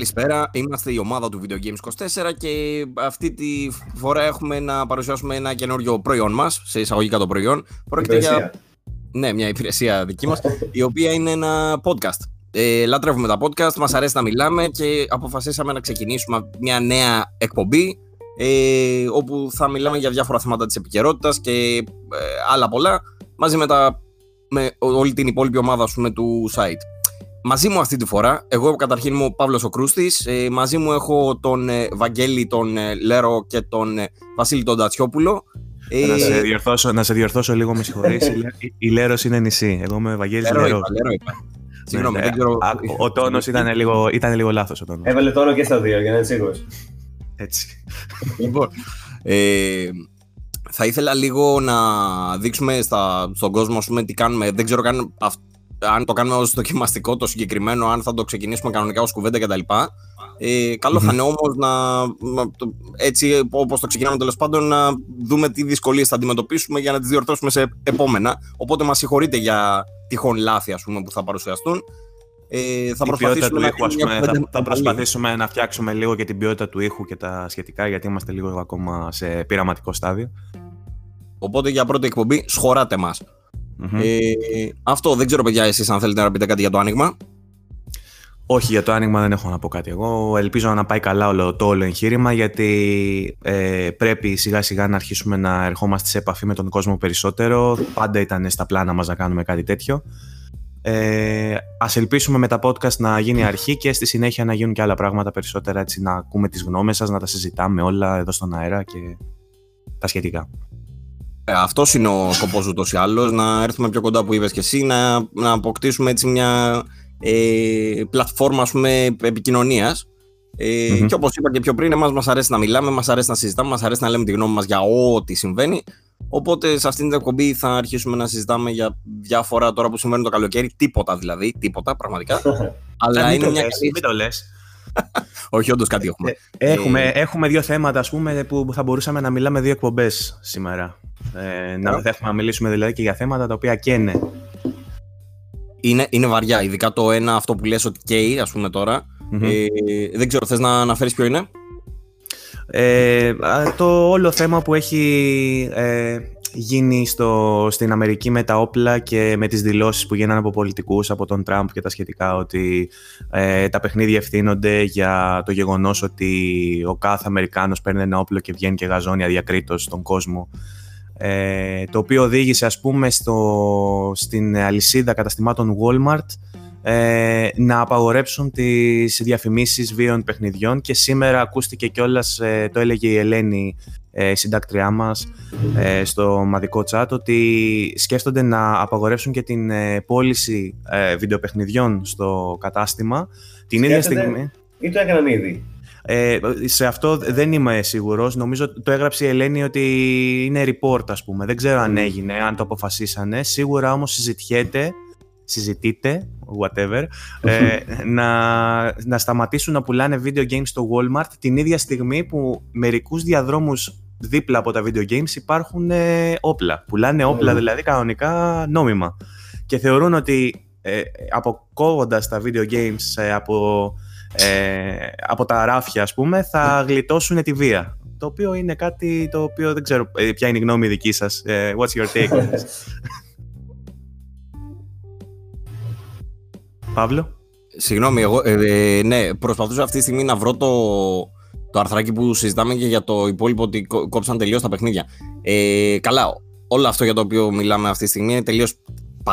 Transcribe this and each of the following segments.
Καλησπέρα, είμαστε η ομάδα του Video Games 24 και αυτή τη φορά έχουμε να παρουσιάσουμε ένα καινούριο προϊόν μας, σε εισαγωγικά το προϊόν. Πρόκειται για... Ναι, μια υπηρεσία δική μας, η οποία είναι ένα podcast. Ε, λατρεύουμε τα podcast, μας αρέσει να μιλάμε και αποφασίσαμε να ξεκινήσουμε μια νέα εκπομπή ε, όπου θα μιλάμε για διάφορα θέματα της επικαιρότητας και ε, άλλα πολλά μαζί με, τα, με όλη την υπόλοιπη ομάδα πούμε, του site. Μαζί μου αυτή τη φορά, εγώ καταρχήν είμαι ο Παύλος ο Κρούστης, ε, μαζί μου έχω τον ε, Βαγγέλη τον ε, Λέρο και τον ε, Βασίλη τον Τατσιόπουλο. Ε, να, σε διορθώσω, να σε διορθώσω λίγο, με συγχωρείς, η, η Λέρος είναι νησί, εγώ είμαι Βαγγέλης Λέρο. Λέρος είπα, Λέρο είπα. Συγγνώμη, Ναι, δεν ξέρω... Ο, ο τόνος ήταν λίγο, ήταν λίγο λάθος ο τόνος. Έβαλε τόνο και στα δύο για να είναι σίγουρος. Έτσι. Λοιπόν, ε, θα ήθελα λίγο να δείξουμε στα, στον κόσμο ας πούμε, τι κάνουμε. Δεν ξέρω καν αυ- αν το κάνουμε ως δοκιμαστικό το συγκεκριμένο, αν θα το ξεκινήσουμε κανονικά ως κουβέντα κτλ. Ε, καλό θα είναι όμως να, να το- έτσι όπως το ξεκινάμε τέλος πάντων, να δούμε τι δυσκολίες θα αντιμετωπίσουμε για να τις διορθώσουμε σε επόμενα. Οπότε μας συγχωρείτε για τυχόν λάθη ας πούμε, που θα παρουσιαστούν. Ε, θα η ποιότητα προσπαθήσουμε του να ήχου, ας κάνουμε μια πούμε, θα, κουβέντα θα καλή. προσπαθήσουμε να φτιάξουμε λίγο και την ποιότητα του ήχου και τα σχετικά, γιατί είμαστε λίγο ακόμα σε πειραματικό στάδιο. Οπότε για πρώτη εκπομπή σχωράτε μας. Μμμ. Ε, αυτό δεν ξέρω, παιδιά, εσείς αν θέλετε να πείτε κάτι για το άνοιγμα. Όχι, για το άνοιγμα δεν έχω να πω κάτι. Εγώ ελπίζω να πάει καλά όλο το όλο εγχείρημα, γιατί ε, πρέπει σιγά σιγά να αρχίσουμε να ερχόμαστε σε επαφή με τον κόσμο περισσότερο. Πάντα ήταν στα πλάνα μας να κάνουμε κάτι τέτοιο. Ε, ας ελπίσουμε με τα podcast να γίνει αρχή και στη συνέχεια να γίνουν και άλλα πράγματα περισσότερα, έτσι να ακούμε τις γνώμες σας, να τα συζητάμε όλα εδώ στον αέρα και τα σχετικά. Ε, Αυτός είναι ο σκοπός ούτως ή άλλως. Να έρθουμε πιο κοντά που είπες και εσύ, να, να αποκτήσουμε έτσι μια ε, πλατφόρμα επικοινωνίας. Ε, Μμμ. Και όπως είπα και πιο πριν, εμάς μας αρέσει να μιλάμε, μας αρέσει να συζητάμε, μας αρέσει να λέμε τη γνώμη μας για ό,τι συμβαίνει. Οπότε σε αυτήν την εκπομπή θα αρχίσουμε να συζητάμε για διάφορα τώρα που συμβαίνουν το καλοκαίρι. Τίποτα δηλαδή, τίποτα πραγματικά. Αλλά Ε, μην είναι το μια λες, καλή. μην το λες. Όχι, όντως κάτι έχουμε. Έχουμε, Ε, έχουμε δύο θέματα, ας πούμε, που θα μπορούσαμε να μιλάμε δύο εκπομπές σήμερα. Ε, να, Ωραία. θα έχουμε να μιλήσουμε δηλαδή και για θέματα τα οποία καίνε. Είναι, είναι βαριά, ειδικά το ένα αυτό που λες ότι καίει, ας πούμε τώρα. Μμμ. Ε, δεν ξέρω, θες να αναφέρεις ποιο είναι; Ε, α, το όλο θέμα που έχει ε, γίνει στο, στην Αμερική με τα όπλα και με τις δηλώσεις που γίνανε από πολιτικούς, από τον Τραμπ και τα σχετικά ότι ε, τα παιχνίδια ευθύνονται για το γεγονός ότι ο κάθε Αμερικάνος παίρνει ένα όπλο και βγαίνει και γαζώνει αδιακρίτως στον κόσμο ε, το οποίο οδήγησε ας πούμε στο, στην αλυσίδα καταστημάτων Walmart ε, να απαγορέψουν τις διαφημίσεις βίων παιχνιδιών και σήμερα ακούστηκε κιόλας, ε, το έλεγε η Ελένη ε, συντάκτριά μας ε, στο μαδικό chat ότι σκέφτονται να απαγορεύσουν και την ε, πώληση ε, βιντεοπαιχνιδιών στο κατάστημα την ίδια Σκέφτεται. στιγμή Ή το έκαναν ήδη; Ε, σε αυτό δεν είμαι σίγουρος. Νομίζω το έγραψε η Ελένη ότι είναι report, ας πούμε. Δεν ξέρω αν Μμμ. έγινε, αν το αποφασίσανε. Σίγουρα όμως συζητιέται, συζητείτε, whatever, ε, να, να σταματήσουν να πουλάνε video games στο Walmart την ίδια στιγμή που μερικούς διαδρόμους δίπλα από τα video games υπάρχουν ε, όπλα. Πουλάνε όπλα Μμμ. δηλαδή κανονικά νόμιμα. Και θεωρούν ότι ε, αποκόβοντας τα video games ε, από ε, από τα ράφια, ας πούμε, θα γλιτώσουν τη βία. Το οποίο είναι κάτι το οποίο δεν ξέρω ε, ποια είναι η γνώμη δική σας. Ε, what's your take on this? Παύλο; Συγγνώμη, εγώ ε, ε, ναι, προσπαθούσα αυτή τη στιγμή να βρω το, το αρθράκι που συζητάμε και για το υπόλοιπο ότι κό- κόψαν τελείως τα παιχνίδια. Ε, καλά, όλο αυτό για το οποίο μιλάμε αυτή τη στιγμή είναι τελείως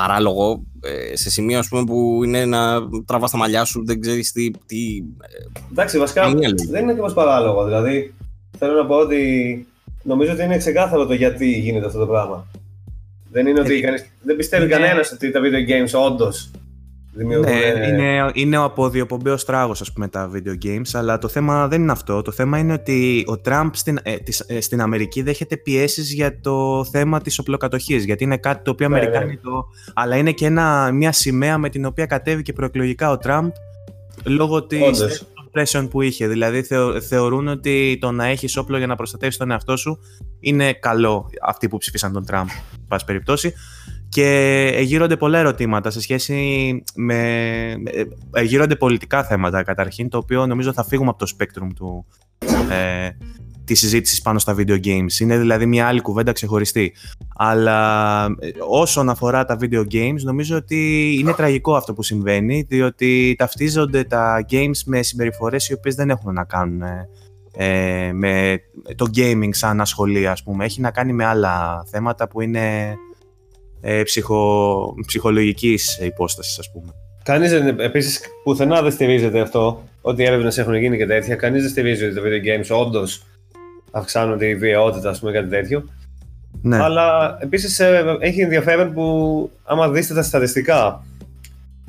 παράλογο. ε, σε σημείο ας πούμε, που είναι να τραβάς τα μαλλιά σου, δεν ξέρεις τι. τι Εντάξει, βασικά Καμία λογική. δεν είναι ακριβώ παράλογο. Δηλαδή, θέλω να πω ότι νομίζω ότι είναι ξεκάθαρο το γιατί γίνεται αυτό το πράγμα. Δεν είναι ότι Ε, κανείς, δεν πιστεύει είναι- κανένας ότι τα video games όντως δημιουργούν. Ναι, ε, είναι, είναι ο αποδιοπομπαίος τράγος, ας πούμε, τα video games, αλλά το θέμα δεν είναι αυτό. Το θέμα είναι ότι ο Τραμπ στην, ε, της- ε, στην Αμερική δέχεται πιέσεις για το θέμα της οπλοκατοχής, γιατί είναι κάτι το οποίο Ναι, Αμερικάνοι το... Αλλά είναι και ένα, μια σημαία με την οποία κατέβηκε προεκλογικά ο Τραμπ λόγω της Όντως. pressure που είχε. Δηλαδή θεω- θεωρούν ότι το να έχεις όπλο για να προστατεύσεις τον εαυτό σου είναι καλό αυτοί που ψηφίσαν τον Τραμπ, πάση περιπτώσει. Και γύρονται πολλά ερωτήματα σε σχέση με... ε, γύρονται πολιτικά θέματα καταρχήν, το οποίο νομίζω θα φύγουμε από το spectrum του, ε, της συζήτησης πάνω στα video games. Είναι δηλαδή μια άλλη κουβέντα ξεχωριστή. Αλλά ε, όσον αφορά τα video games, νομίζω ότι είναι τραγικό αυτό που συμβαίνει, διότι ταυτίζονται τα games με συμπεριφορές οι οποίες δεν έχουν να κάνουν ε, με το gaming σαν ασχολία, ας πούμε. Έχει να κάνει με άλλα θέματα που είναι ε, ψυχο, ψυχολογικής υπόστασης, ας πούμε. Κανείς δεν, επίσης, πουθενά δεν στηρίζεται αυτό, ότι οι έρευνες έχουν γίνει και τέτοια. Κανείς δεν στηρίζει ότι τα video games όντως αυξάνουν τη βιαιότητα, ας πούμε, κάτι τέτοιο. Ναι. Αλλά επίσης ε, έχει ενδιαφέρον που, άμα δείτε τα στατιστικά,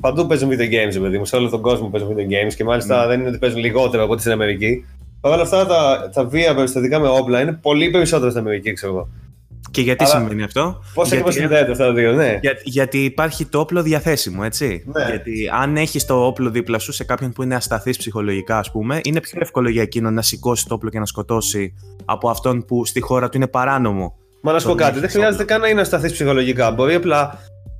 παντού παίζουν video games, παιδί μου. Σε όλο τον κόσμο παίζουν video games και μάλιστα mm. δεν είναι ότι παίζουν λιγότερο από ό,τι στην Αμερική. Παρ' όλα αυτά, τα, τα βία περιστατικά με όπλα είναι πολύ περισσότερα στην Αμερική, ξέρω εγώ. Και γιατί Αλλά συμβαίνει αυτό; Πώς ακριβώς συνδέεται αυτά τα δύο, ναι. Για, γιατί υπάρχει το όπλο διαθέσιμο, έτσι. Ναι. Γιατί αν έχεις το όπλο δίπλα σου σε κάποιον που είναι ασταθής ψυχολογικά, ας πούμε, είναι πιο εύκολο για εκείνον να σηκώσει το όπλο και να σκοτώσει από αυτόν που στη χώρα του είναι παράνομο. Μα να σου πω κάτι, δεν χρειάζεται καν να είναι ασταθής ψυχολογικά. Μπορεί απλά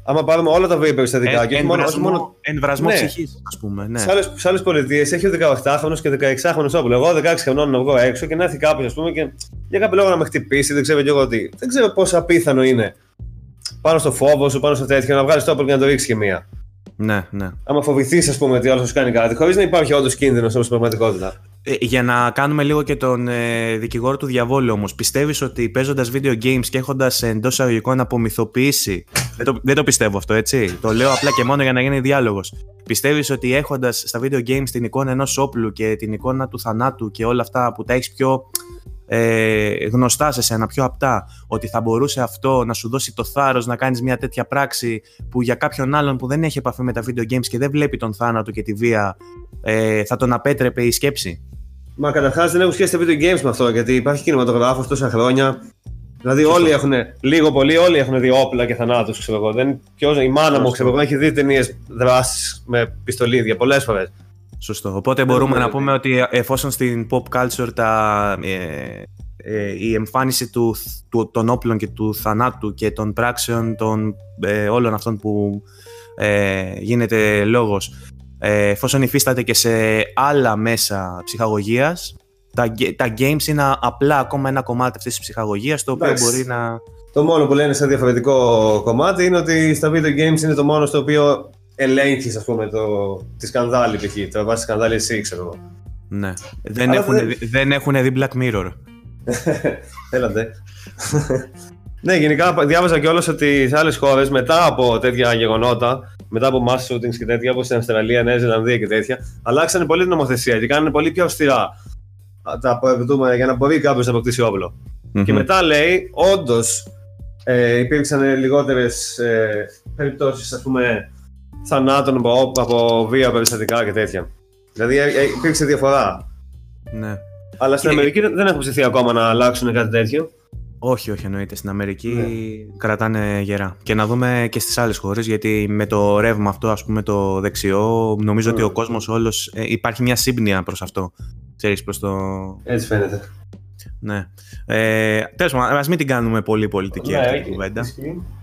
άμα πάρουμε όλα τα βία περιστατικά. Ε, εμβρασμό, μόνο... εμβρασμό ναι. ψυχής, ας πούμε. Ναι. Σε άλλε πολιτείες έχει ο 18χρονο και 16χρονο όπλο. Εγώ 16 χρονών να βγω έξω και να έρθει κάποιος, ας πούμε, και για κάποιο λόγο να με χτυπήσει, δεν ξέρω και εγώ τι. Δεν ξέρω πόσο απίθανο είναι πάνω στο φόβο σου, πάνω στο τέτοιο, να βγάλεις το όπλο και να το ρίξεις και μία. Ναι, ναι. Άμα φοβηθείς, ας πούμε, ότι άλλος σου κάνει κάτι, χωρίς να υπάρχει όντως κίνδυνος όπως στην πραγματικότητα. Ε, για να κάνουμε λίγο και τον ε, δικηγόρο του διαβόλου όμως, πιστεύεις ότι παίζοντας video games και έχοντας εντός εισαγωγικών απομυθοποιήσει. Δεν το, δεν το πιστεύω αυτό, έτσι; Το λέω απλά και μόνο για να γίνει διάλογος. Πιστεύεις ότι έχοντας στα video games την εικόνα ενός όπλου και την εικόνα του θανάτου και όλα αυτά που τα έχεις πιο ε, γνωστά σε σένα, πιο απτά, ότι θα μπορούσε αυτό να σου δώσει το θάρρος να κάνεις μια τέτοια πράξη που για κάποιον άλλον που δεν έχει επαφή με τα video games και δεν βλέπει τον θάνατο και τη βία ε, θα τον απέτρεπε η σκέψη; Μα καταρχάς δεν έχουν σχέση τα video games με αυτό, γιατί υπάρχει κινηματογράφος τόσα χρόνια. Δηλαδή όλοι έχουν, λίγο πολύ, όλοι έχουν δει όπλα και θανάτους, ξέρω εγώ. Δεν, ποιος, η μάνα μου, ξέρω εγώ, έχει δει ταινίες δράσεις με πιστολίδια πολλές φορές. Σωστό. Οπότε μπορούμε να πούμε ότι εφόσον στην pop culture τα, ε, ε, η εμφάνιση του, του, των όπλων και του θανάτου και των πράξεων των ε, όλων αυτών που ε, γίνεται λόγος ε, εφόσον υφίσταται και σε άλλα μέσα ψυχαγωγίας τα, τα games είναι απλά ακόμα ένα κομμάτι αυτής της ψυχαγωγίας το οποίο μπορεί να... Το μόνο που λένε σε διαφορετικό κομμάτι είναι ότι στα video games είναι το μόνο στο οποίο ελέγχεις, ας πούμε, το, τη σκανδάλη π.χ. Το βάζει σκανδάλη εσύ, ξέρω εγώ. Ναι. Δεν έχουν, δεν... δεν έχουν δει Black Mirror. Έλατε. ναι, γενικά διάβαζα κιόλας ότι σε άλλες χώρες μετά από τέτοια γεγονότα, μετά από mass shootings και τέτοια, όπως στην Αυστραλία, Νέα Ζηλανδία και τέτοια, αλλάξανε πολύ την νομοθεσία και κάνανε πολύ πιο αυστηρά τα προεδρούμε για να μπορεί κάποιος να αποκτήσει Και μετά λέει, όντως ε, υπήρξαν λιγότερες ε, περιπτώσεις, ας πούμε, θανάτων από, από βία περιστατικά και τέτοια. Δηλαδή ε, ε, υπήρξε διαφορά. Ναι. Αλλά στην Αμερική δεν έχουν ψηθεί ακόμα να αλλάξουν κάτι τέτοιο. Όχι, όχι εννοείται. Στην Αμερική ναι. κρατάνε γερά. Και να δούμε και στις άλλες χώρες, γιατί με το ρεύμα αυτό, ας πούμε, το δεξιό, νομίζω ότι ο κόσμος όλος, ε, υπάρχει μια σύμπνοια προς αυτό. Ξέρεις, προς το... Έτσι φαίνεται. Ναι. Ε, τέλος πάντων, ας μην την κάνουμε πολύ πολιτική ναι, αυτή την κουβέντα.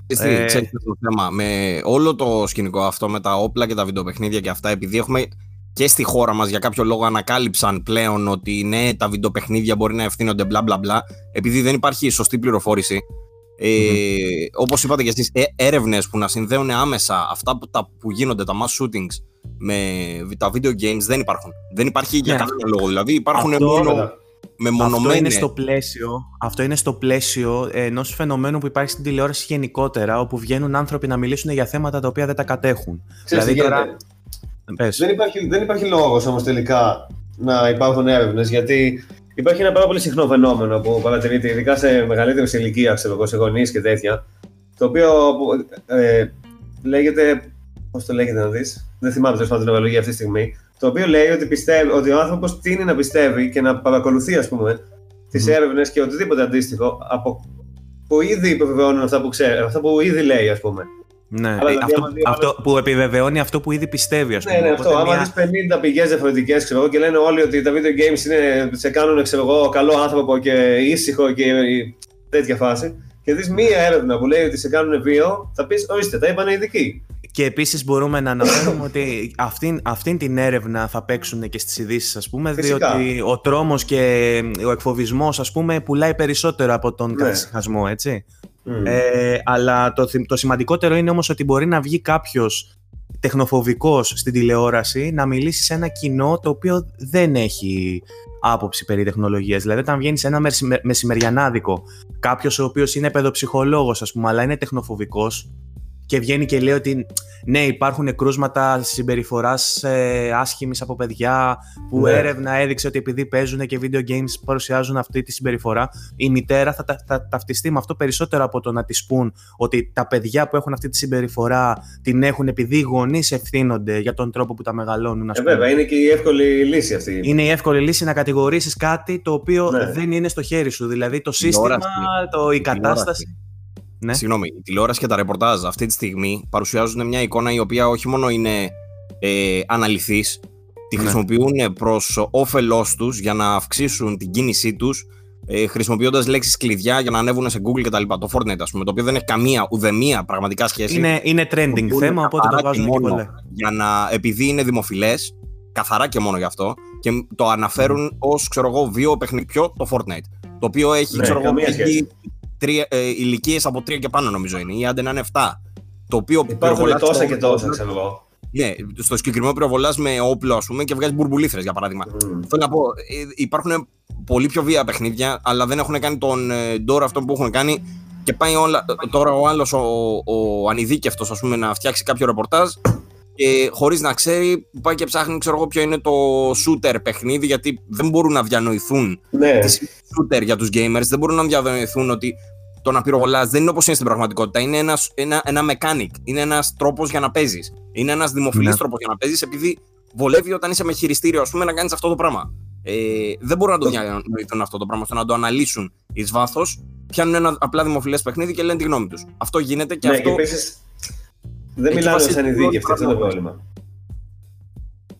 Ε, ξέρεις το θέμα, με όλο το σκηνικό αυτό με τα όπλα και τα βιντεοπαιχνίδια και αυτά, επειδή έχουμε και στη χώρα μας για κάποιο λόγο ανακάλυψαν πλέον ότι ναι, τα βιντεοπαιχνίδια μπορεί να ευθύνονται μπλα μπλα μπλα, επειδή δεν υπάρχει σωστή πληροφόρηση. Ε, mm-hmm. Όπως είπατε και εσείς, ε, έρευνες που να συνδέουν άμεσα αυτά που, τα, που γίνονται, τα mass shootings με τα video games δεν υπάρχουν. Δεν υπάρχει για ναι. κάποιο λόγο. Δηλαδή υπάρχουν αυτό, μόνο αυτό είναι στο πλαίσιο, αυτό είναι στο πλαίσιο ενός φαινομένου που υπάρχει στην τηλεόραση γενικότερα, όπου βγαίνουν άνθρωποι να μιλήσουν για θέματα τα οποία δεν τα κατέχουν. δηλαδή τώρα... Δεν υπάρχει, δεν υπάρχει λόγος όμως τελικά να υπάρχουν έρευνες, γιατί υπάρχει ένα πάρα πολύ συχνό φαινόμενο που παρατηρείται ειδικά σε μεγαλύτερη ηλικία, ξέρω εγώ, σε γονείς και τέτοια, το οποίο ε, λέγεται, Πώς το λέγεται να δεις, δεν θυμάμαι τέλος πάντων την ορολογία αυτή τη στιγμή, το οποίο λέει ότι, πιστεύει, ότι ο άνθρωπος τίνει να πιστεύει και να παρακολουθεί, ας πούμε, τις mm. έρευνες και οτιδήποτε αντίστοιχο από που ήδη επιβεβαιώνουν αυτά που ξέρει, αυτά που ήδη λέει, ας πούμε. Ναι, Αλλά, δηλαδή, αυτό, αυτό που επιβεβαιώνει αυτό που ήδη πιστεύει, ας πούμε. Ναι, ναι, αυτό. Μια... Άμα δεις 50 πηγές διαφορετικές και λένε όλοι ότι τα video games είναι, σε κάνουν ξέρω εγώ, καλό άνθρωπο και ήσυχο και τέτοια φάση. και δεις μία έρευνα που λέει ότι σε κάνουν βίο, θα πεις: Ορίστε, τα είπαν οι ειδικοί. Και επίσης μπορούμε να αναφέρουμε ότι αυτήν, αυτήν την έρευνα θα παίξουν και στις ειδήσεις, ας πούμε, Φυσικά. διότι ο τρόμος και ο εκφοβισμός, ας πούμε, πουλάει περισσότερο από τον Ναι. καθησυχασμό, έτσι. Μμ. Ε, αλλά το, θυ- το σημαντικότερο είναι όμως ότι μπορεί να βγει κάποιος τεχνοφοβικός στην τηλεόραση να μιλήσει σε ένα κοινό το οποίο δεν έχει άποψη περί τεχνολογίας. Δηλαδή όταν βγαίνεις σε ένα μεσημε- μεσημεριανάδικο κάποιος ο οποίος είναι παιδοψυχολόγος ας πούμε αλλά είναι τεχνοφοβικός και βγαίνει και λέει ότι ναι υπάρχουν κρούσματα συμπεριφοράς ε, άσχημης από παιδιά που Ναι. έρευνα έδειξε ότι επειδή παίζουν και video games παρουσιάζουν αυτή τη συμπεριφορά η μητέρα θα, τα- θα ταυτιστεί με αυτό περισσότερο από το να της πούν ότι τα παιδιά που έχουν αυτή τη συμπεριφορά την έχουν επειδή οι γονείς ευθύνονται για τον τρόπο που τα μεγαλώνουν. ας Ε, πούμε. βέβαια, είναι και η εύκολη λύση αυτή. Είναι η εύκολη λύση να κατηγορήσεις κάτι το οποίο Ναι. δεν είναι στο χέρι σου. Δηλαδή το σύστημα, Τηλεόραση. το, η Τηλεόραση. κατάσταση. Ναι. Συγγνώμη, η τηλεόραση και τα ρεπορτάζ αυτή τη στιγμή παρουσιάζουν μια εικόνα η οποία όχι μόνο είναι ε, αναλυθής, τη Ναι. χρησιμοποιούν προς όφελός τους για να αυξήσουν την κίνησή τους ε, χρησιμοποιώντας λέξεις κλειδιά για να ανέβουν σε Google κτλ. Το Fortnite, ας πούμε, το οποίο δεν έχει καμία ουδεμία πραγματικά σχέση. Είναι, είναι trending Το θέμα, οπότε το καθαρά βάζουν και και μόνο πολλά. Για να, επειδή είναι δημοφιλές, καθαρά και μόνο γι' αυτό, και το αναφέρουν ως, ξέρω εγώ, βίο παιχνιδιό το Fortnite. Το οποίο έχει, Ναι, ξέρω εγώ, καμία έχει σχέση. Τρία, ε, ηλικίες από 3 και πάνω νομίζω είναι, ή άντε να είναι 7. Το οποίο Υπάρχουν πυροβολάς τόσα το- και τόσα, ξέρω εγώ. Ναι, στο συγκεκριμένο πυροβολάς με όπλο, ας πούμε, και βγάζει μπουρμπουλήθρες για παράδειγμα. Μμ. Θέλω να πω, ε, υπάρχουν πολύ πιο βία παιχνίδια, αλλά δεν έχουν κάνει τον ε, ντόρο αυτό που έχουν κάνει. Και πάει όλα, τώρα ο άλλος, ο, ο ανειδίκευτο, ας πούμε, να φτιάξει κάποιο ρεπορτάζ και χωρίς να ξέρει, πάει και ψάχνει, ξέρω εγώ, ποιο είναι το shooter παιχνίδι, γιατί δεν μπορούν να διανοηθούν Ναι, τι σημαίνει shooter για τους gamers, δεν μπορούν να διανοηθούν ότι το να πυροβολάς δεν είναι όπως είναι στην πραγματικότητα. Είναι ένας, ένα, ένα mechanic, είναι ένας τρόπος για να παίζεις. Είναι ένας δημοφιλής Ναι. τρόπος για να παίζεις, επειδή βολεύει όταν είσαι με χειριστήριο, ας πούμε, να κάνεις αυτό το πράγμα. Ε, δεν μπορούν να το διανοηθούν αυτό το πράγμα, ώστε να το αναλύσουν εις βάθος. Πιάνουν ένα απλά δημοφιλές παιχνίδι και λένε τη γνώμη τους. Αυτό γίνεται και ναι, αυτό. και επίση δεν Εκεί μιλάνε βασίζεται σαν το ειδίκευτοι, αυτό είναι το πράγμα. πρόβλημα.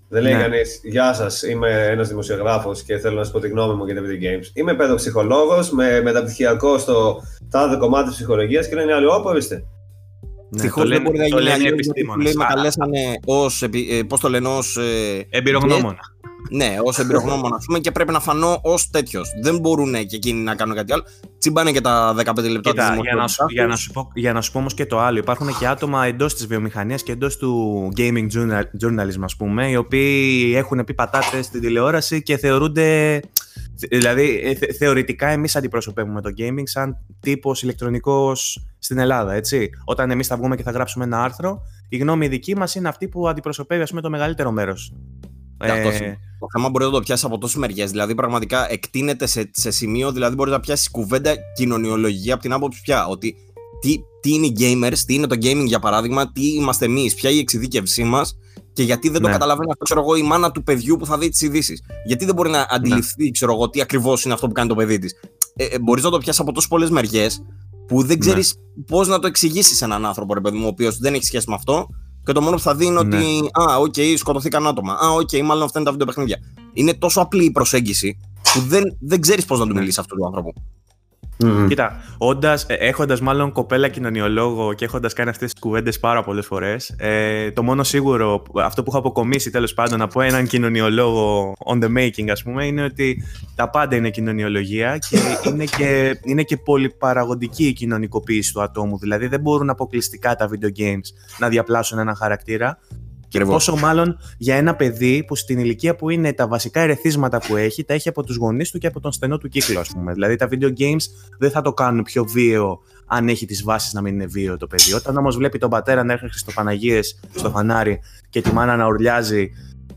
Δεν λέει Ναι. κανείς, Γεια σας, είμαι ένας δημοσιογράφος και θέλω να σας πω τη γνώμη μου για τα video games. Είμαι παιδοψυχολόγος με μεταπτυχιακό στο τάδε κομμάτι ψυχολογίας και λένε οι άλλοι, Όπω ορίστε. Ναι, Ευτυχώ το δεν λένε, μπορεί να το γίνει λένε αλλιώς, γιατί επιστήμονες. λέει, με Α, καλέσανε ως. Πώς το λένε, ως. Εμπειρογνώμονα. Ναι, ως εμπειρογνώμων, ας πούμε, και πρέπει να φανώ ως τέτοιος. Δεν μπορούν και εκείνοι να κάνουν κάτι άλλο. Τσιμπάνε και τα 15 λεπτά Κοίτα, της για να, σου, δημοσιότητάς για, να τους. σου πω, για να σου πω όμως και το άλλο, υπάρχουν και άτομα εντός της βιομηχανίας και εντός του gaming journal, journalism, ας πούμε, οι οποίοι έχουν πει πατάτες στην τηλεόραση και θεωρούνται... Δηλαδή, ε, θε- θεωρητικά εμείς αντιπροσωπεύουμε το gaming σαν τύπος ηλεκτρονικός στην Ελλάδα, έτσι. Όταν εμείς θα βγούμε και θα γράψουμε ένα άρθρο, η γνώμη δική μας είναι αυτή που αντιπροσωπεύει, ας πούμε, το μεγαλύτερο μέρος. Ναι, αυτό Ε, είναι. Το θέμα μπορεί να το πιάσει από τόσες μεριές. Δηλαδή, πραγματικά εκτείνεται σε, σε σημείο, δηλαδή μπορεί να πιάσει κουβέντα κοινωνιολογία από την άποψη πια. Ότι τι, τι είναι οι gamers, τι είναι το gaming για παράδειγμα, τι είμαστε εμείς, ποια είναι η εξειδίκευσή μας και γιατί δεν το Ναι. καταλαβαίνει αυτό, ξέρω εγώ, η μάνα του παιδιού που θα δει τις ειδήσεις. Γιατί δεν μπορεί να αντιληφθεί, ξέρω εγώ, τι ακριβώς είναι αυτό που κάνει το παιδί της. Ε, ε, μπορείς να το πιάσεις από τόσες πολλές μεριές που δεν ξέρεις πώς να το εξηγήσεις σε έναν άνθρωπο, ρε παιδί μου, ο οποίος δεν έχει σχέση με αυτό και το μόνο που θα δει είναι ότι. Α, οκ, σκοτωθήκαν άτομα. Α, οκ, μάλλον αυτά είναι τα βιντεοπαιχνίδια. Είναι τόσο απλή η προσέγγιση που δεν, δεν ξέρεις πώς να του μιλήσεις αυτού του άνθρωπου. Κοίτα, όντας, ε, έχοντας μάλλον κοπέλα κοινωνιολόγο και έχοντας κάνει αυτές τις κουβέντες πάρα πολλές φορές, ε, το μόνο σίγουρο, αυτό που έχω αποκομίσει τέλος πάντων από έναν κοινωνιολόγο in the making ας πούμε, είναι ότι τα πάντα είναι κοινωνιολογία και είναι και, είναι και πολυπαραγοντική η κοινωνικοποίηση του ατόμου. Δηλαδή δεν μπορούν αποκλειστικά τα video games να διαπλάσουν έναν χαρακτήρα και Ακριβώς. πόσο μάλλον για ένα παιδί που στην ηλικία που είναι τα βασικά ερεθίσματα που έχει, τα έχει από τους γονείς του και από τον στενό του κύκλο, ας πούμε. Δηλαδή τα video games δεν θα το κάνουν πιο βίαιο αν έχει τις βάσεις να μην είναι βίαιο το παιδί. Όταν όμως βλέπει τον πατέρα να έρχεται στο Παναγίες, στο φανάρι και τη μάνα να ουρλιάζει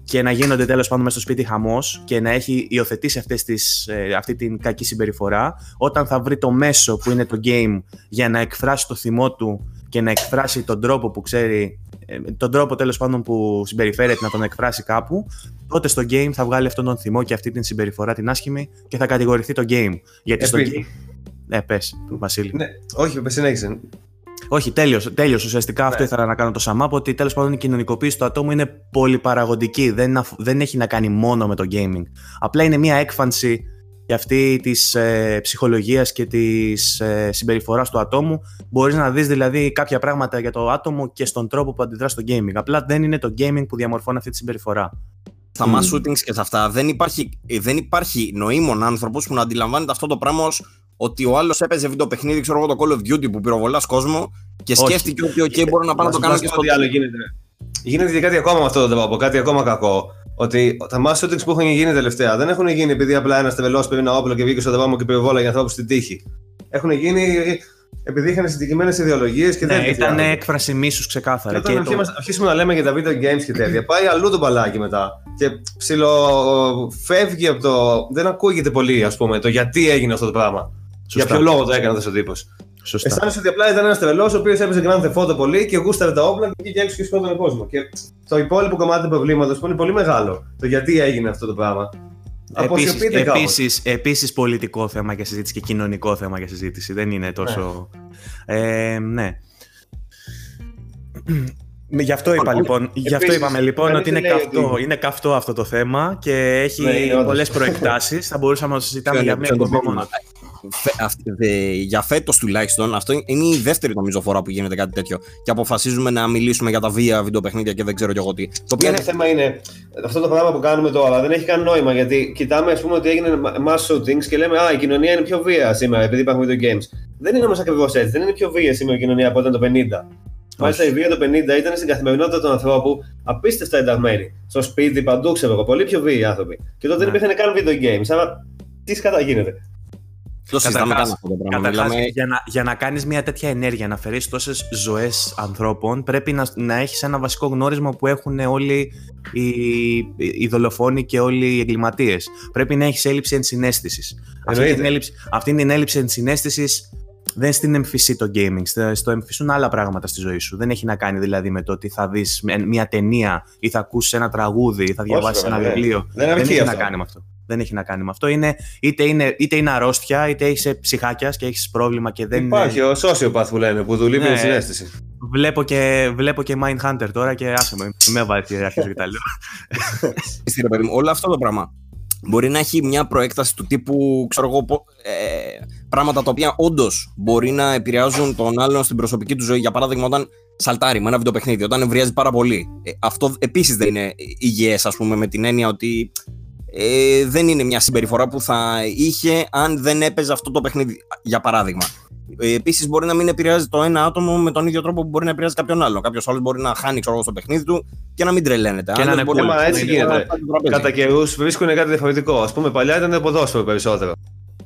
και να γίνονται τέλος πάντων μέσα στο σπίτι χαμός και να έχει υιοθετήσει αυτές τις, ε, αυτή την κακή συμπεριφορά, όταν θα βρει το μέσο που είναι το game για να εκφράσει το θυμό του και να εκφράσει τον τρόπο που ξέρει, ε, τον τρόπο τέλος πάντων που συμπεριφέρεται να τον εκφράσει κάπου, τότε στο game θα βγάλει αυτόν τον θυμό και αυτή την συμπεριφορά την άσχημη και θα κατηγορηθεί το game. Γιατί στο Επίσης- game. Ναι, πες, Βασίλη. Ναι, όχι, πες συνέχισε. Όχι, τέλειος, τέλειος. Ουσιαστικά αυτό Ναι. ήθελα να κάνω το σαμάπ, ότι τέλος πάντων η κοινωνικοποίηση του ατόμου είναι πολυπαραγοντική. Δεν, αφ- δεν έχει να κάνει μόνο με το gaming. Απλά είναι μια έκφανση και αυτή της ε, ψυχολογίας και της ε, συμπεριφοράς του ατόμου μπορείς να δεις δηλαδή κάποια πράγματα για το άτομο και στον τρόπο που αντιδρά στο gaming. Απλά δεν είναι το gaming που διαμορφώνει αυτή τη συμπεριφορά. Στα mm. mass shootings και σε αυτά δεν υπάρχει, δεν υπάρχει νοήμων άνθρωπος που να αντιλαμβάνεται αυτό το πράγμα ως ότι ο άλλος έπαιζε βιντεοπαιχνίδι, ξέρω εγώ το Call of Duty που πυροβολάς κόσμο και σκέφτηκε ότι, OK, μπορώ να πάω να το κάνω και στο άλλο γίνεται. Γίνεται και κάτι ακόμα με αυτό το τρόπο, κάτι ακόμα κακό. Ότι τα mass shootings που έχουν γίνει τελευταία δεν έχουν γίνει επειδή απλά ένας τεβελό πήρε ένα όπλο και βγήκε στο δρόμο και πυροβόλα για ανθρώπους στην τύχη. Έχουν γίνει επειδή είχαν συγκεκριμένες ιδεολογίες και ναι, δεν ήταν έκφραση μίσους ξεκάθαρα. Και όταν και το... αρχίσουμε να λέμε για τα video games και τέτοια, πάει αλλού το μπαλάκι μετά. Και ψιλοφεύγει από το. Δεν ακούγεται πολύ, ας πούμε, το γιατί έγινε αυτό το πράγμα. Σωστά. Για ποιο λόγο το έκανε αυτός ο τύπος. Αισθάνεσαι ότι απλά ήταν ένας τρελός ο οποίος έπαιζε Grand Theft Auto πολύ και γούσταρε τα όπλα και βγήκε έξω και σκότωνε κόσμο. Και το υπόλοιπο κομμάτι του προβλήματος που είναι πολύ μεγάλο. Το γιατί έγινε αυτό το πράγμα. Επίσης, επίσης, επίσης πολιτικό θέμα για συζήτηση και κοινωνικό θέμα για συζήτηση. Δεν είναι τόσο... Ναι. Ε, ναι. Γι' αυτό, είπα, λοιπόν, γι αυτό είπαμε λοιπόν ότι είναι καυτό, είναι καυτό αυτό το θέμα και έχει ναι, πολλές προεκτάσεις. Θα μπορούσαμε να συζητάμε για μια εκπομπή μόνο για φέτος τουλάχιστον, αυτό είναι η δεύτερη νομίζω φορά που γίνεται κάτι τέτοιο. Και αποφασίζουμε να μιλήσουμε για τα βία βιντεοπαιχνίδια και δεν ξέρω κι εγώ τι. Το οποίο είναι... θέμα είναι αυτό το πράγμα που κάνουμε τώρα δεν έχει καν νόημα γιατί κοιτάμε ας πούμε ότι έγινε mass shootings και λέμε Α, η κοινωνία είναι πιο βία σήμερα επειδή υπάρχουν video games. Δεν είναι όμως ακριβώς έτσι. Δεν είναι πιο βία σήμερα η κοινωνία από όταν το 50. Μάλιστα η βία το 50 ήταν στην καθημερινότητα του ανθρώπου απίστευτα ενταγμένη. Στο σπίτι, παντού ξέρω εγώ. Πολύ πιο βίαιοι άνθρωποι. Και τότε δεν ναι. υπήρχαν καν video games. Άρα τι σκατά γίνεται. Το συζητάμε αυτό το πράγμα. Μιλάμε... για, να, για να κάνεις μια τέτοια ενέργεια, να φέρεις τόσες ζωές ανθρώπων, πρέπει να, να έχεις ένα βασικό γνώρισμα που έχουν όλοι οι, οι δολοφόνοι και όλοι οι εγκληματίες. Πρέπει να έχεις έλλειψη ενσυναίσθησης. Αυτή, την έλλειψη, αυτή την έλλειψη ενσυναίσθησης δεν στην εμφυσί το gaming, στο εμφυσούν άλλα πράγματα στη ζωή σου. Δεν έχει να κάνει δηλαδή με το ότι θα δεις μια ταινία ή θα ακούσεις ένα τραγούδι ή θα διαβάσεις ένα βιβλίο. Δεν, δεν έχει να κάνει με αυτό δεν έχει να κάνει με αυτό. Είναι, είτε, είναι, είτε είναι αρρώστια, είτε έχεις ψυχάκιας και έχεις πρόβλημα και δεν. Υπάρχει ο sociopath που λένε, που δουλεύει ναι, με συνέστηση. Βλέπω και, βλέπω και Mindhunter τώρα και άσε με, με βάλει και αρχίζω και τα λέω. όλο αυτό το πράγμα μπορεί να έχει μια προέκταση του τύπου, ξέρω εγώ, ε, πράγματα τα οποία όντως μπορεί να επηρεάζουν τον άλλον στην προσωπική του ζωή. Για παράδειγμα, όταν σαλτάρει με ένα βιντεοπαιχνίδι, όταν εμβριάζει πάρα πολύ. Ε, αυτό επίσης δεν είναι υγιές, ας πούμε, με την έννοια ότι ε, δεν είναι μια συμπεριφορά που θα είχε αν δεν έπαιζε αυτό το παιχνίδι, για παράδειγμα. Ε, Επίσης, μπορεί να μην επηρεάζει το ένα άτομο με τον ίδιο τρόπο που μπορεί να επηρεάζει κάποιον άλλο. Κάποιος άλλος μπορεί να χάνει ξέρω, στο παιχνίδι του και να μην τρελαίνεται. Και να είναι μπορεί να έτσι γίνεται. Κατά καιρούς βρίσκουν κάτι διαφορετικό. Α πούμε, παλιά ήταν το ποδόσφαιρο περισσότερο.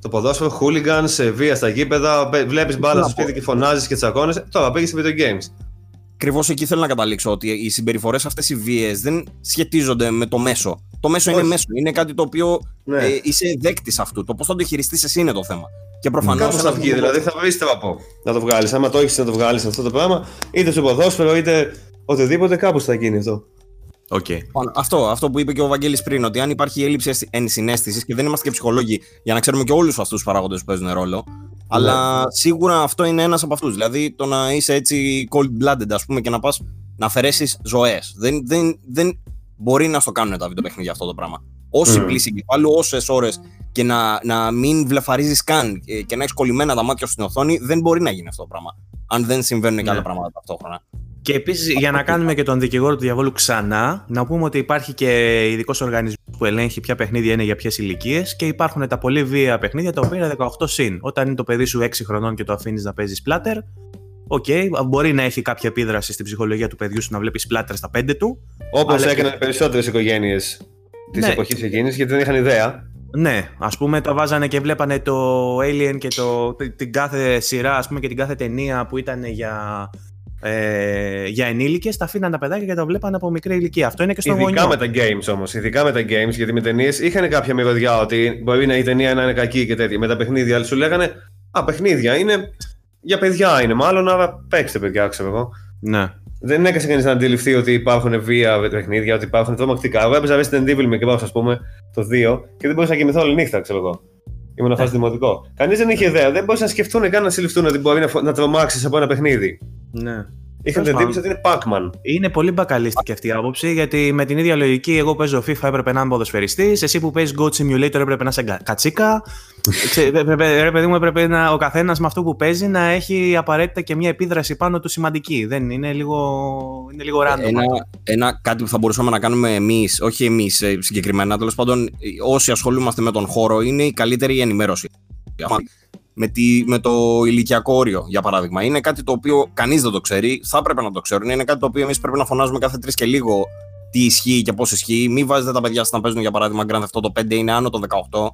Το ποδόσφαιρο, hooligans, βία στα γήπεδα, βλέπεις μπάλα στο σπίτι και φωνάζεις και τσακώνεσαι. Τώρα πήγες σε video games. Ακριβώς εκεί θέλω να καταλήξω ότι οι συμπεριφορές αυτές οι βίες δεν σχετίζονται με το μέσο. Το μέσο είναι μέσο. Είναι κάτι το οποίο ναι. ε, είσαι δέκτης αυτού. Το πώς θα το χειριστείς εσύ είναι το θέμα. Και προφανώ. θα βγει, δηλαδή θα βρεις τρόπο να το βγάλεις. Άμα το έχεις να το βγάλεις αυτό το πράγμα, είτε στο ποδόσφαιρο είτε οτιδήποτε, κάπως θα γίνει αυτό. Okay. Αυτό, αυτό που είπε και ο Βαγγέλης πριν, ότι αν υπάρχει έλλειψη ενσυναίσθησης και δεν είμαστε και ψυχολόγοι για να ξέρουμε και όλους αυτούς τους παράγοντες που παίζουν ρόλο, αλλά ναι. σίγουρα αυτό είναι ένας από αυτούς. Δηλαδή το να είσαι έτσι cold-blooded, ας πούμε, και να πας να αφαιρέσεις ζωές. Δεν, δεν, δεν μπορεί να στο κάνουν τα βιντεοπαιχνίδια αυτό το πράγμα. Όση mm. πλύση εγκεφάλου, όσες ώρες και να, να μην βλεφαρίζεις καν και να έχεις κολλημένα τα μάτια στην οθόνη, δεν μπορεί να γίνει αυτό το πράγμα. Αν δεν συμβαίνουν και άλλα ναι. πράγματα ταυτόχρονα. Και επίσης, για να κάνουμε και τον δικηγόρο του διαβόλου ξανά, να πούμε ότι υπάρχει και ειδικός οργανισμός που ελέγχει ποια παιχνίδια είναι για ποιες ηλικίες και υπάρχουν τα πολύ βίαια παιχνίδια τα οποία είναι 18 συν. Όταν είναι το παιδί σου 6 χρονών και το αφήνεις να παίζεις splatter, Ok, okay, μπορεί να έχει κάποια επίδραση στην ψυχολογία του παιδιού σου να βλέπεις splatter στα 5 του. Όπως έκαναν και... περισσότερες οικογένειες της ναι. εποχής εκείνης γιατί δεν είχαν ιδέα. Ναι, ας πούμε το βάζανε και βλέπανε το Alien και το, την κάθε σειρά ας πούμε, και την κάθε ταινία που ήταν για ε, για ενήλικες, τα αφήναν τα παιδάκια και τα βλέπαν από μικρή ηλικία. Αυτό είναι και στο Ειδικά με τα games όμως. Ειδικά με τα games, γιατί με ταινίες είχαν κάποια μυρωδιά ότι μπορεί να η ταινία να είναι κακή και τέτοια. Με τα παιχνίδια, αλλά σου λέγανε Α, παιχνίδια είναι για παιδιά είναι μάλλον, άρα παίξτε παιδιά, ξέρω εγώ. Ναι. Δεν έκασε κανείς να αντιληφθεί ότι υπάρχουν βία παιχνίδια, ότι υπάρχουν τρομακτικά. Εγώ έπαιζα Resident Evil με καιρό, ας πούμε, το 2 και δεν μπορούσα να κοιμηθώ όλη νύχτα, ξέρω εγώ. Ήμουν να φάσει δημοτικό. Κανείς δεν είχε ιδέα. Δεν μπορούσε να σκεφτούν καν να συλληφθούν ότι μπορεί να, να τρομάξεις από ένα παιχνίδι. Ναι. Είχαν την εντύπωση ότι είναι Pac-Man. Είναι πολύ μπακαλίστικη αυτή η άποψη, γιατί με την ίδια λογική, εγώ παίζω FIFA έπρεπε να είμαι ποδοσφαιριστής, εσύ που παίζεις Goat Simulator έπρεπε να είσαι κατσίκα. Ρε παιδί μου, έπρεπε να, ο καθένας με αυτό που παίζει να έχει απαραίτητα και μια επίδραση πάνω του σημαντική. Δεν είναι λίγο, είναι λίγο random. Ένα, ένα, κάτι που θα μπορούσαμε να κάνουμε εμείς, όχι εμείς ε, συγκεκριμένα, τέλος πάντων, όσοι ασχολούμαστε με τον χώρο, είναι η καλύτερη ενημέρωση με, τη, με το ηλικιακό όριο, για παράδειγμα. Είναι κάτι το οποίο κανείς δεν το ξέρει, θα έπρεπε να το ξέρουν. Είναι κάτι το οποίο εμείς πρέπει να φωνάζουμε κάθε τρεις και λίγο τι ισχύει και πώς ισχύει. Μην βάζετε τα παιδιά σας να παίζουν, για παράδειγμα, Grand Theft Auto 5 είναι άνω των 18.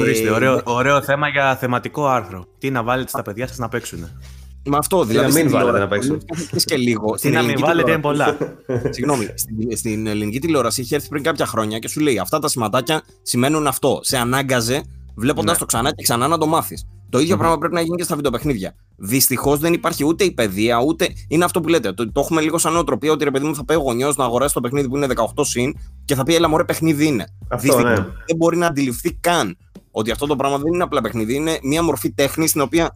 Ορίστε, ε, ωραίο, ωραίο θέμα για θεματικό άρθρο. Τι να βάλετε στα παιδιά σας να παίξουν. Με αυτό, δηλαδή. Να μην βάλετε να παίξουν. και λίγο. Τι να μην βάλετε είναι πολλά. Συγγνώμη, στην, στην ελληνική τηλεόραση είχε έρθει πριν κάποια χρόνια και σου λέει Αυτά τα σηματάκια σημαίνουν αυτό. Σε ανάγκαζε βλέποντας ναι. το ξανά και ξανά να το μάθεις. Το ίδιο mm-hmm. πράγμα πρέπει να γίνει και στα βιντεοπαιχνίδια. Δυστυχώς δεν υπάρχει ούτε η παιδεία, ούτε. Είναι αυτό που λέτε. Το, το έχουμε λίγο σαν νοοτροπία ότι ρε παιδί μου θα πάει ο γονιός να αγοράσει το παιχνίδι που είναι 18 συν και θα πει Ελά, μωρέ παιχνίδι είναι. Αυτό, ναι. Δεν μπορεί να αντιληφθεί καν ότι αυτό το πράγμα δεν είναι απλά παιχνίδι. Είναι μια μορφή τέχνης στην οποία,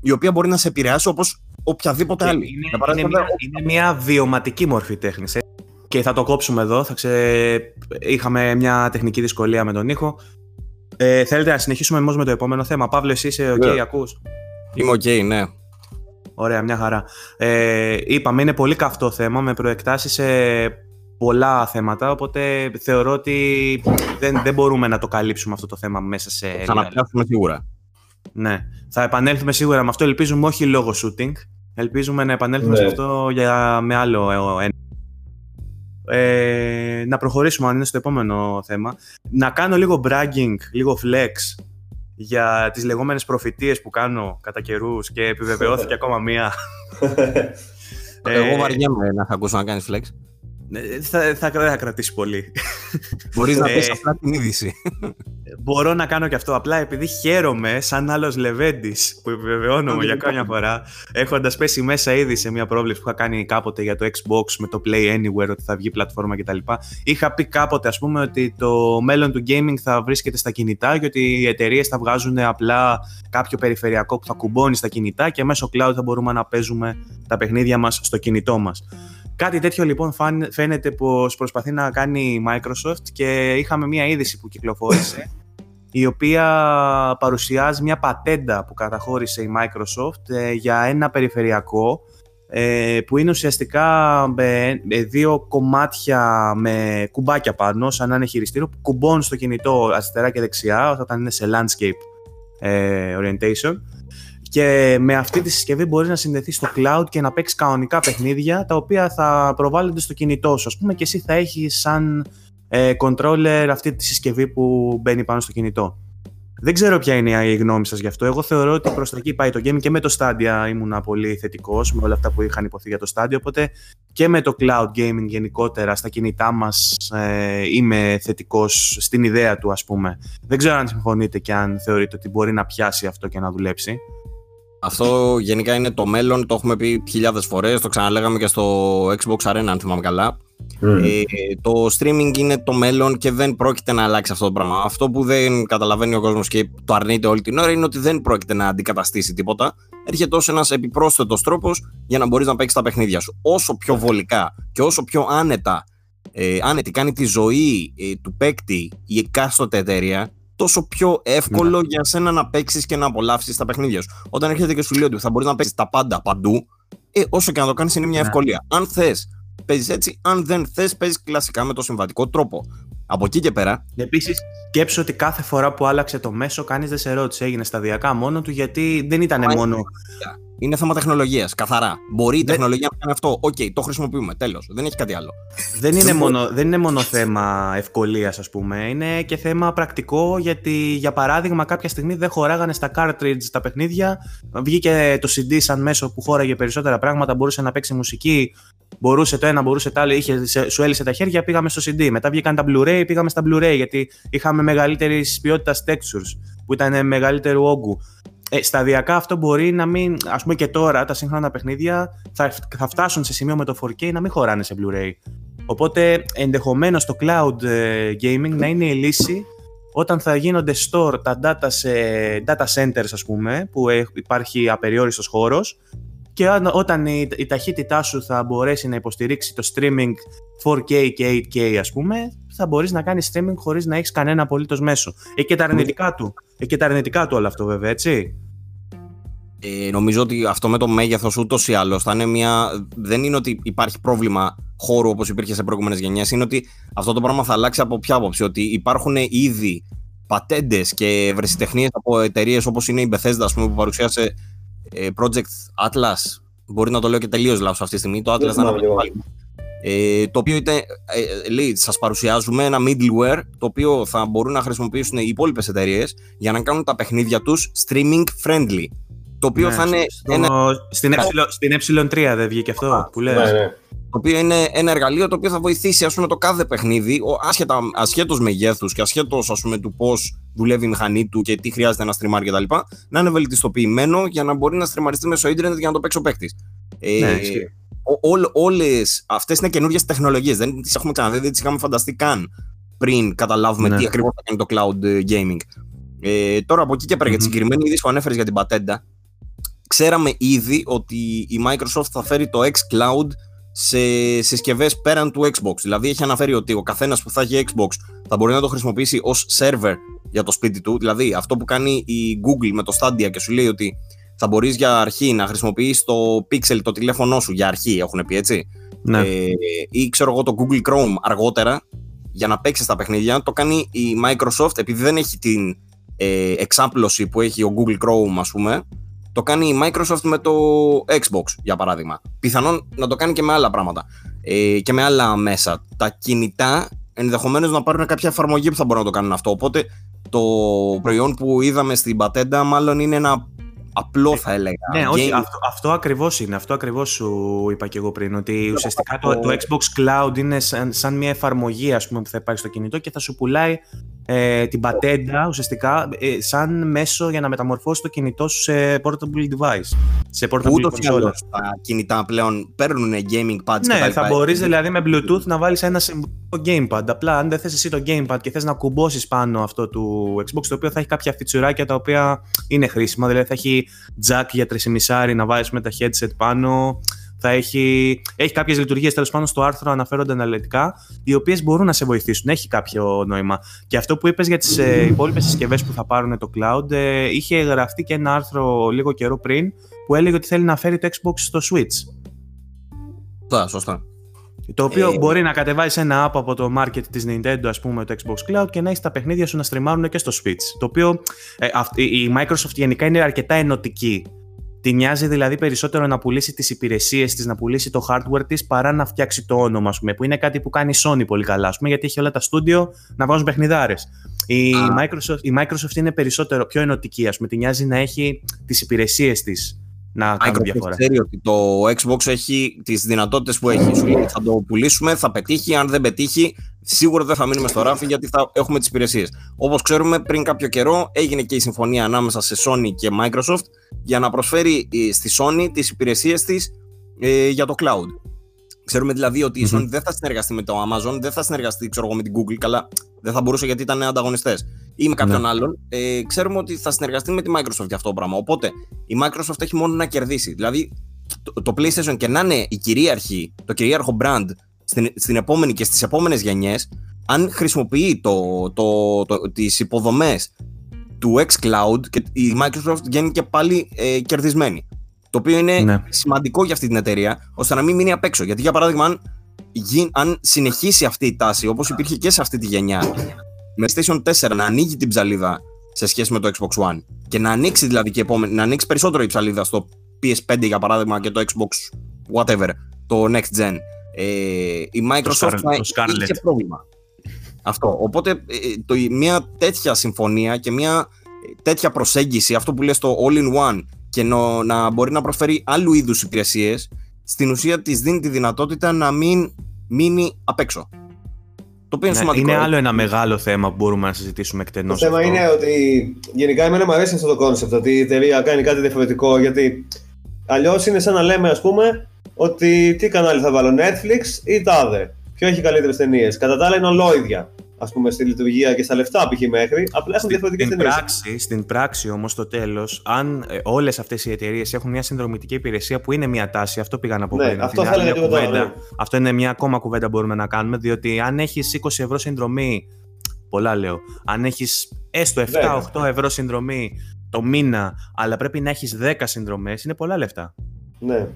η οποία μπορεί να σε επηρεάσει όπως οποιαδήποτε άλλη. Είναι, είναι, μια, είναι μια βιωματική μορφή τέχνης. Ε. Και θα το κόψουμε εδώ. Θα ξε... Είχαμε μια τεχνική δυσκολία με τον ήχο. Ε, θέλετε να συνεχίσουμε όμως με το επόμενο θέμα. Παύλο, εσύ είσαι OK, yeah. ακούς; Είμαι OK, ναι. Ωραία, μια χαρά. Ε, είπαμε, είναι πολύ καυτό θέμα με προεκτάσεις σε πολλά θέματα, οπότε θεωρώ ότι δεν, δεν μπορούμε να το καλύψουμε αυτό το θέμα μέσα σε... Θα αναπτύξουμε σίγουρα. Ναι. Θα επανέλθουμε σίγουρα με αυτό, ελπίζουμε όχι λόγω shooting. Ελπίζουμε να επανέλθουμε ναι. σε αυτό για, με άλλο ένα ε, να προχωρήσουμε αν είναι στο επόμενο θέμα. Να κάνω λίγο bragging, λίγο flex για τις λεγόμενες προφητείες που κάνω κατά καιρούς και επιβεβαιώθηκε ακόμα μία. Εγώ βαριέμαι να θα ακούσω να κάνεις flex. Ε, θα, θα, θα κρατήσει πολύ. Μπορείς να πεις απλά την είδηση. Μπορώ να κάνω και αυτό. Απλά επειδή χαίρομαι σαν άλλος Λεβέντης που επιβεβαιώνομαι για κάμια φορά, έχοντας πέσει μέσα ήδη σε μια πρόβλεψη που είχα κάνει κάποτε για το Xbox με το Play Anywhere, ότι θα βγει πλατφόρμα κτλ. Είχα πει κάποτε, ας πούμε, ότι το μέλλον του gaming θα βρίσκεται στα κινητά και ότι οι εταιρείες θα βγάζουν απλά κάποιο περιφερειακό που θα κουμπώνει στα κινητά και μέσω cloud θα μπορούμε να παίζουμε τα παιχνίδια μας στο κινητό μας. Κάτι τέτοιο λοιπόν φαίνεται πως προσπαθεί να κάνει η Microsoft και είχαμε μια είδηση που κυκλοφόρησε η οποία παρουσιάζει μια πατέντα που καταχώρησε η Microsoft ε, για ένα περιφερειακό ε, που είναι ουσιαστικά δύο κομμάτια με κουμπάκια πάνω, σαν να είναι χειριστήριο, που κουμπώνουν στο κινητό αριστερά και δεξιά όταν είναι σε landscape ε, orientation και με αυτή τη συσκευή μπορείς να συνδεθείς στο cloud και να παίξεις κανονικά παιχνίδια τα οποία θα προβάλλονται στο κινητό σου. Α πούμε και εσύ θα έχεις σαν ε, controller αυτή τη συσκευή που μπαίνει πάνω στο κινητό. Δεν ξέρω ποια είναι η γνώμη σας γι' αυτό. Εγώ θεωρώ ότι προς τα εκεί πάει το game και με το Stadia ήμουν πολύ θετικός με όλα αυτά που είχαν υποθεί για το Stadia. Οπότε και με το cloud gaming γενικότερα στα κινητά μας ε, είμαι θετικός στην ιδέα του, ας πούμε. Δεν ξέρω αν συμφωνείτε και αν θεωρείτε ότι μπορεί να πιάσει αυτό και να δουλέψει. Αυτό γενικά είναι το μέλλον, το έχουμε πει χιλιάδες φορές, το ξαναλέγαμε και στο Xbox Arena αν θυμάμαι καλά. Ε, το streaming είναι το μέλλον και δεν πρόκειται να αλλάξει αυτό το πράγμα. Αυτό που δεν καταλαβαίνει ο κόσμος και το αρνείται όλη την ώρα είναι ότι δεν πρόκειται να αντικαταστήσει τίποτα. Έρχεται ως ένας επιπρόσθετος τρόπος για να μπορείς να παίξεις τα παιχνίδια σου. Όσο πιο βολικά και όσο πιο άνετα ε, άνετη κάνει τη ζωή ε, του παίκτη η εκάστοτε εταιρεία, τόσο πιο εύκολο ναι. για σένα να παίξεις και να απολαύσεις τα παιχνίδια σου. Όταν έρχεται και σου λέει ότι θα μπορείς να παίξεις τα πάντα παντού, ε, όσο και να το κάνεις είναι μια ναι. ευκολία. Αν θες, παίζεις έτσι. Αν δεν θες, παίζεις κλασικά με το συμβατικό τρόπο. Από εκεί και πέρα. Επίσης, σκέψου ότι κάθε φορά που άλλαξε το μέσο, κανείς δεν σε ρώτησε. Έγινε σταδιακά μόνο του γιατί δεν ήταν μόνο. Είναι θέμα τεχνολογίας, καθαρά. Μπορεί η τεχνολογία να κάνει αυτό. Οκ, το χρησιμοποιούμε. Τέλος. Δεν έχει κάτι άλλο. Δεν είναι, μόνο, δεν είναι μόνο θέμα ευκολίας, ας πούμε. Είναι και θέμα πρακτικό γιατί, για παράδειγμα, κάποια στιγμή δεν χωράγανε στα cartridge τα παιχνίδια. Βγήκε το CD σαν μέσο που χώραγε περισσότερα πράγματα. Μπορούσε να παίξει μουσική. Μπορούσε το ένα, μπορούσε το άλλο. Είχε, σου έλυσε τα χέρια, πήγαμε στο CD. Μετά βγήκαν τα Blu-ray, πήγαμε στα Blu-ray γιατί είχαμε μεγαλύτερης ποιότητας textures που ήταν μεγαλύτερου όγκου ε, σταδιακά αυτό μπορεί να μην. Α πούμε και τώρα τα σύγχρονα παιχνίδια θα, θα φτάσουν σε σημείο με το 4K να μην χωράνε σε Blu-ray. Οπότε ενδεχομένως το cloud ε, gaming να είναι η λύση όταν θα γίνονται store τα data σε data centers ας πούμε που υπάρχει απεριόριστος χώρος και όταν η, η ταχύτητά σου θα μπορέσει να υποστηρίξει το streaming 4K και 8K ας πούμε, θα μπορείς να κάνεις streaming χωρίς να έχεις κανένα απολύτως μέσο. Έχει και τα αρνητικά του. Έχει και τα αρνητικά του όλο αυτό βέβαια, έτσι. Ε, νομίζω ότι αυτό με το μέγεθος ούτως ή άλλως θα είναι μια. Δεν είναι ότι υπάρχει πρόβλημα χώρου όπως υπήρχε σε προηγούμενες γενιές. Είναι ότι αυτό το πράγμα θα αλλάξει από ποια άποψη; Ότι υπάρχουν ήδη πατέντες και ευρεσιτεχνίες από εταιρείες όπως είναι η Bethesda, ας πούμε, που παρουσίασε ε, Project Atlas. Μπορεί να το λέω και τελείως λάθος αυτή τη στιγμή. Το Atlas να είναι ε, το οποίο είτε, ε, λέει, σας παρουσιάζουμε ένα middleware το οποίο θα μπορούν να χρησιμοποιήσουν οι υπόλοιπες εταιρείες για να κάνουν τα παιχνίδια τους streaming friendly. Το οποίο ναι, θα είναι. Στο, ένα... Στην, ε, στην ε3 δεν βγήκε αυτό που λες. Ναι, ναι. Το οποίο είναι ένα εργαλείο το οποίο θα βοηθήσει ας πούμε, το κάθε παιχνίδι, ασχετά, ασχέτως μεγέθους και ασχέτως ας πούμε, του πώς δουλεύει η μηχανή του και τι χρειάζεται να στριμάρει κτλ. Να είναι βελτιστοποιημένο για να μπορεί να στριμαριστεί μέσω ίντερνετ για να το παίξει ο παίκτης. Ε, ναι, Όλες αυτές είναι καινούριε τεχνολογίες. Δεν τις έχουμε ξαναδεί, δεν τις είχαμε φανταστεί καν πριν καταλάβουμε ναι. τι ακριβώς θα κάνει το cloud gaming. Ε, τώρα από εκεί και πέρα, mm-hmm. για τη συγκεκριμένη είδηση που ανέφερες για την πατέντα, ξέραμε ήδη ότι η Microsoft θα φέρει το xCloud σε συσκευές πέραν του Xbox. Δηλαδή έχει αναφέρει ότι ο καθένας που θα έχει Xbox θα μπορεί να το χρησιμοποιήσει ως server για το σπίτι του. Δηλαδή αυτό που κάνει η Google με το Stadia και σου λέει ότι θα μπορείς για αρχή να χρησιμοποιήσει το Pixel το τηλέφωνό σου για αρχή, έχουν πει έτσι. Ναι. Ε, ή ξέρω εγώ το Google Chrome αργότερα για να παίξεις τα παιχνίδια. Το κάνει η Microsoft επειδή δεν έχει την ε, εξάπλωση που έχει ο Google Chrome, ας πούμε το κάνει η Microsoft με το Xbox, για παράδειγμα. Πιθανόν να το κάνει και με άλλα πράγματα ε, και με άλλα μέσα. Τα κινητά ενδεχομένως να πάρουν κάποια εφαρμογή που θα μπορούν να το κάνουν αυτό. Οπότε το προϊόν που είδαμε στην πατέντα μάλλον είναι ένα απλό θα έλεγα. Ναι, όχι, αυτό, αυτό ακριβώς είναι, αυτό ακριβώς σου είπα και εγώ πριν, ότι ουσιαστικά το, το Xbox Cloud είναι σαν, σαν μια εφαρμογή ας πούμε, που θα υπάρχει στο κινητό και θα σου πουλάει ε, την πατέντα ουσιαστικά ε, σαν μέσο για να μεταμορφώσει το κινητό σου σε portable device. Σε portable Ούτως console. τα κινητά πλέον παίρνουν gaming pads ναι, και θα μπορείς δηλαδή με bluetooth να βάλεις ένα gamepad. Απλά αν δεν θες εσύ το gamepad και θες να κουμπώσεις πάνω αυτό του Xbox το οποίο θα έχει κάποια φιτσουράκια τα οποία είναι χρήσιμα. Δηλαδή θα έχει jack για 3,5 να βάλεις με τα headset πάνω θα έχει, έχει κάποιες λειτουργίες τέλος πάντων στο άρθρο αναφέρονται αναλυτικά, οι οποίες μπορούν να σε βοηθήσουν. Έχει κάποιο νόημα. Και αυτό που είπες για τις ε, υπόλοιπες συσκευές που θα πάρουν το cloud, ε, είχε γραφτεί και ένα άρθρο λίγο καιρό πριν που έλεγε ότι θέλει να φέρει το Xbox στο Switch. Σωστά, σωστά. Το οποίο ε, μπορεί να κατεβάσεις ένα app από το market της Nintendo, ας πούμε, το Xbox Cloud και να έχεις τα παιχνίδια σου να στριμάρουν και στο Switch. Το οποίο ε, η Microsoft γενικά είναι αρκετά ενωτική Τη νοιάζει δηλαδή περισσότερο να πουλήσει τις υπηρεσίες της, να πουλήσει το hardware της, παρά να φτιάξει το όνομα, πούμε, που είναι κάτι που κάνει η Sony πολύ καλά, πούμε, γιατί έχει όλα τα στούντιο να βάζουν παιχνιδάρες. Η, Microsoft, η Microsoft είναι περισσότερο πιο ενωτική, ας πούμε, τη νοιάζει να έχει τις υπηρεσίες της να κάνουν διαφορά. Ξέρει ότι το Xbox έχει τις δυνατότητες που έχει. Σου λέει θα το πουλήσουμε, θα πετύχει. Αν δεν πετύχει, σίγουρα δεν θα μείνουμε στο ράφι γιατί θα έχουμε τις υπηρεσίες. Όπως ξέρουμε, πριν κάποιο καιρό έγινε και η συμφωνία ανάμεσα σε Sony και Microsoft για να προσφέρει ε, στη Sony τις υπηρεσίες της ε, για το cloud. Ξέρουμε δηλαδή ότι η Sony δεν θα συνεργαστεί με το Amazon, δεν θα συνεργαστεί ξέρω με την Google, καλά δεν θα μπορούσε γιατί ήταν ανταγωνιστές ή με κάποιον ναι. άλλον. Ε, ξέρουμε ότι θα συνεργαστεί με τη Microsoft για αυτό το πράγμα. Οπότε η Microsoft έχει μόνο να κερδίσει. Δηλαδή το, το PlayStation και να είναι η κυρίαρχη, το κυρίαρχο brand στην, στην επόμενη και στις επόμενες γενιές, αν χρησιμοποιεί το, το, το, τις υποδομές του xCloud και η Microsoft βγαίνει και πάλι ε, κερδισμένη. Το οποίο είναι ναι. σημαντικό για αυτή την εταιρεία, ώστε να μην μείνει απ' έξω. Γιατί για παράδειγμα, αν, αν συνεχίσει αυτή η τάση, όπως υπήρχε και σε αυτή τη γενιά, με PlayStation 4 να ανοίγει την ψαλίδα σε σχέση με το Xbox One και να ανοίξει δηλαδή και επόμενη, να ανοίξει περισσότερο η ψαλίδα στο PS5 για παράδειγμα και το Xbox whatever, το next gen. Ε, η Microsoft θα είχε πρόβλημα. Αυτό. Οπότε ε, το, μια τέτοια συμφωνία και μια τέτοια προσέγγιση, αυτό που λες το all-in-one και να, να μπορεί να προσφέρει άλλου είδους υπηρεσίες, στην ουσία της δίνει τη δυνατότητα να μην μείνει απ' έξω. Το οποίο είναι, ναι, είναι άλλο ένα μεγάλο θέμα που μπορούμε να συζητήσουμε εκτενώς. Το θέμα είναι ότι γενικά εμένα μου αρέσει αυτό το concept, ότι η εταιρεία κάνει κάτι διαφορετικό. Γιατί αλλιώς είναι σαν να λέμε, ας πούμε, ότι τι κανάλι θα βάλω, Netflix ή τάδε. Ποιο έχει καλύτερες ταινίες. Κατά τα άλλα είναι ολόιδια. ας πούμε, στη λειτουργία και στα λεφτά π.χ. μέχρι, απλά έχουν διαφορετικές στην πράξη, στην πράξη όμως, στο τέλος, αν ε, όλες αυτές οι εταιρείες έχουν μια συνδρομητική υπηρεσία που είναι μια τάση, αυτό πήγα να πω ναι, πριν. Αυτό, θα έλεγα κουβέντα, ναι. αυτό είναι μια ακόμα κουβέντα που μπορούμε να κάνουμε, διότι αν έχεις 20 ευρώ συνδρομή. Πολλά λέω. Αν έχεις έστω 7-8 ευρώ συνδρομή το μήνα, αλλά πρέπει να έχεις 10 συνδρομές, είναι πολλά λεφτά. Ναι.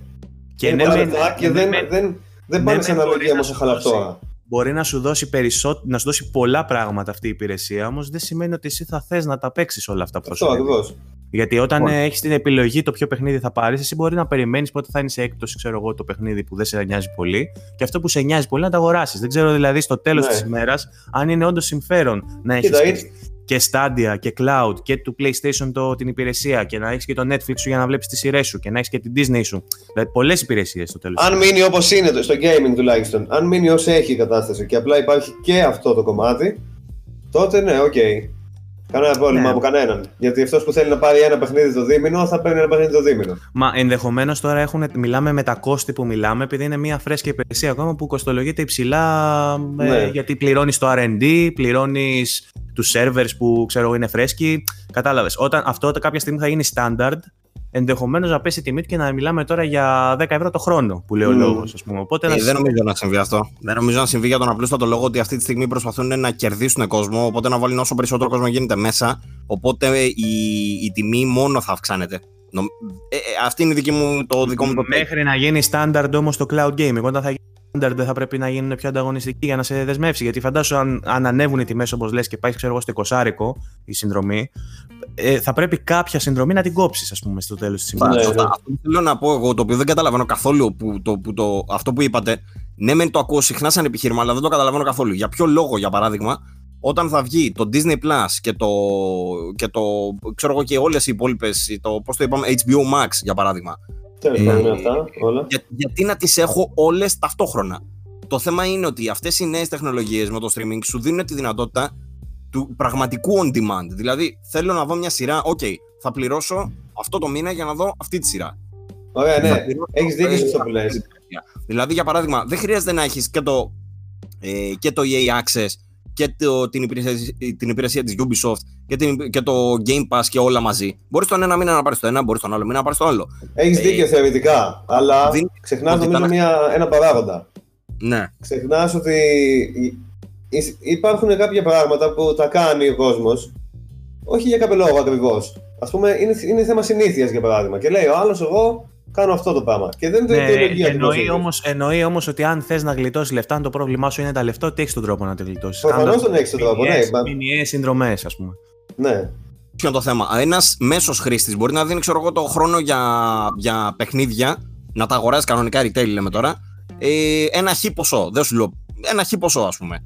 Και, είναι πολλά λεφτά και δεν, δεν, δεν, δεν πάνε σε αναλογία όμω σε χαλαυτόρα μπορεί να σου δώσει περισσό... να σου δώσει πολλά πράγματα αυτή η υπηρεσία, όμως δεν σημαίνει ότι εσύ θα θες να τα παίξεις όλα αυτά που σου ακριβώς. Γιατί όταν λοιπόν. έχεις την επιλογή το ποιο παιχνίδι θα πάρεις, εσύ μπορεί να περιμένεις πότε θα είναι σε έκπτωση, ξέρω εγώ, το παιχνίδι που δεν σε νοιάζει πολύ και αυτό που σε νοιάζει πολύ να το αγοράσεις. Δεν ξέρω δηλαδή στο τέλος ναι. της ημέρας αν είναι όντως συμφέρον να έχεις και Stadia και Cloud και του PlayStation το, την υπηρεσία και να έχεις και το Netflix σου για να βλέπεις τις σειρές σου και να έχεις και την Disney σου. Δηλαδή πολλές υπηρεσίες στο τέλος. Αν μείνει όπως είναι στο gaming τουλάχιστον, αν μείνει ως έχει η κατάσταση και απλά υπάρχει και αυτό το κομμάτι, τότε ναι, ok. Okay. Κανένα πρόβλημα ναι. από κανέναν. Γιατί αυτός που θέλει να πάρει ένα παιχνίδι το δίμηνο θα παίρνει ένα παιχνίδι το δίμηνο. Μα ενδεχομένως τώρα έχουν, μιλάμε με τα κόστη που μιλάμε, επειδή είναι μια φρέσκια υπηρεσία ακόμα που κοστολογείται υψηλά ε, ναι. γιατί πληρώνεις το R&D, πληρώνεις τους servers που ξέρω είναι φρέσκοι. Κατάλαβες. Όταν αυτό κάποια στιγμή θα γίνει standard, ενδεχομένως να πέσει η τιμή του και να μιλάμε τώρα για 10 ευρώ το χρόνο που λέει ο mm. λόγος. Οπότε ε, Δεν νομίζω να συμβεί αυτό. Δεν νομίζω να συμβεί για τον απλούστατο λόγο ότι αυτή τη στιγμή προσπαθούν να κερδίσουν κόσμο, οπότε να βάλουν όσο περισσότερο κόσμο γίνεται μέσα. Οπότε η, η τιμή μόνο θα αυξάνεται. Ε, ε, αυτή είναι η δική μου, το δικό μου το Μέχρι να γίνει standard όμως το cloud gaming. Όταν θα γίνει standard δεν θα πρέπει να γίνουν πιο ανταγωνιστικοί για να σε δεσμεύσει. Γιατί φαντάσου αν, αν ανέβουν οι τιμές όπως λες και πάει ξέρω εγώ στο 20 η συνδρομή, ε, θα πρέπει κάποια συνδρομή να την κόψεις, ας πούμε, στο τέλος της ημέρα. Ναι, Αυτό που θέλω να πω εγώ, το οποίο δεν καταλαβαίνω καθόλου που, το, που το, αυτό που είπατε. Ναι, μεν το ακούω συχνά σαν επιχείρημα, αλλά δεν το καταλαβαίνω καθόλου. Για ποιο λόγο, για παράδειγμα, όταν θα βγει το Disney Plus και το, και το ξέρω εγώ και όλες οι υπόλοιπες, το, πώς το είπαμε, HBO Max για παράδειγμα. Ε, αυτά, όλα. Για, γιατί να τις έχω όλες ταυτόχρονα. Το θέμα είναι ότι αυτές οι νέες τεχνολογίες με το streaming σου δίνουν τη δυνατότητα του πραγματικού on demand. Δηλαδή, θέλω να δω μια σειρά, ok, okay, θα πληρώσω αυτό το μήνα για να δω αυτή τη σειρά. Ωραία, ναι. Έχεις δίκιο σε αυτό που λες. Δηλαδή, για παράδειγμα, δεν χρειάζεται να έχεις και το, ε, και το EA Access και το, την, υπηρεσία, την υπηρεσία της Ubisoft και, την, και το Game Pass και όλα μαζί. Μπορείς τον ένα μήνα να πάρεις το ένα, μπορείς τον άλλο μήνα να πάρεις το άλλο. Έχεις ε, δίκιο θεωρητικά, αλλά δι... ξεχνάς νομίζω μια, ένα παράγοντα. Ναι. Ξεχνάς ότι υπάρχουν κάποια πράγματα που τα κάνει ο κόσμος, όχι για κάποιο λόγο ακριβώς. Α πούμε, είναι, είναι θέμα συνήθειας για παράδειγμα. Και λέει ο άλλος, εγώ κάνω αυτό το πράγμα. Και δεν είναι ναι, εννοεί όμως, εννοεί όμως ότι αν θες να γλιτώσεις λεφτά, αν το πρόβλημά σου είναι τα λεφτά, ότι έχεις τον τρόπο να τη γλιτώσεις. Προφανώς τον έχεις τον τρόπο, ναι. Μηνιαίε συνδρομές, ας πούμε. Ναι. Ποιο είναι το θέμα; Ένας μέσος χρήστης μπορεί να δίνει, ξέρω εγώ, το χρόνο για, για παιχνίδια, να τα αγοράζει κανονικά retail, λέμε τώρα. Ε, ένα χ ποσό. Δεν σου λέω. Ένα χ ποσό, ας πούμε.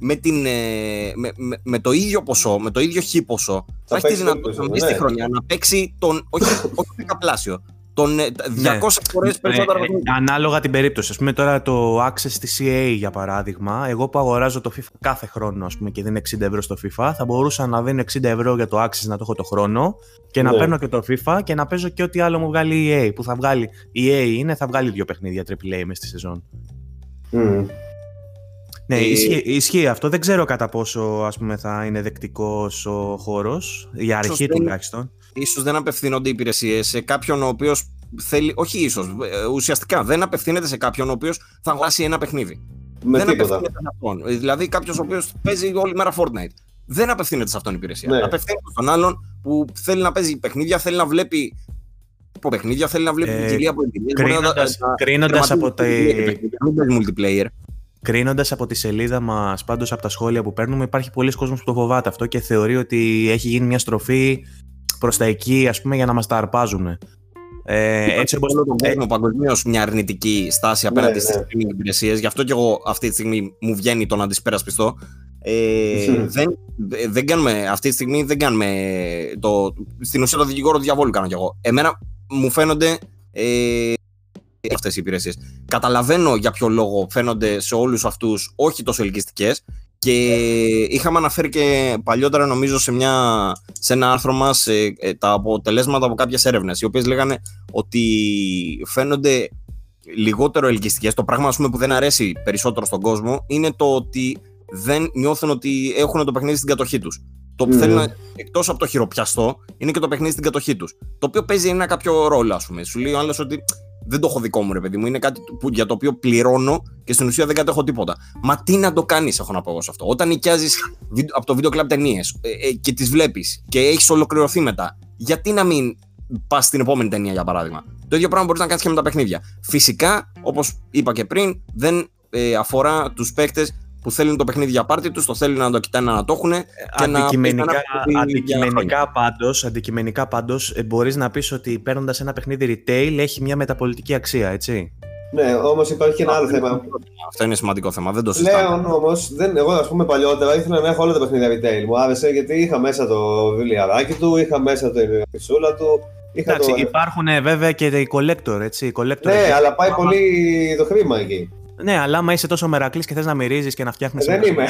Με, την, ε, με, με, με, το ίδιο ποσό, με το ίδιο χ ποσό, θα, θα έχει τη δυνατότητα ναι. στη χρονιά να παίξει τον. Όχι, όχι δεκαπλάσιο τον 200 ναι. φορές περισσότερο. Ναι, ανάλογα την περίπτωση. Α πούμε τώρα το access στη CA για παράδειγμα, εγώ που αγοράζω το FIFA κάθε χρόνο ας πούμε, και δίνω 60 ευρώ στο FIFA, θα μπορούσα να δίνω 60 ευρώ για το access να το έχω το χρόνο και να ναι. παίρνω και το FIFA και να παίζω και ό,τι άλλο μου βγάλει η EA. Που θα βγάλει η EA είναι, θα βγάλει δύο παιχνίδια AAA μέσα στη σεζόν. Mm. Ναι, ε... ισχύει, ισχύει, αυτό. Δεν ξέρω κατά πόσο ας πούμε, θα είναι δεκτικός ο χώρος, για αρχή τουλάχιστον ίσως δεν απευθύνονται οι υπηρεσίες σε κάποιον ο οποίος θέλει, όχι ίσως, ε, ουσιαστικά δεν απευθύνεται σε κάποιον ο οποίος θα αγοράσει ένα παιχνίδι. Με δεν τίποτα. απευθύνεται σε αυτόν. Δηλαδή κάποιος ο οποίος παίζει όλη μέρα Fortnite. Δεν απευθύνεται σε αυτόν η υπηρεσία. Ναι. Απευθύνεται στον άλλον που θέλει να παίζει παιχνίδια, θέλει να βλέπει από παιχνίδια, θέλει να βλέπει ε, ποικιλία από Κρίνοντα από τα. multiplayer. Κρίνοντας από τη σελίδα μας, πάντως από τα σχόλια που παίρνουμε, υπάρχει πολλοί κόσμος που το φοβάται αυτό και θεωρεί ότι έχει γίνει μια στροφή προς τα εκεί, ας πούμε, για να μας τα αρπάζουν. Ε, έτσι όπως τον κόσμο παγκοσμίως μια αρνητική στάση ναι, απέναντι ναι, στι streaming υπηρεσίες. Γι' αυτό και εγώ αυτή τη στιγμή μου βγαίνει το να τις περασπιστώ. Ε, δεν, δεν κάνουμε, αυτή τη στιγμή δεν κάνουμε το, στην ουσία το δικηγόρο διαβόλου κάνω κι εγώ. Εμένα μου φαίνονται ε, αυτές οι υπηρεσίες. Καταλαβαίνω για ποιο λόγο φαίνονται σε όλους αυτούς όχι τόσο ελκυστικές και είχαμε αναφέρει και παλιότερα νομίζω σε, μια, σε ένα άρθρο μας ε, ε, τα αποτελέσματα από κάποιες έρευνες οι οποίες λέγανε ότι φαίνονται λιγότερο ελκυστικές. Το πράγμα πούμε, που δεν αρέσει περισσότερο στον κόσμο είναι το ότι δεν νιώθουν ότι έχουν το παιχνίδι στην κατοχή τους. Το που mm. θέλουν, εκτός από το χειροπιαστό, είναι και το παιχνίδι στην κατοχή τους. Το οποίο παίζει ένα κάποιο ρόλο, ας πούμε. Σου λέει ο άλλος ότι δεν το έχω δικό μου, ρε παιδί μου. Είναι κάτι που, για το οποίο πληρώνω και στην ουσία δεν κατέχω τίποτα. Μα τι να το κάνεις, έχω να πω εγώ σε αυτό. Όταν νοικιάζεις από το βίντεο κλαμπ ταινίες ε, ε, και τις βλέπεις και έχεις ολοκληρωθεί μετά, γιατί να μην πας στην επόμενη ταινία, για παράδειγμα; Το ίδιο πράγμα μπορείς να κάνεις και με τα παιχνίδια. Φυσικά, όπως είπα και πριν, δεν ε, αφορά τους παίκτες που θέλουν το παιχνίδι για πάρτι τους, το θέλουν να το κοιτάνε να το έχουν. αντικειμενικά, να αντικειμενικά πάντω, αντικειμενικά πάντως, ε, μπορείς να πεις ότι παίρνοντας ένα παιχνίδι retail έχει μια μεταπολιτική αξία, έτσι. Ναι, όμως υπάρχει και ένα άλλο θέμα. Αυτό είναι σημαντικό θέμα, δεν το συζητάω. Λέω όμως, εγώ ας πούμε παλιότερα ήθελα να έχω όλα τα παιχνίδια retail. Μου άρεσε γιατί είχα μέσα το βιβλιαράκι του, είχα μέσα την φυσούλα του. Είχα Εντάξει, το... υπάρχουν βέβαια και οι collector, έτσι. Collector ναι, αλλά πάει πολύ το χρήμα εκεί. Ναι, αλλά άμα είσαι τόσο μερακλής και θες να μυρίζεις και να φτιάχνεις. Δεν είμαι.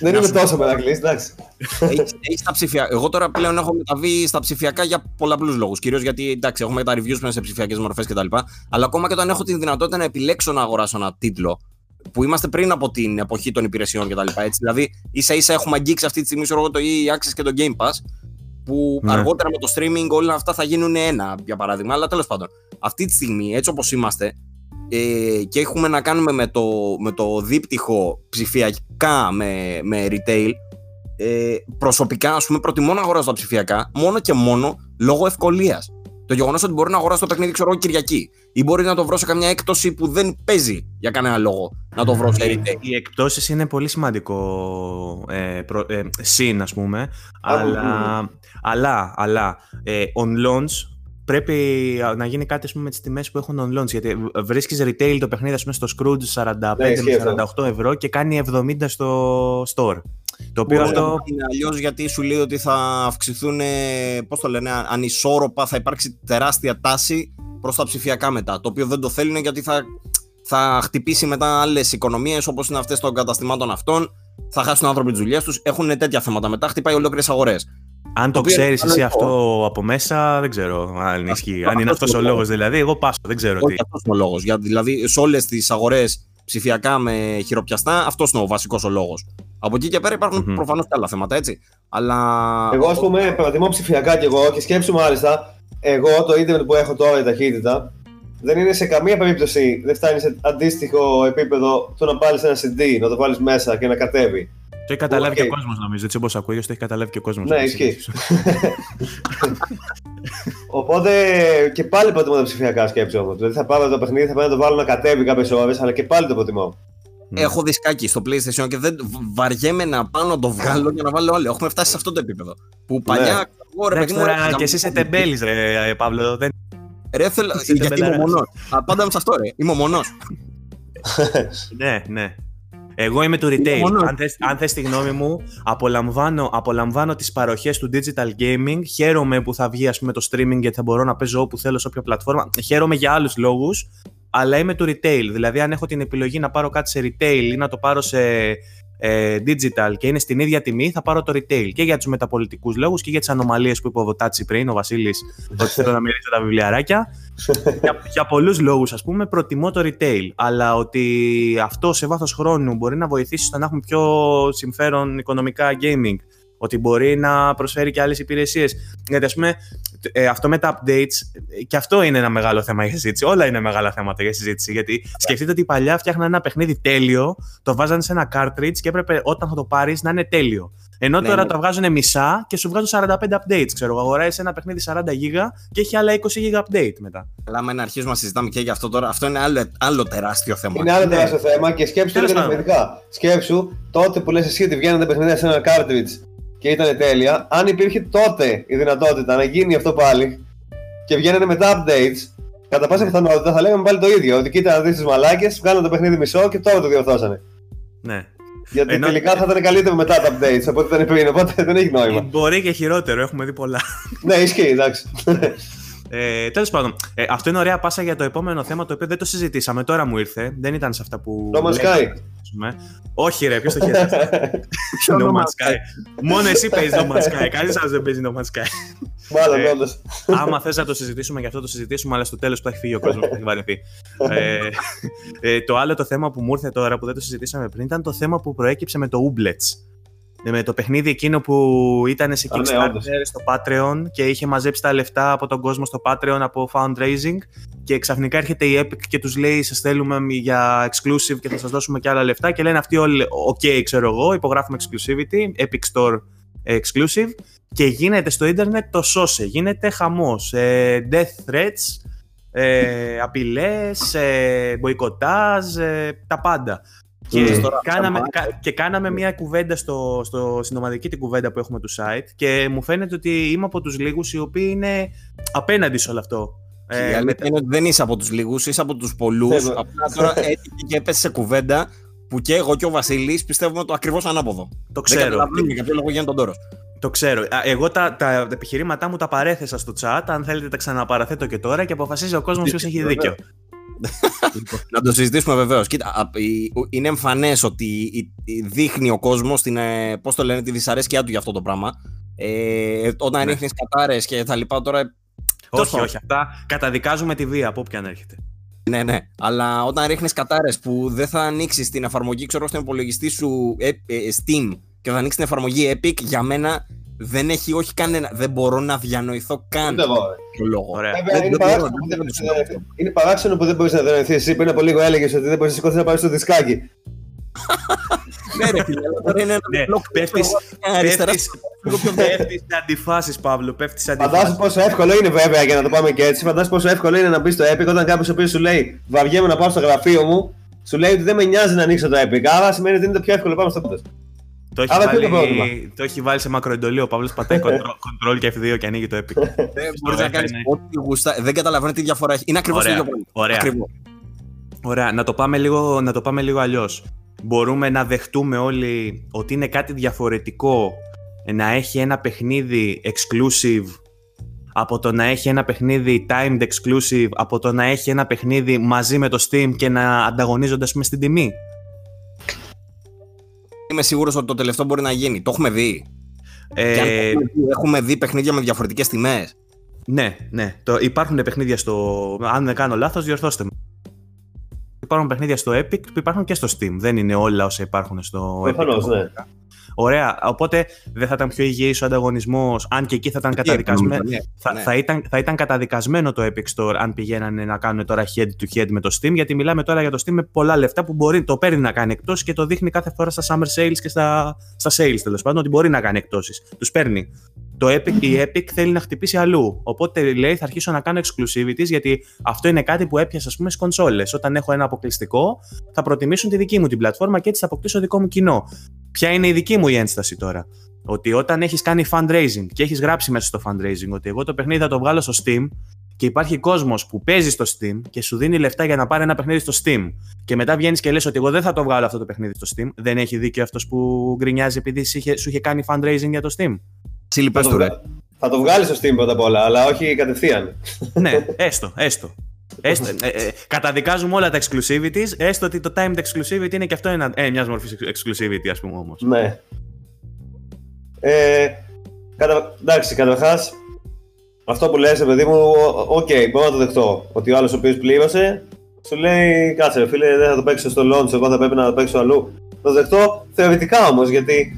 Δεν είμαι τόσο μερακλής, εντάξει. Έχει τα ψηφιακά. Εγώ τώρα πλέον έχω μεταβεί στα ψηφιακά για πολλαπλούς λόγους. Κυρίως γιατί εντάξει, έχουμε τα reviews πλέον σε ψηφιακές μορφές κτλ. Αλλά ακόμα και όταν έχω τη δυνατότητα να επιλέξω να αγοράσω ένα τίτλο, που είμαστε πριν από την εποχή των υπηρεσιών κτλ. Δηλαδή, ίσα ίσα έχουμε αγγίξει αυτή τη στιγμή το EA Access και το Game Pass, που ναι. αργότερα με το streaming όλα αυτά θα γίνουν ένα, για παράδειγμα. Αλλά τέλος πάντων, αυτή τη στιγμή, έτσι όπως είμαστε, ε, και έχουμε να κάνουμε με το, με το δίπτυχο ψηφιακά με, με retail, ε, προσωπικά, ας πούμε, προτιμώ να αγοράσω τα ψηφιακά μόνο και μόνο λόγω ευκολίας. Το γεγονός ότι μπορεί να αγοράσω το παιχνίδι, ξέρω εγώ, Κυριακή. Ή μπορεί να το βρω σε καμιά έκπτωση που δεν παίζει για κανένα λόγο να το βρω σε retail. Οι εκπτώσεις είναι πολύ σημαντικό ε, προ, ε, συν, ας πούμε. Αλλά, αλλά, αλλά ε, on launch πρέπει να γίνει κάτι πούμε, με τις τιμές που έχουν on launch. Γιατί βρίσκεις retail το παιχνίδι πούμε, στο Scrooge 45 με 48 ευρώ και κάνει 70 στο store. Το οποίο αυτό. Είναι αλλιώς γιατί σου λέει ότι θα αυξηθούν, πώς το λένε, ανισόρροπα, θα υπάρξει τεράστια τάση προς τα ψηφιακά μετά. Το οποίο δεν το θέλουν γιατί θα, θα χτυπήσει μετά άλλες οικονομίες όπως είναι αυτές των καταστημάτων αυτών. Θα χάσουν άνθρωποι τις δουλειές τους. Έχουν τέτοια θέματα μετά. Χτυπάει ολόκληρες αγορές. Αν το, ξέρεις εσύ αυτό από μέσα, δεν ξέρω αν ισχύει. αν είναι αυτός ο λόγος δηλαδή, εγώ πάσω, δεν ξέρω τι. Αυτός είναι ο λόγος. Δηλαδή, σε όλες τις αγορές ψηφιακά με χειροπιαστά, αυτός είναι ο βασικός ο λόγος. Από εκεί και πέρα υπάρχουν mm-hmm. προφανώς και άλλα θέματα, έτσι. Αλλά. Εγώ, ας πούμε, προτιμώ ψηφιακά κι εγώ και σκέψου μάλιστα, εγώ το ίντερνετ που έχω τώρα η ταχύτητα δεν είναι σε καμία περίπτωση, δεν φτάνει σε αντίστοιχο επίπεδο του να πάρεις ένα CD, να το βάλεις μέσα και να κατέβει. Το έχει καταλάβει okay. και ο κόσμος, νομίζω. Έτσι όπως ακούει, το έχει καταλάβει και ο κόσμος. Ναι, ισχύει. Οπότε και πάλι προτιμώ τα ψηφιακά σκέψη όμως. Δηλαδή θα πάρω το παιχνίδι, θα πάω να το βάλω να κατέβει κάποιες ώρες, αλλά και πάλι το προτιμώ. Ναι. Έχω δισκάκι στο PlayStation και δεν βαριέμαι να πάω να το βγάλω και να βάλω άλλο. Έχουμε φτάσει σε αυτό το επίπεδο. Που ναι. παλιά. Ναι. Ωραία, και εσύ είσαι τεμπέλης, ρε Παύλο. Δεν... Ρε, θέλω. Γιατί είμαι μονός. Πάντα με αυτό, ρε. Είμαι μονός. ναι, ναι. Εγώ είμαι του retail. Αν θες, αν θες τη γνώμη μου, απολαμβάνω, απολαμβάνω τις παροχές του digital gaming. Χαίρομαι που θα βγει ας πούμε, το streaming γιατί θα μπορώ να παίζω όπου θέλω σε όποια πλατφόρμα. Χαίρομαι για άλλους λόγους, αλλά είμαι του retail. Δηλαδή, αν έχω την επιλογή να πάρω κάτι σε retail ή να το πάρω σε ε, digital και είναι στην ίδια τιμή, θα πάρω το retail. Και για τους μεταπολιτικούς λόγους και για τις ανομαλίες που είπε ο Βοτάτσι πριν, ο Βασίλης, ότι θέλω να μυρίσω τα βιβλιαράκια. για για πολλούς λόγους, ας πούμε, προτιμώ το retail. Αλλά ότι αυτό σε βάθος χρόνου μπορεί να βοηθήσει στο να έχουμε πιο συμφέρον οικονομικά gaming ότι μπορεί να προσφέρει και άλλες υπηρεσίες. Γιατί ας πούμε, ε, αυτό με τα updates, και αυτό είναι ένα μεγάλο θέμα για συζήτηση. Όλα είναι μεγάλα θέματα για συζήτηση. Γιατί σκεφτείτε ότι παλιά φτιάχναν ένα παιχνίδι τέλειο, το βάζανε σε ένα cartridge και έπρεπε όταν θα το πάρεις να είναι τέλειο. Ενώ ναι, τώρα ναι. το βγάζουν μισά και σου βγάζουν 45 updates. Ξέρω, αγοράζεις ένα παιχνίδι 40 GB και έχει άλλα 20 GB update μετά. Αλλά με να αρχίσουμε να συζητάμε και για αυτό τώρα, αυτό είναι άλλο, άλλο τεράστιο θέμα. Είναι άλλο ναι. τεράστιο θέμα και σκέψου το διαφορετικά. Σκέψου τότε που λες εσύ ότι βγαίνουν τα παιχνίδια σε ένα cartridge και ήταν τέλεια, αν υπήρχε τότε η δυνατότητα να γίνει αυτό πάλι και βγαίνανε μετά updates, κατά πάσα πιθανότητα θα λέγαμε πάλι το ίδιο. Ότι κοίτα να δεις τις μαλάκες, βγάλανε το παιχνίδι μισό και τώρα το διορθώσανε. Ναι. Γιατί Ενώ... τελικά θα ήταν καλύτερο μετά τα updates από ό,τι ήταν πριν, οπότε δεν έχει νόημα. Μπορεί και χειρότερο, έχουμε δει πολλά. ναι, ισχύει, εντάξει. Ε, Τέλος πάντων, ε, αυτό είναι ωραία πάσα για το επόμενο θέμα το οποίο δεν το συζητήσαμε. Τώρα μου ήρθε. Δεν ήταν σε αυτά που. No Man's Sky. Όχι, ρε, ποιος το χαίρεσε. no Man's Sky. Μόνο εσύ παίζεις No Man's Sky. Κανείς άλλος δεν παίζει No Man's Sky. Μάλλον, Ε, όντως. Άμα θες να το συζητήσουμε, γι' αυτό το συζητήσουμε, αλλά στο τέλος που θα έχει φύγει ο κόσμος, θα έχει βαρεθεί. ε, ε, το άλλο το θέμα που μου ήρθε τώρα που δεν το συζητήσαμε πριν ήταν το θέμα που προέκυψε με το Ooblets. Ε, Με το παιχνίδι εκείνο που ήταν σε Α, ναι, Kickstarter όντως. στο Patreon και είχε μαζέψει τα λεφτά από τον κόσμο στο Patreon από fundraising και ξαφνικά έρχεται η Epic και τους λέει σας θέλουμε για exclusive και θα σας δώσουμε και άλλα λεφτά και λένε αυτοί όλοι ok ξέρω εγώ υπογράφουμε exclusivity Epic Store exclusive και γίνεται στο ίντερνετ το σώσε, γίνεται χαμός, ε, death threats, ε, απειλές, ε, μποϊκοτάζ, ε, τα πάντα. Και, Mm. Τώρα, κάναμε, αυτά κα- και κάναμε μια κουβέντα στο, στο, στην ομαδική την κουβέντα που έχουμε του site και μου φαίνεται ότι είμαι από τους λίγους οι οποίοι είναι απέναντι σε όλο αυτό. η Ε, αλήθεια με- είναι ότι δεν είσαι από τους λίγους, είσαι από τους πολλούς. Ναι, ναι. Απλά τώρα έτυχε και έπεσε σε κουβέντα που και εγώ και ο Βασίλης πιστεύουμε το ακριβώς ανάποδο. το Δεν ξέρω. καταλαβαίνουμε για ποιο λόγο γίνεται τον τόρο. Το ξέρω. Α, Εγώ τα, τα επιχειρήματά μου τα παρέθεσα στο chat. Αν θέλετε, τα ξαναπαραθέτω και τώρα και αποφασίζει ο κόσμος ποιος έχει δίκιο. Να το συζητήσουμε βεβαίως. Κοίτα, α, η- ο- είναι εμφανές ότι η- η- δείχνει ο κόσμος πώς το λένε, τη δυσαρέσκειά του για αυτό το πράγμα. Ε, όταν Ναι. ρίχνεις κατάρες και τα λοιπά τώρα. όχι, πάντων. όχι. Αυτά καταδικάζουμε τη βία από όποιον έρχεται. Ναι, ναι. Αλλά όταν ρίχνεις κατάρες που δεν θα ανοίξεις την εφαρμογή, ξέρω στον υπολογιστή σου ε, ε, Steam και θα ανοίξεις την εφαρμογή Epic, για μένα δεν έχει όχι κανένα. Δεν μπορώ να διανοηθώ καν Ούτε εγώ. ρε. το λόγο. Ωραία. Βέβαια, Δεν- είναι δεν μπορώ, παράξενο δεν που μπορώ δεν- να το συντονιστώ. Είναι παράξενο που δεν μπορείς να διανοηθεί. Εσύ πριν από λίγο έλεγες ότι δεν μπορείς να σηκωθείς να πάρεις το δισκάκι. Ναι, ρε φίλε, αλλά τώρα είναι ένα Ναι, μπλοκ πέφτεις- αριστερά. Πέφτεις πέφτεις σε αντιφάσεις, Παύλο. Πέφτεις σε Φαντάζομαι αντιφάσει. πόσο εύκολο είναι, βέβαια, για να το πάμε και έτσι. Φαντάζομαι πόσο εύκολο είναι να μπεις στο Epic όταν κάποιος ο οποίος σου λέει Βαριέμαι να πάω στο γραφείο μου, σου λέει ότι δεν με νοιάζει να ανοίξω το Epic. Άρα σημαίνει ότι είναι το πιο εύκολο πάμε στο πίτο. Το έχει, Άρα ποιο είναι το βάλει, πρόβλημα; το έχει βάλει σε μακροεντολή. Ο Παύλος πατάει control, control και F2 και ανοίγει το Epic. Δεν μπορείς να Ωραία, κάνεις ναι. ό,τι γουστά. Δεν καταλαβαίνω τι διαφορά έχει. Είναι ακριβώς το Ωραία, ίδιο πράγμα. ωραία. Ακριβώς. Ωραία, να το πάμε λίγο, να το πάμε λίγο αλλιώς. Μπορούμε να δεχτούμε όλοι ότι είναι κάτι διαφορετικό να έχει ένα παιχνίδι exclusive από το να έχει ένα παιχνίδι timed exclusive από το να έχει ένα παιχνίδι μαζί με το Steam και να ανταγωνίζονται ας πούμε στην τιμή; Είμαι σίγουρος ότι το τελευταίο μπορεί να γίνει. Το έχουμε δει. Και αν το Ε, έχουμε δει, έχουμε δει παιχνίδια με διαφορετικές τιμές. ναι, ναι. Το, υπάρχουν παιχνίδια στο... Αν δεν κάνω λάθος, διορθώστε με. Υπάρχουν παιχνίδια στο Epic που υπάρχουν και στο Steam. Δεν είναι όλα όσα υπάρχουν στο Προφανώς, Epic. ναι. Ωραία. Οπότε δεν θα ήταν πιο υγιής ο ανταγωνισμός, αν και εκεί θα ήταν καταδικασμένο. Ναι, Θα, ναι. θα, ήταν, θα ήταν καταδικασμένο το Epic Store αν πηγαίνανε να κάνουν τώρα head to head με το Steam, γιατί μιλάμε τώρα για το Steam με πολλά λεφτά που μπορεί, το παίρνει να κάνει εκτός και το δείχνει κάθε φορά στα summer sales και στα, στα sales τέλος πάντων ότι μπορεί να κάνει εκτόσεις. Τους παίρνει. Το Epic, η Epic θέλει να χτυπήσει αλλού. Οπότε λέει θα αρχίσω να κάνω exclusivities γιατί αυτό είναι κάτι που έπιασε ας πούμε στις κονσόλες. Όταν έχω ένα αποκλειστικό θα προτιμήσουν τη δική μου την πλατφόρμα και έτσι θα αποκτήσω δικό μου κοινό. Ποια είναι η δική μου η ένσταση τώρα; Ότι όταν έχεις κάνει fundraising και έχεις γράψει μέσα στο fundraising ότι εγώ το παιχνίδι θα το βγάλω στο Steam και υπάρχει κόσμος που παίζει στο Steam και σου δίνει λεφτά για να πάρει ένα παιχνίδι στο Steam και μετά βγαίνεις και λες ότι εγώ δεν θα το βγάλω αυτό το παιχνίδι στο Steam, δεν έχει δίκιο αυτός που γκρινιάζει επειδή σου είχε, σου είχε κάνει fundraising για το Steam; Τσίλι, Θα πες το, του, ρε. βγα- θα το βγάλεις στο Steam πρώτα απ' όλα, αλλά όχι κατευθείαν. ναι, έστω, έστω. έστω ε, ε, καταδικάζουμε όλα τα exclusivities, έστω ότι το timed exclusivity είναι και αυτό ένα, ε, μιας μορφής exclusivity, ας πούμε όμως. Ναι. Ε, κατα... Εντάξει, καταρχάς, αυτό που λες, παιδί μου, ο- οκ, μπορώ να το δεχτώ. Ότι ο άλλος ο οποίος πλήρωσε, σου λέει, κάτσε, ρε φίλε, δεν θα το παίξω στο launch, εγώ θα πρέπει να το παίξω αλλού. Το δεχτώ θεωρητικά όμως, γιατί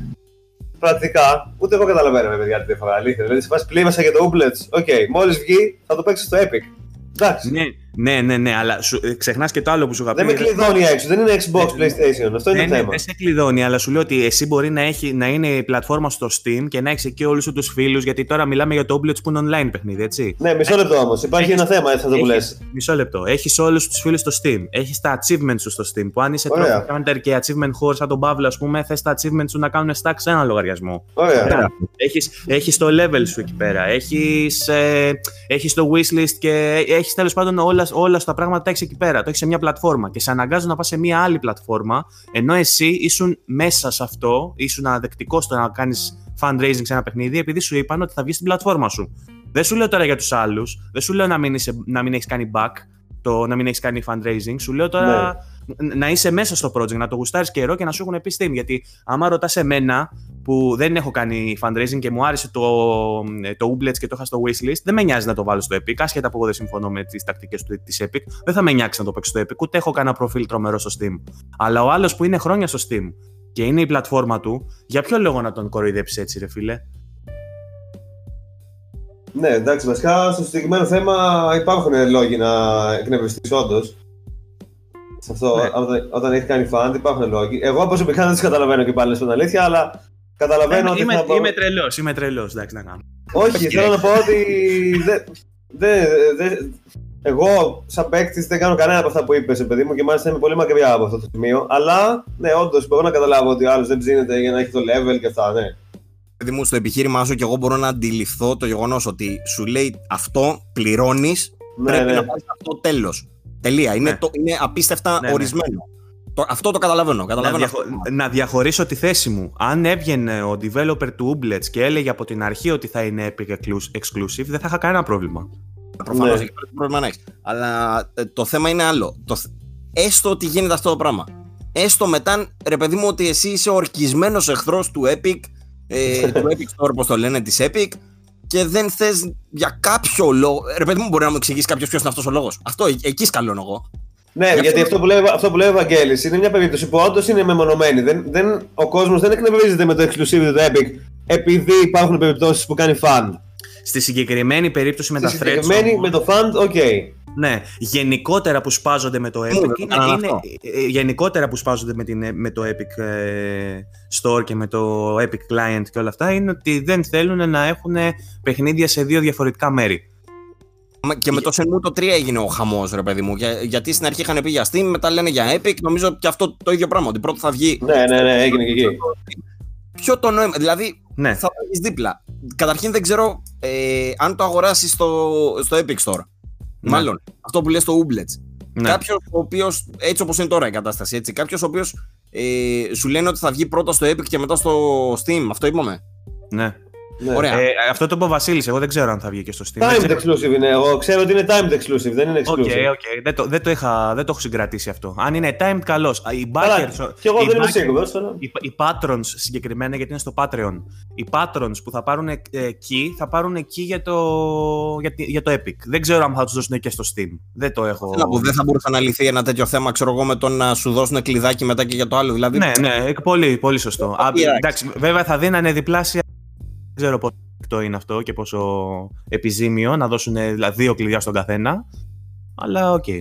πρακτικά ούτε εγώ καταλαβαίνω, ρε παιδιά, τη διαφορά. Αλήθεια. Δηλαδή, σε φάση πλήρωσα για το Ooblets. Ok, μόλις βγει, θα το παίξω στο Epic. Εντάξει. Ναι, ναι, ναι, ναι, αλλά σου, ε, ξεχνάς και το άλλο που σου είχα πει. Δεν με ρε. κλειδώνει έξω, δεν είναι Xbox, PlayStation. Αυτό είναι Ναι, το ναι, θέμα. δεν σε κλειδώνει, αλλά σου λέω ότι εσύ μπορεί να, έχει, να είναι η πλατφόρμα στο Steam και να έχεις εκεί όλους τους φίλους, γιατί τώρα μιλάμε για το Ooblets που είναι online παιχνίδι, έτσι. Ναι, μισό λεπτό όμως. Υπάρχει Έχεις- ένα θέμα, έτσι θα το που λε. Έχεις- Μισό λεπτό. Έχεις όλους τους φίλους στο Steam. Έχεις τα achievements σου στο Steam. Που αν είσαι Ωραία. trophy hunter και achievement whore σαν τον Παύλο, ας πούμε, θες τα achievements σου να κάνουν stack σε ένα λογαριασμό. Ωραία. Έχεις, έχεις το level σου εκεί πέρα, έχεις, ε, έχεις το wishlist και έχεις τέλος πάντων όλα, όλας στα πράγματα τα έχεις εκεί πέρα, το έχεις σε μια πλατφόρμα και σε αναγκάζουν να πας σε μια άλλη πλατφόρμα ενώ εσύ ήσουν μέσα σε αυτό, ήσουν αδεκτικό στο να κάνεις fundraising σε ένα παιχνίδι επειδή σου είπαν ότι θα βγεις στην πλατφόρμα σου. Δεν σου λέω τώρα για τους άλλους, δεν σου λέω να μην, είσαι, να μην έχεις κάνει back, το να μην έχεις κάνει fundraising. Σου λέω τώρα ναι. να είσαι μέσα στο project, να το γουστάρεις καιρό και να σου έχουν πει Steam. Γιατί άμα ρωτάς εμένα που δεν έχω κάνει fundraising και μου άρεσε το, το Ublets και το είχα στο wishlist, δεν με νοιάζει να το βάλω στο Epic. Άσχετα από εγώ δεν συμφωνώ με τις τακτικές της Epic, δεν θα με νοιάξει να το παίξω στο Epic, ούτε έχω κανένα προφίλ τρομερό στο Steam. Αλλά ο άλλος που είναι χρόνια στο Steam και είναι η πλατφόρμα του, για ποιο λόγο να τον κοροϊδέψεις έτσι, ρε φίλε; Ναι, εντάξει, βασικά στο συγκεκριμένο θέμα υπάρχουν λόγοι να εκνευριστείς όντως. Σε αυτό, ναι. όταν, όταν έχεις κάνει φαντ, υπάρχουν λόγοι. Εγώ προσωπικά δεν τι καταλαβαίνω και πάλι στην αλήθεια, αλλά καταλαβαίνω είμαι, ότι. Είμαι, θα πω... είμαι τρελός, είμαι τρελός, εντάξει να κάνω. Όχι, θέλω να πω ότι. δεν, δε, δε, εγώ, σαν παίκτης, δεν κάνω κανένα από αυτά που είπες, παιδί μου, και μάλιστα είμαι πολύ μακριά από αυτό το σημείο. Αλλά, ναι, όντως μπορώ να καταλάβω ότι ο άλλος δεν ψήνεται για να έχει το level και αυτά, ναι παιδί μου, στο επιχείρημά σου και εγώ μπορώ να αντιληφθώ το γεγονός ότι σου λέει αυτό πληρώνεις, ναι, πρέπει ναι. να πάρεις αυτό τέλος. Τελεία. Είναι, ναι. το, είναι απίστευτα ναι, ορισμένο. Το, αυτό το καταλαβαίνω. καταλαβαίνω να, διαχω... να διαχωρίσω τη θέση μου. Αν έβγαινε ο developer του Ublets και έλεγε από την αρχή ότι θα είναι Epic Exclusive, δεν θα είχα κανένα πρόβλημα. Προφανώς ναι. πρόβλημα να έχεις. Αλλά ε, το θέμα είναι άλλο. Το, έστω ότι γίνεται αυτό το πράγμα. Έστω μετά, ρε παιδί μου, ότι εσύ είσαι ορκισμένος εχθρός του Epic ε, του Epic Store, όπω το λένε, της Epic, και δεν θες για κάποιο λόγο. Ρε παιδί μου, μπορεί να μου εξηγήσει κάποιος ποιος είναι αυτός ο λόγος. Αυτό ε, εκεί σκαλώνω εγώ. Ναι, γιατί αυτό που, λέει, αυτό που λέει ο Βαγγέλης είναι μια περίπτωση που όντως είναι μεμονωμένη. Δεν, δεν, ο κόσμος δεν εκνευρίζεται με το exclusive του Epic επειδή υπάρχουν περιπτώσεις που κάνει fund. Στη συγκεκριμένη περίπτωση με τα threads. Στη συγκεκριμένη με το fund, ok. Okay. Ναι, γενικότερα που σπάζονται με το Epic είναι, είναι ε, γενικότερα που σπάζονται με, την, με το Epic ε, Store και με το Epic Client και όλα αυτά είναι ότι δεν θέλουν να έχουν παιχνίδια σε δύο διαφορετικά μέρη. Και με το Shenmue το 3 έγινε ο χαμός, ρε παιδί μου. Για, γιατί στην αρχή είχαν πει για Steam, μετά λένε για Epic. Νομίζω και αυτό το ίδιο πράγμα. Ότι πρώτα θα βγει. Ναι, ναι, ναι, έγινε και εκεί. Ποιο το νόημα. Δηλαδή ναι. θα βγει δίπλα. Καταρχήν δεν ξέρω ε, αν το αγοράσεις στο, στο Epic Store. Ναι. Μάλλον αυτό που λες στο Ublets. Ναι. Κάποιος ο οποίος, έτσι όπως είναι τώρα η κατάσταση, έτσι, κάποιος ο οποίος ε, σου λένε ότι θα βγει πρώτα στο Epic και μετά στο Steam. Αυτό είπαμε. Ναι. Ναι. Ωραία. Ε, αυτό το είπε ο Βασίλης. Εγώ δεν ξέρω αν θα βγει και στο Steam. Timed exclusive είναι. Εγώ ξέρω ότι είναι timed exclusive, δεν είναι exclusive. Okay, okay. Δεν, το, δεν, το είχα, δεν το έχω συγκρατήσει αυτό. Αν είναι timed, καλώς. Οι backers. Και εγώ δεν είμαι σίγουρος. Οι, οι patrons συγκεκριμένα, γιατί είναι στο Patreon. Οι patrons που θα πάρουν εκεί θα πάρουν εκεί για το, για, για το Epic. Δεν ξέρω αν θα τους δώσουν και στο Steam. Δεν το έχω. δεν θα μπορούσε να λυθεί ένα τέτοιο θέμα, ξέρω εγώ, με το να σου δώσουν κλειδάκι μετά και για το άλλο. Δηλαδή... Ναι, ναι, πολύ, πολύ σωστό. Α, εντάξει, βέβαια θα δίνανε διπλάσια ξέρω πόσο είναι αυτό και πόσο επιζήμιο να δώσουν δηλαδή, δύο κλειδιά στον καθένα. Αλλά ok. Okay.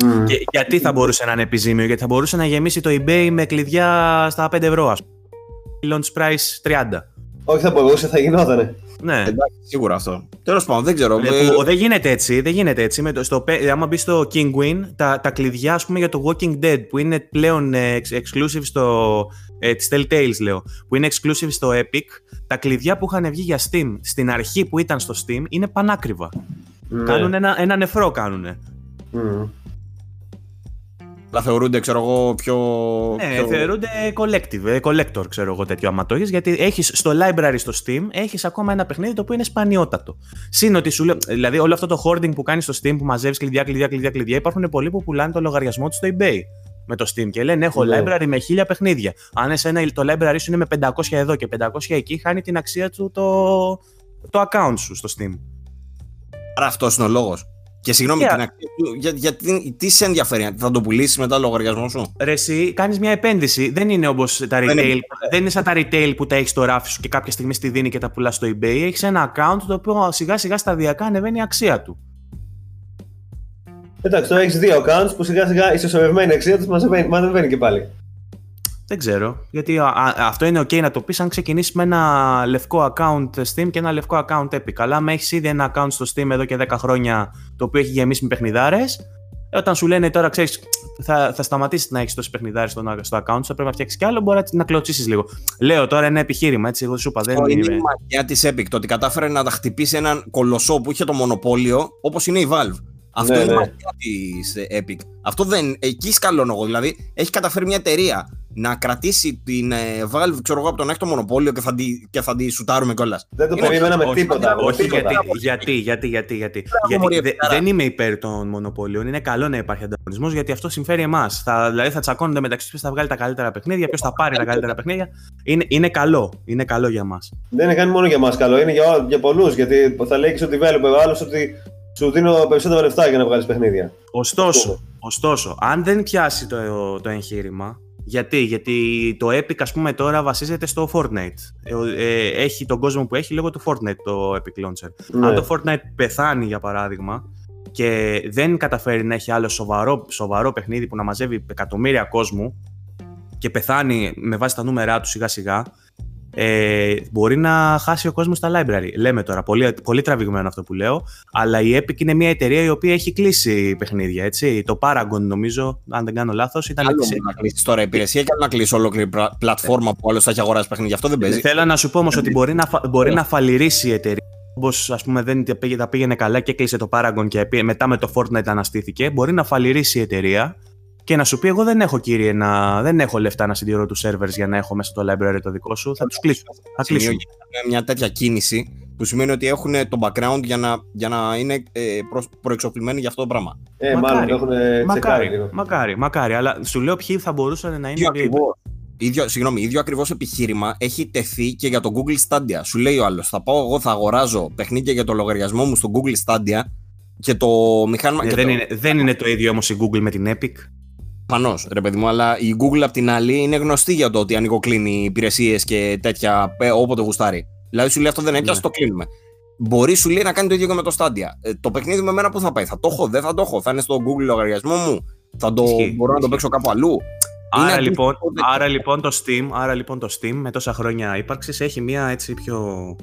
Mm. Και, γιατί θα μπορούσε να είναι επιζήμιο, γιατί θα μπορούσε να γεμίσει το eBay με κλειδιά στα 5 ευρώ, ας πούμε. Launch price 30. Όχι, θα μπορούσε, θα γινότανε. Ναι. Εντάξει, σίγουρα αυτό. Τέλος πάντων, δεν ξέρω. Ε, δεν γίνεται έτσι. Δεν γίνεται έτσι. Με το, στο, άμα μπεις στο Kinguin, τα, τα κλειδιά ας πούμε, για το Walking Dead που είναι πλέον ε, exclusive στο. Ε, της Telltales λέω. Που είναι exclusive στο Epic. Τα κλειδιά που είχαν βγει για Steam στην αρχή που ήταν στο Steam είναι πανάκριβα. Ναι. Κάνουν ένα, ένα νεφρό κάνουνε. Mm. Αλλά θεωρούνται, ξέρω εγώ, πιο. Ναι, πιο... θεωρούνται collective, ε, collector, ξέρω εγώ, τέτοιο άμα Γιατί έχεις στο library στο Steam, έχεις ακόμα ένα παιχνίδι το οποίο είναι σπανιότατο. Συν ότι σου λέω, δηλαδή όλο αυτό το hoarding που κάνεις στο Steam που μαζεύεις κλειδιά, κλειδιά, κλειδιά, κλειδιά, υπάρχουν πολλοί που πουλάνε το λογαριασμό τους στο eBay με το Steam και λένε έχω ναι. library με χίλια παιχνίδια. Αν εσένα το library σου είναι με 500 εδώ και 500 εκεί, χάνει την αξία του το, το account σου στο Steam. Άρα αυτός είναι ο λόγος. Και συγγνώμη, yeah. για, για, τι σε ενδιαφέρει, θα το πουλήσεις μετά το λογαριασμό σου; Ρε, εσύ κάνεις μια επένδυση. Δεν είναι όπως τα retail. Δεν είναι. δεν είναι σαν τα retail που τα έχεις στο ράφι σου και κάποια στιγμή στη δίνει και τα πουλάς στο eBay. Έχεις ένα account το οποίο σιγά σιγά σταδιακά ανεβαίνει η αξία του. Εντάξει, τώρα έχεις δύο accounts που σιγά σιγά η ισοσορευμένη αξία του μα ανεβαίνει και πάλι. Δεν ξέρω. Γιατί α, αυτό είναι OK να το πεις αν ξεκινήσεις με ένα λευκό account Steam και ένα λευκό account Epic. Αλλά αν έχεις ήδη ένα account στο Steam εδώ και 10 χρόνια το οποίο έχει γεμίσει με παιχνιδάρες, όταν σου λένε τώρα ξέρεις, θα, θα σταματήσεις να έχεις τόσες παιχνιδάρες στο, στο account σου, θα πρέπει να φτιάξεις κι άλλο, μπορεί να κλωτσίσεις λίγο. Λέω τώρα ένα επιχείρημα, έτσι. Εγώ σου είπα. Δεν είναι η μαγιά της Epic το ότι κατάφερε να τα χτυπήσει έναν κολοσσό που είχε το μονοπόλιο όπως είναι η Valve. Αυτό ναι, είναι ναι. μαγιά τη Epic. Αυτό δεν. Εκεί σκαλώνω εγώ. Δηλαδή, έχει καταφέρει μια εταιρεία να κρατήσει την ε, Valve ξέρω εγώ, από τον έκτο μονοπόλιο και θα, τη, και θα τη σουτάρουμε κιόλας. Δεν το περιμέναμε τίποτα. Όχι, γιατί, γιατί, γιατί, γιατί, γιατί, γιατί δε, δεν είμαι υπέρ των μονοπωλίων. Είναι καλό να υπάρχει ανταγωνισμός γιατί αυτό συμφέρει εμάς. Δηλαδή θα τσακώνονται μεταξύ τους ποιος θα βγάλει τα καλύτερα παιχνίδια, ποιος θα πάρει τα καλύτερα παιχνίδια. Είναι, είναι καλό. Είναι καλό για μα. Δεν είναι καν μόνο για μα καλό, είναι για, για πολλούς. Γιατί θα λέει και ο developer άλλος ότι σου δίνω περισσότερα λεφτά για να βγάλεις παιχνίδια. Ωστόσο, ωστόσο, αν δεν πιάσει το, το εγχείρημα, γιατί, γιατί το Epic ας πούμε τώρα βασίζεται στο Fortnite. Ε, ε, έχει τον κόσμο που έχει λόγω του Fortnite το Epic Launcher. Ναι. Αν το Fortnite πεθάνει για παράδειγμα και δεν καταφέρει να έχει άλλο σοβαρό, σοβαρό παιχνίδι που να μαζεύει εκατομμύρια κόσμου και πεθάνει με βάση τα νούμερά του σιγά σιγά, ε, μπορεί να χάσει ο κόσμος στα library. Λέμε τώρα, πολύ, πολύ τραβηγμένο αυτό που λέω, αλλά η Epic είναι μια εταιρεία η οποία έχει κλείσει παιχνίδια. Έτσι. Το Paragon, νομίζω, αν δεν κάνω λάθος, ήταν. Άλλο να κλείσεις τώρα υπηρεσία και να κλείσεις ολόκληρη πλατφόρμα που άλλος θα έχει αγοράσει παιχνίδια. Αυτό δεν παίζει. Θέλω να σου πω όμως ότι μπορεί να, μπορεί να φαλυρίσει η εταιρεία. Όπως ας πούμε δεν τα πήγαινε καλά και κλείσε το Paragon και μετά με το Fortnite αναστήθηκε, μπορεί να φαλυρίσει η εταιρεία και να σου πει: Εγώ δεν έχω, κύριε, να... δεν έχω λεφτά να συντηρώ τους servers για να έχω μέσα το library το δικό σου. Θα τους κλείσω. Θα κλείσω. Μια τέτοια κίνηση που σημαίνει ότι έχουν το background για να, για να είναι ε, προ, προεξοφλημένοι για αυτό το πράγμα. Ε, μακάρι. μάλλον έχουν μακάρι, μακάρι, μακάρι, αλλά σου λέω ποιοι θα μπορούσαν να είναι. Ίδιο, ίδιο, συγγνώμη, ίδιο ακριβώς επιχείρημα έχει τεθεί και για το Google Stadia. Σου λέει ο άλλος: Θα πάω εγώ, θα αγοράζω παιχνίδια για το λογαριασμό μου στο Google Stadia και το μηχάνημα. Ε, δεν, το... Είναι, δεν είναι το ίδιο όμως η Google με την Epic. Προφανώς, ρε παιδί μου, αλλά η Google απ' την άλλη είναι γνωστή για το ότι ανοιγοκλίνει υπηρεσίες και τέτοια ε, όποτε γουστάρει. Δηλαδή σου λέει αυτό δεν έπιασε, ναι. το κλείνουμε. Μπορεί σου λέει να κάνει το ίδιο και με το Stadia. Ε, το παιχνίδι με μένα που θα πάει, θα το έχω, δεν θα το έχω, θα είναι στο Google λογαριασμό μου, θα το μπορώ να το παίξω κάπου αλλού. Άρα λοιπόν, άρα, λοιπόν το Steam, άρα λοιπόν το Steam με τόσα χρόνια ύπαρξης έχει μια έτσι πιο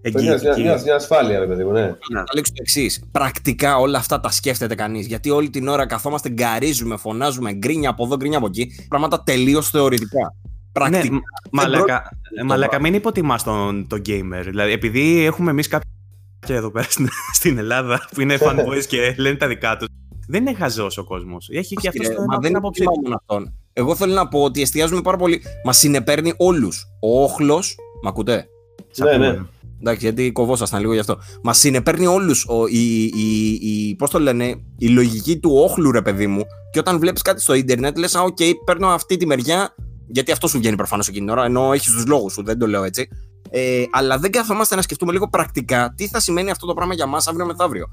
εγγύηση. Μια, μια, ασφάλεια, ρε παιδί μου, ναι. Να το λέξω το εξής. Πρακτικά όλα αυτά τα σκέφτεται κανείς. Γιατί όλη την ώρα καθόμαστε, γκαρίζουμε, φωνάζουμε, γκρίνια από εδώ, γκρίνια από εκεί. Πράγματα τελείως θεωρητικά. Πρακτικά. Ναι, μαλακα, μαλακα, μην υποτιμάς τον, τον gamer. Δηλαδή, επειδή έχουμε εμείς κάποια εδώ πέρα στην Ελλάδα που είναι fanboys και λένε τα δικά τους. Δεν είναι χαζός ο κόσμος. Έχει και αυτός το δεν άποψη αυτόν. Εγώ θέλω να πω ότι εστιάζουμε πάρα πολύ. Μα συνεπέρνει όλους. Ο όχλος. Μ' ακούτε; Ναι, ναι. Εντάξει, γιατί κοβόσασταν λίγο γι' αυτό. Μας συνεπέρνει όλους η, η, η, πώς το λένε, η λογική του όχλου, ρε παιδί μου. Και όταν βλέπεις κάτι στο Ιντερνετ, λες, Α, οκ, παίρνω αυτή τη μεριά. Γιατί αυτό σου βγαίνει προφανώς εκείνη την ώρα, ενώ έχεις τους λόγους σου, δεν το λέω έτσι. Ε, αλλά δεν καθόμαστε να σκεφτούμε λίγο πρακτικά τι θα σημαίνει αυτό το πράγμα για μας αύριο μεθαύριο.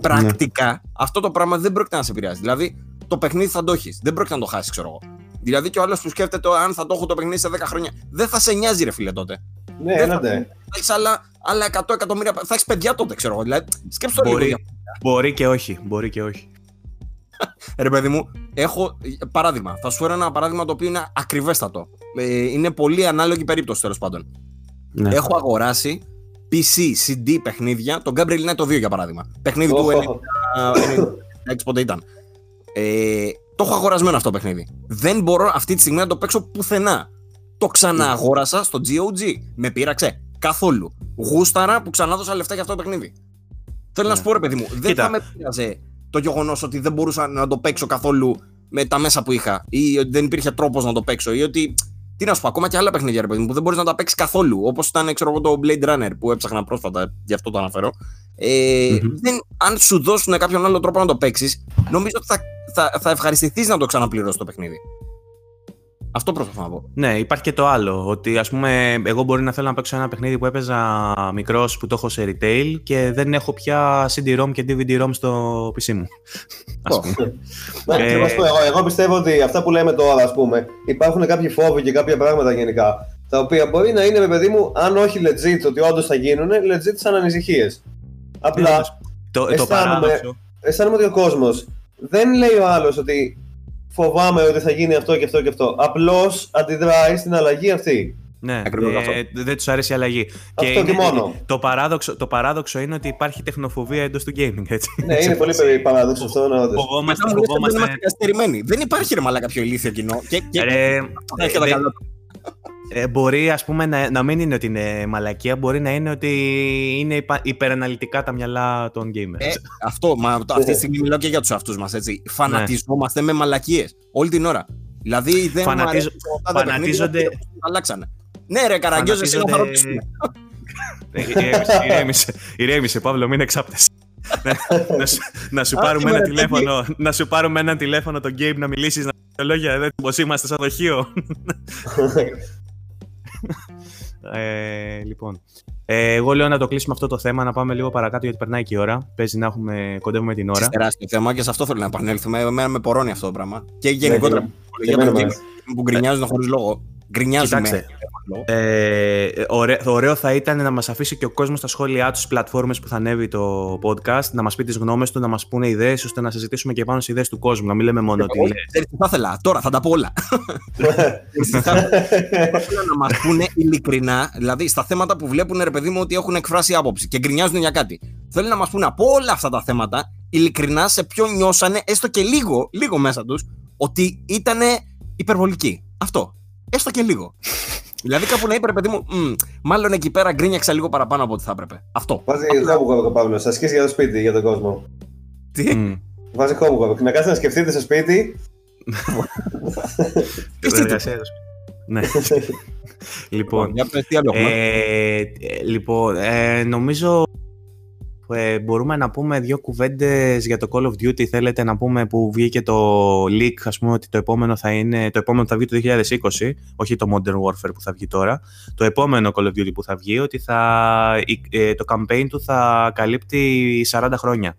Πρακτικά ναι. αυτό το πράγμα δεν πρόκειται να σε επηρεάσει. Δηλαδή, το παιχνίδι θα το έχεις. Δεν πρόκειται να το χάσεις, ξέρω εγώ. Δηλαδή, και ο άλλος που σκέφτεται αν θα το έχω το παιχνίδι σε 10 χρόνια. Δεν θα σε νοιάζει, ρε φίλε τότε. Ναι, δεν θα έχεις άλλα, άλλα 100 εκατομμύρια. Θα έχεις παιδιά τότε, ξέρω εγώ. Δηλαδή, σκέψτε το μπορεί, λίγο. Μπορεί και όχι. Μπορεί και όχι. Ρε παιδί μου, έχω παράδειγμα. Θα σου φέρω ένα παράδειγμα το οποίο είναι ακριβέστατο. Ε, είναι πολύ ανάλογη περίπτωση τέλος πάντων. Ναι. Έχω αγοράσει PC, CD παιχνίδια, το Gabriel Knight το 2 για παράδειγμα. Παιχνίδι oh. του 90. πότε ήταν. Ε, το έχω αγορασμένο αυτό το παιχνίδι. Δεν μπορώ αυτή τη στιγμή να το παίξω πουθενά. Το ξανααγόρασα στο GOG. Με πείραξε καθόλου. Γούσταρα που ξανά δώσα λεφτά για αυτό το παιχνίδι. Θέλω να σου ναι. πω ρε παιδί μου, δεν θα με πείραζε το γεγονός ότι δεν μπορούσα να το παίξω καθόλου με τα μέσα που είχα ή ότι δεν υπήρχε τρόπος να το παίξω ή ότι. Τι να σου πω, ακόμα και άλλα παιχνίδια ρε παιδί μου που δεν μπορείς να τα παίξεις καθόλου. Όπως ήταν ξέρω εγώ, το Blade Runner που έψαχνα πρόσφατα, γι' αυτό το αναφέρω. Ε, mm-hmm. δεν, αν σου δώσουν κάποιον άλλο τρόπο να το παίξεις, νομίζω ότι θα, θα, θα ευχαριστηθείς να το ξαναπληρώσεις το παιχνίδι. Αυτό προσπαθώ να πω. Ναι, υπάρχει και το άλλο. Ότι ας πούμε, εγώ μπορεί να θέλω να παίξω ένα παιχνίδι που έπαιζα μικρός που το έχω σε retail και δεν έχω πια CD-ROM και DVD-ROM στο PC μου. Α πούμε. Ναι, ε... εγώ, εγώ πιστεύω ότι αυτά που λέμε τώρα, ας πούμε, υπάρχουν κάποιοι φόβοι και κάποια πράγματα γενικά. Τα οποία μπορεί να είναι, με παιδί μου, αν όχι legit ότι όντως θα γίνουν, legit σαν ανησυχίες. Απλά. Ναι, το, αισθάνομαι, το αισθάνομαι ότι ο κόσμος δεν λέει ο άλλος ότι φοβάμαι ότι θα γίνει αυτό και αυτό και αυτό. Απλώς αντιδράει στην αλλαγή αυτή. Ναι, ε, δεν τους αρέσει η αλλαγή. Αυτό και, και μόνο. Το παράδοξο, το παράδοξο είναι ότι υπάρχει τεχνοφοβία εντός του gaming. Έτσι. Ναι, είναι πολύ περίεργο παράδοξο αυτό. Να φοβόμαστε. φοβόμαστε... Δεν υπάρχει ρε μαλάκα πιο ηλίθιο κοινό. Και, και... Ε, ε, μπορεί ας πούμε να, να μην είναι ότι είναι μαλακία, μπορεί να είναι ότι είναι υπεραναλυτικά τα μυαλά των gamers. Ε, αυτό, μα, αυτή τη στιγμή μιλάω και για τους αυτούς μας, έτσι. Φανατιζόμαστε με μαλακίες όλη την ώρα. Δηλαδή δεν Φανατίζ... φανατίζονται. Αλλάξανε. Ναι, ρε, καραγκιόζε, εσύ να ρωτήσουμε. Ηρέμησε, ηρέμησε, Παύλο, μην εξάπτεσαι. να, σου, να, σου πάρουμε ένα τηλέφωνο, να σου πάρουμε ένα τηλέφωνο τον Gabe να μιλήσεις, να πει λόγια, δεν πως είμαστε σαν δοχείο. ε, λοιπόν, ε, εγώ λέω να το κλείσουμε αυτό το θέμα, να πάμε λίγο παρακάτω γιατί περνάει και η ώρα. Παίζει να έχουμε, κοντεύουμε την ώρα. Τεράστιο θέμα και σε αυτό θέλω να επανέλθουμε. Εμένα με πορώνει αυτό το πράγμα. Και γενικότερα ναι, για τον που γκρινιάζουν χωρίς λόγο. Γκρινιάζουν. Ε, ωραίο, ωραίο θα ήταν να μας αφήσει και ο κόσμος στα σχόλιά του, στις πλατφόρμες που θα ανέβει το podcast, να μας πει τις γνώμες του, να μας πούνε ιδέες, ώστε να συζητήσουμε και πάνω στις ιδέες του κόσμου. Να μην λέμε μόνο ότι. Θα ήθελα, τώρα θα τα πω όλα. θα να μας πούνε ειλικρινά, δηλαδή στα θέματα που βλέπουν ρε παιδί μου ότι έχουν εκφράσει άποψη και γκρινιάζουν για κάτι. Θέλουν να μας πούνε από όλα αυτά τα θέματα, ειλικρινά σε ποιο νιώσανε, έστω και λίγο, λίγο μέσα τους, ότι ήταν υπερβολικοί. Αυτό. Έστω και λίγο. Δηλαδή κάπου να είπε ρε παιδί μου, μάλλον εκεί πέρα γκρίνιαξα λίγο παραπάνω από ό,τι θα έπρεπε. Αυτό. Βάζει χόμουγο ο Παύλο, ασκήσεις για το σπίτι, για τον κόσμο. Τι; Mm. Βάζει χόμουγο. Να κάτσετε να σκεφτείτε στο σπίτι. Ναι. λοιπόν, ε, λοιπόν ε, νομίζω ε, μπορούμε να πούμε δύο κουβέντες για το Call of Duty. Θέλετε να πούμε που βγήκε το leak, ας πούμε ότι το επόμενο θα είναι, το επόμενο θα βγει το 2020, όχι το Modern Warfare που θα βγει τώρα. Το επόμενο Call of Duty που θα βγει, ότι θα, ε, το campaign του θα καλύπτει 40 χρόνια.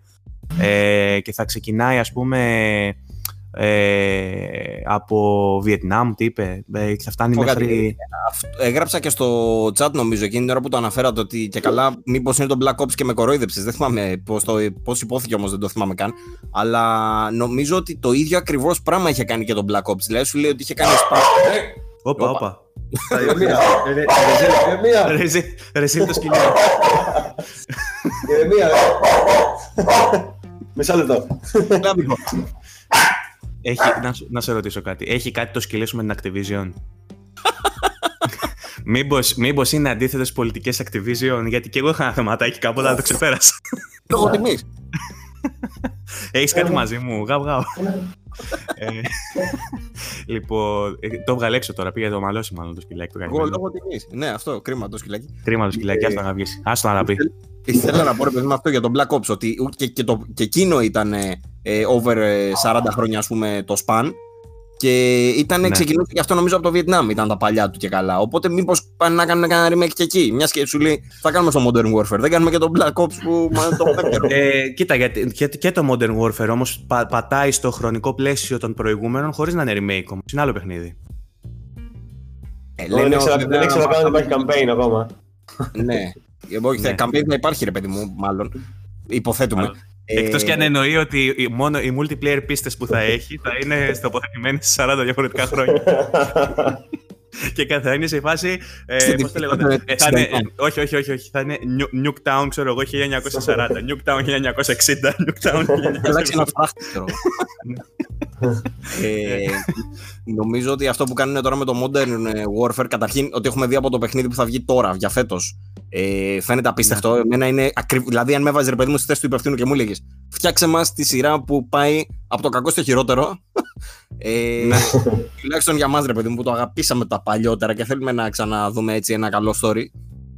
Ε, και θα ξεκινάει ας πούμε ε, από Βιετνάμ, τι είπε, ε, θα φτάνει μέχρι... Έγραψα και στο chat νομίζω εκείνη την ώρα που το αναφέρατε ότι και καλά μήπως είναι το Black Ops και με κορόιδεψες, δεν θυμάμαι πώς, το, πώς υπόθηκε όμως, δεν το θυμάμαι καν, αλλά νομίζω ότι το ίδιο ακριβώς πράγμα είχε κάνει και το Black Ops, δηλαδή σου λέει ότι είχε κάνει σπάω. Όπα, όπα. Ρεζίλ το σκυλί. Ηρεμία, Μισά λεπτό. Έχει, να, να σε ρωτήσω κάτι. Έχει κάτι το σκυλί σου με την Activision; μήπως, μήπως είναι αντίθετες πολιτικές Activision, γιατί και εγώ είχα ένα θεματάκι κάποτε, αλλά το ξεπέρασα. Λόγω τιμής. Έχεις κάτι μαζί μου, γαβ γαβ. ε, λοιπόν, ε, το έβγαλε έξω τώρα, πήγε το μαλώσει μάλλον το σκυλάκι. Το εγώ λόγω τιμής. Ναι, αυτό, κρίμα το σκυλάκι. Κρίμα το σκυλάκι, άστο να βγεις. Άστο να πει. Ήθελα να πω ρε παιδί αυτό για τον Black Ops, ότι και, και, το, και εκείνο ήταν ε, over 40 ε, χρόνια ας πούμε το span και ήταν ναι. ξεκινούσε και αυτό νομίζω από το Βιετνάμ ήταν τα παλιά του και καλά. Οπότε μήπως πάνε να κάνουν κανένα remake και εκεί. Μιας και σου λέει θα κάνουμε στο Modern Warfare. Δεν κάνουμε και το Black Ops που το ε, Κοίτα, γιατί και, και το Modern Warfare όμως πα, πατάει στο χρονικό πλαίσιο των προηγούμενων χωρίς να είναι remake όμως. Είναι άλλο παιχνίδι. Ε, δεν ήξερα καν ότι υπάρχει campaign ακόμα. Ναι. Όχι, ναι. campaign θα υπάρχει ρε παιδί μου, μάλλον. Υποθέτουμε. Εκτός και αν εννοεί ότι μόνο οι multiplayer πίστες που θα έχει θα είναι στοποθετημένε σε 40 διαφορετικά χρόνια. και θα είναι σε φάση. Ε, Πώς το λέγονται; Ε, θα είναι, όχι, όχι, όχι, όχι. Θα είναι Nuketown, ξέρω εγώ, 1940. Nuketown 1960. Nuketown 1960. Αλλάξει ένα ε, νομίζω ότι αυτό που κάνουν τώρα με το Modern Warfare, καταρχήν ότι έχουμε δει από το παιχνίδι που θα βγει τώρα, για φέτος, ε, φαίνεται απίστευτο. Ναι. Εμένα είναι ακρι... Δηλαδή, αν με έβαζε ρε παιδί μου στη θέση του υπευθύνου και μου έλεγε Φτιάξε μας τη σειρά που πάει από το κακό στο χειρότερο. ε, ναι. τουλάχιστον για μας, ρε παιδί μου, που το αγαπήσαμε τα παλιότερα και θέλουμε να ξαναδούμε έτσι ένα καλό story.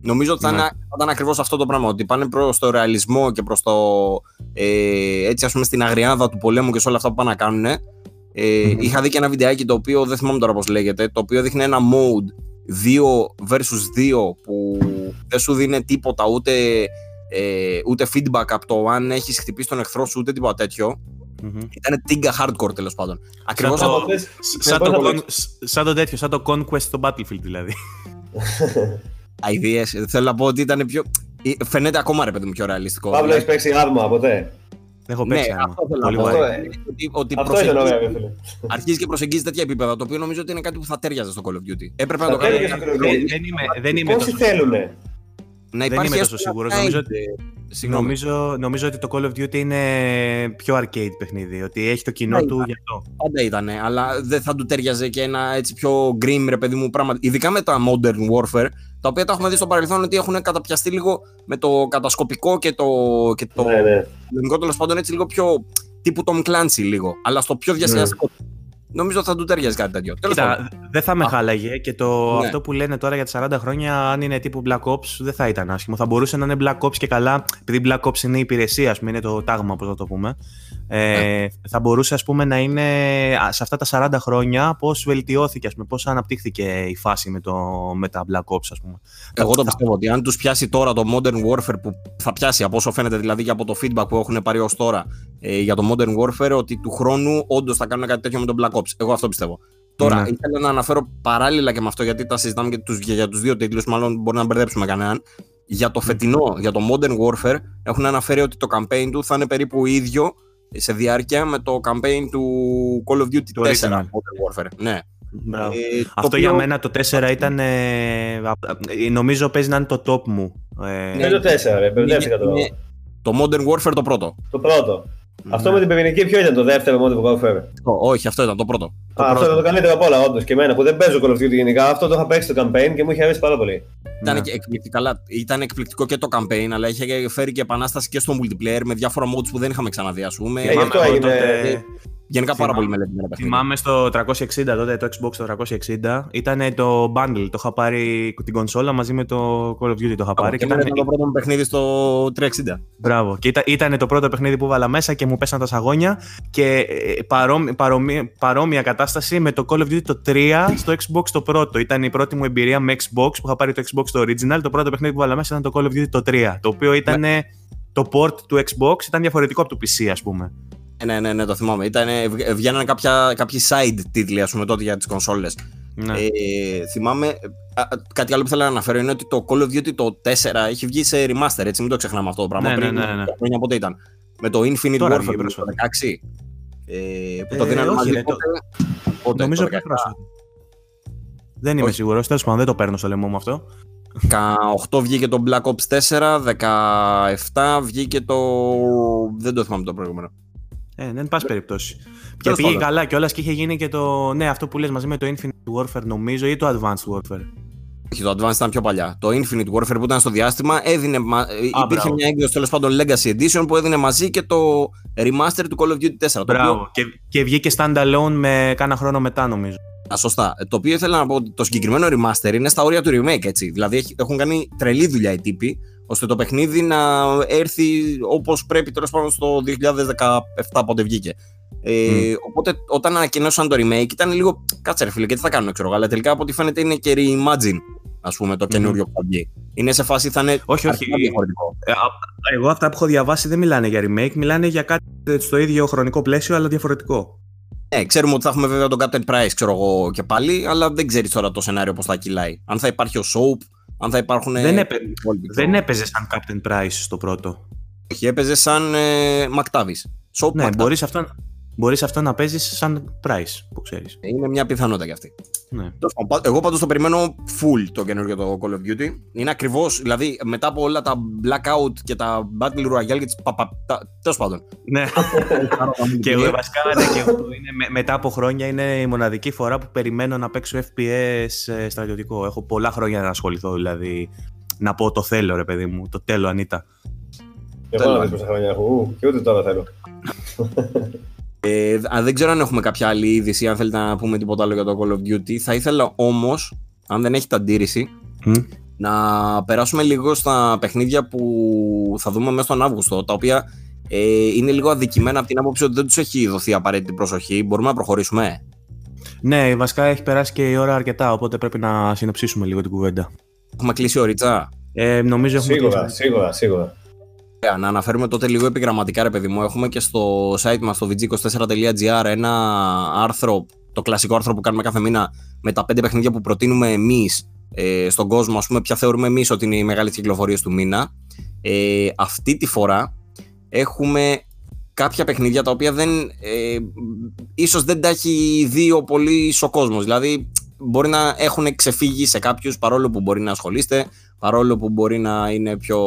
Νομίζω ότι θα, ναι. ήταν ακριβώς αυτό το πράγμα. Ότι πάνε προς το ρεαλισμό και προς το. Ε, έτσι, ας πούμε, στην αγριάδα του πολέμου και σε όλα αυτά που πάνε να κάνουν. Ε, mm-hmm. Είχα δει και ένα βιντεάκι το οποίο δεν θυμάμαι τώρα πώς λέγεται. Το οποίο δείχνει ένα mode 2 versus 2 που δεν σου δίνει τίποτα ούτε, ε, ούτε feedback από το αν έχεις χτυπήσει τον εχθρό σου ούτε τίποτα τέτοιο. Mm-hmm. Ήταν τίγκα hardcore τέλος πάντων. Ακριβώς σαν, το, σαν, το, σαν το τέτοιο, σαν το Conquest στο Battlefield δηλαδή. Ideas. Θέλω να πω ότι ήταν πιο. Φαίνεται ακόμα ρε παιδί μου πιο ρεαλιστικό. Παύλο, έχεις παίξει άρμα ποτέ. Δεν έχω παίξει ναι, Αυτό, θέλω να πω, ότι, ότι αυτό είναι ωραίο, Αρχίζεις και προσεγγίζεις τέτοια επίπεδα, το οποίο νομίζω ότι είναι κάτι που θα τέριαζε στο Call of Duty. Έπρεπε να το κάνει. Δεν, είμαι, δεν είμαι Πόσοι θέλουνε. Να δεν είμαι τόσο σίγουρος. Νομίζω, νομίζω, νομίζω ότι το Call of Duty είναι πιο arcade παιχνίδι. Ότι έχει το κοινό του γι' αυτό. Πάντα ήταν, αλλά δεν θα του τέριαζε και ένα έτσι πιο grim ρε παιδί μου πράγμα. Ειδικά με τα Modern Warfare, τα οποία τα έχουμε δει στο παρελθόν ότι έχουν καταπιαστεί λίγο με το κατασκοπικό και το. Και το ναι, ναι. τέλος πάντων έτσι λίγο πιο τύπου Tom Clancy λίγο. Αλλά στο πιο διασκεδαστικό. νομίζω θα του ταιριάζει κάτι τέτοιο. Κοίτα, δεν θα με χάλαγε και το, ναι. αυτό που λένε τώρα για τα 40 χρόνια, αν είναι τύπου Black Ops, δεν θα ήταν άσχημο. Θα μπορούσε να είναι Black Ops και καλά, επειδή Black Ops είναι η υπηρεσία, ας πούμε, είναι το τάγμα, όπω θα το πούμε. Ε, ναι. Θα μπορούσε, ας πούμε, να είναι σε αυτά τα 40 χρόνια πώς βελτιώθηκε, ας πούμε, πώς αναπτύχθηκε η φάση με, το, με τα Black Ops, ας πούμε. Εγώ το πιστεύω ότι αν τους πιάσει τώρα το Modern Warfare που θα πιάσει από όσο φαίνεται δηλαδή και από το feedback που έχουν πάρει ως τώρα ε, για το Modern Warfare, ότι του χρόνου όντως θα κάνουν κάτι τέτοιο με τον Black Ops. Εγώ αυτό πιστεύω. Τώρα, ναι. ήθελα να αναφέρω παράλληλα και με αυτό, γιατί τα συζητάμε και τους, για τους δύο τίτλους, μάλλον μπορεί να μπερδέψουμε κανέναν. Για το φετινό, για το Modern Warfare, έχουν αναφέρει ότι το campaign του θα είναι περίπου ίδιο σε διάρκεια με το campaign του Call of Duty 4 Modern Warfare. Ναι. Ε, Αυτό για μένα το 4 ήταν. Ε, νομίζω παίζει να είναι το top μου. Ε, είναι το 4, ρε. Μπερδεύτηκα το. Το Modern Warfare το πρώτο. Το πρώτο. Ναι. Αυτό με την πυρηνική ποιο ήταν το δεύτερο Modern Warfare. όχι, αυτό ήταν το πρώτο. Το Α, αυτό ήταν το καλύτερο από όλα, όντως και εμένα που δεν παίζω Call of Duty γενικά. Αυτό το είχα παίξει το campaign και μου είχε αρέσει πάρα πολύ. Ήταν, ναι. εκπληκτικό, ήταν εκπληκτικό και το campaign, αλλά είχε φέρει και επανάσταση και στο multiplayer με διάφορα modes που δεν είχαμε ξαναδεί, ας πούμε. Ε, αυτό έγινε. Γενικά πάρα πολύ μελετημένα παιχνίδια. Θυμάμαι στο 360 τότε, το Xbox το 360, ήταν το bundle. Το είχα πάρει την κονσόλα μαζί με το Call of Duty. Το είχα πάρει. Και, ήταν το πρώτο μου παιχνίδι στο 360. Μπράβο. Και ήταν, ήταν το πρώτο παιχνίδι που βάλα μέσα και μου πέσαν τα σαγόνια. Και ε, παρόμοι, παρόμοι, παρόμοια κατάσταση με το Call of Duty το 3 στο Xbox το πρώτο. Ήταν η πρώτη μου εμπειρία με Xbox που είχα πάρει το Xbox το original. Το πρώτο παιχνίδι που βάλα μέσα ήταν το Call of Duty το 3. Το οποίο ήταν. Ναι. Το port του Xbox ήταν διαφορετικό από το PC, ας πούμε. Ναι, ναι, ναι, το θυμάμαι. Ήταν, βγαίνανε κάποια, κάποιοι side τίτλοι, ας πούμε, τότε για τις κονσόλες. Ναι. Ε, θυμάμαι, κάτι άλλο που θέλω να αναφέρω είναι ότι το Call of Duty το 4 έχει βγει σε remaster, έτσι, μην το ξεχνάμε αυτό το πράγμα. Ναι, πριν, ναι, ναι, ναι. Χρόνια πότε ήταν. Με το Infinite Τώρα Warfare το 16. Ε, που το ε, δίνανε μαζί πότε, πότε, Νομίζω πιο πρόσφατα. Δεν είμαι σίγουρος. Τέλος πάντων, δεν το παίρνω στο λαιμό μου αυτό. 18 βγήκε το Black Ops 4, 17 βγήκε το. Δεν το θυμάμαι το προηγούμενο. Ε, δεν πας περιπτώσει. Και πήγε καλά καλά κιόλας και είχε γίνει και το. Ναι, αυτό που λες μαζί με το Infinite Warfare νομίζω ή το Advanced Warfare. Όχι, το Advanced ήταν πιο παλιά. Το Infinite Warfare που ήταν στο διάστημα έδινε. Α, υπήρχε μια έκδοση τέλος πάντων Legacy Edition που έδινε μαζί και το remaster του Call of Duty 4. Μπράβο. οποίο... και, και βγήκε standalone με κάνα χρόνο μετά νομίζω. Α, σωστά. Ε, το οποίο ήθελα να πω ότι το συγκεκριμένο remaster είναι στα όρια του remake, έτσι. Δηλαδή έχουν κάνει τρελή δουλειά οι τύποι ώστε το παιχνίδι να έρθει όπως πρέπει τέλος πάντων στο 2017 πότε βγήκε. Ε, Οπότε όταν ανακοινώσαν το remake ήταν λίγο κάτσε ρε φίλε και τι θα κάνουν ξέρω αλλά τελικά από ό,τι φαίνεται είναι και reimagine ας πούμε το καινούριο mm. PUBG. Είναι σε φάση θα είναι όχι, όχι. διαφορετικό. Ε, εγώ αυτά που έχω διαβάσει δεν μιλάνε για remake, μιλάνε για κάτι στο ίδιο χρονικό πλαίσιο αλλά διαφορετικό. Ναι, ξέρουμε ότι θα έχουμε βέβαια τον Captain Price ξέρω εγώ και πάλι, αλλά δεν ξέρεις τώρα το σενάριο πώς θα κυλάει. Αν θα υπάρχει ο Soap, αν θα υπάρχουν. Δεν, έπαι... δεν έπαιζε σαν Captain Price στο πρώτο. Όχι, έπαιζε σαν ε, McTavish. ναι, μπορείς αυτό, μπορείς αυτό να παίζεις σαν Price, που ξέρεις. Είναι μια πιθανότητα κι αυτή. Ναι. Εγώ πάντως το περιμένω full το καινούργιο το Call of Duty. Είναι ακριβώς, δηλαδή μετά από όλα τα Blackout και τα Battle Royale και τις Τέλος πάντων. Ναι. και εγώ βασικά ναι, και εγώ, είναι, μετά από χρόνια είναι η μοναδική φορά που περιμένω να παίξω FPS ε, στρατιωτικό. Έχω πολλά χρόνια να ασχοληθώ δηλαδή. Να πω το θέλω ρε παιδί μου, το τέλο Ανίτα. Εγώ να δεις πόσα χρόνια έχω, και ούτε τώρα θέλω. Ε, δεν ξέρω αν έχουμε κάποια άλλη είδηση, αν θέλετε να πούμε τίποτα άλλο για το Call of Duty. Θα ήθελα όμως, αν δεν έχετε αντίρρηση, να περάσουμε λίγο στα παιχνίδια που θα δούμε μέσα στον Αύγουστο, τα οποία ε, είναι λίγο αδικημένα από την άποψη ότι δεν τους έχει δοθεί απαραίτητη προσοχή. Μπορούμε να προχωρήσουμε; Ναι, βασικά έχει περάσει και η ώρα αρκετά, οπότε πρέπει να συνοψίσουμε λίγο την κουβέντα. Έχουμε κλείσει ωρίτσα; Ε, νομίζω έχουμε σίγουρα, κλείσει. Σίγουρα, σίγουρα. Να αναφέρουμε τότε λίγο επιγραμματικά, ρε παιδί μου. Έχουμε και στο site μας, στο vg24.gr, ένα άρθρο, το κλασικό άρθρο που κάνουμε κάθε μήνα, με τα πέντε παιχνίδια που προτείνουμε εμείς ε, στον κόσμο, ας πούμε, ποια θεωρούμε εμείς ότι είναι οι μεγάλες κυκλοφορίες του μήνα. Ε, αυτή τη φορά έχουμε κάποια παιχνίδια τα οποία δεν, ε, ίσως δεν τα έχει δει ο πολύς ο κόσμος. Δηλαδή, μπορεί να έχουν ξεφύγει σε κάποιους παρόλο που μπορεί να ασχολείστε, παρόλο που μπορεί να είναι πιο...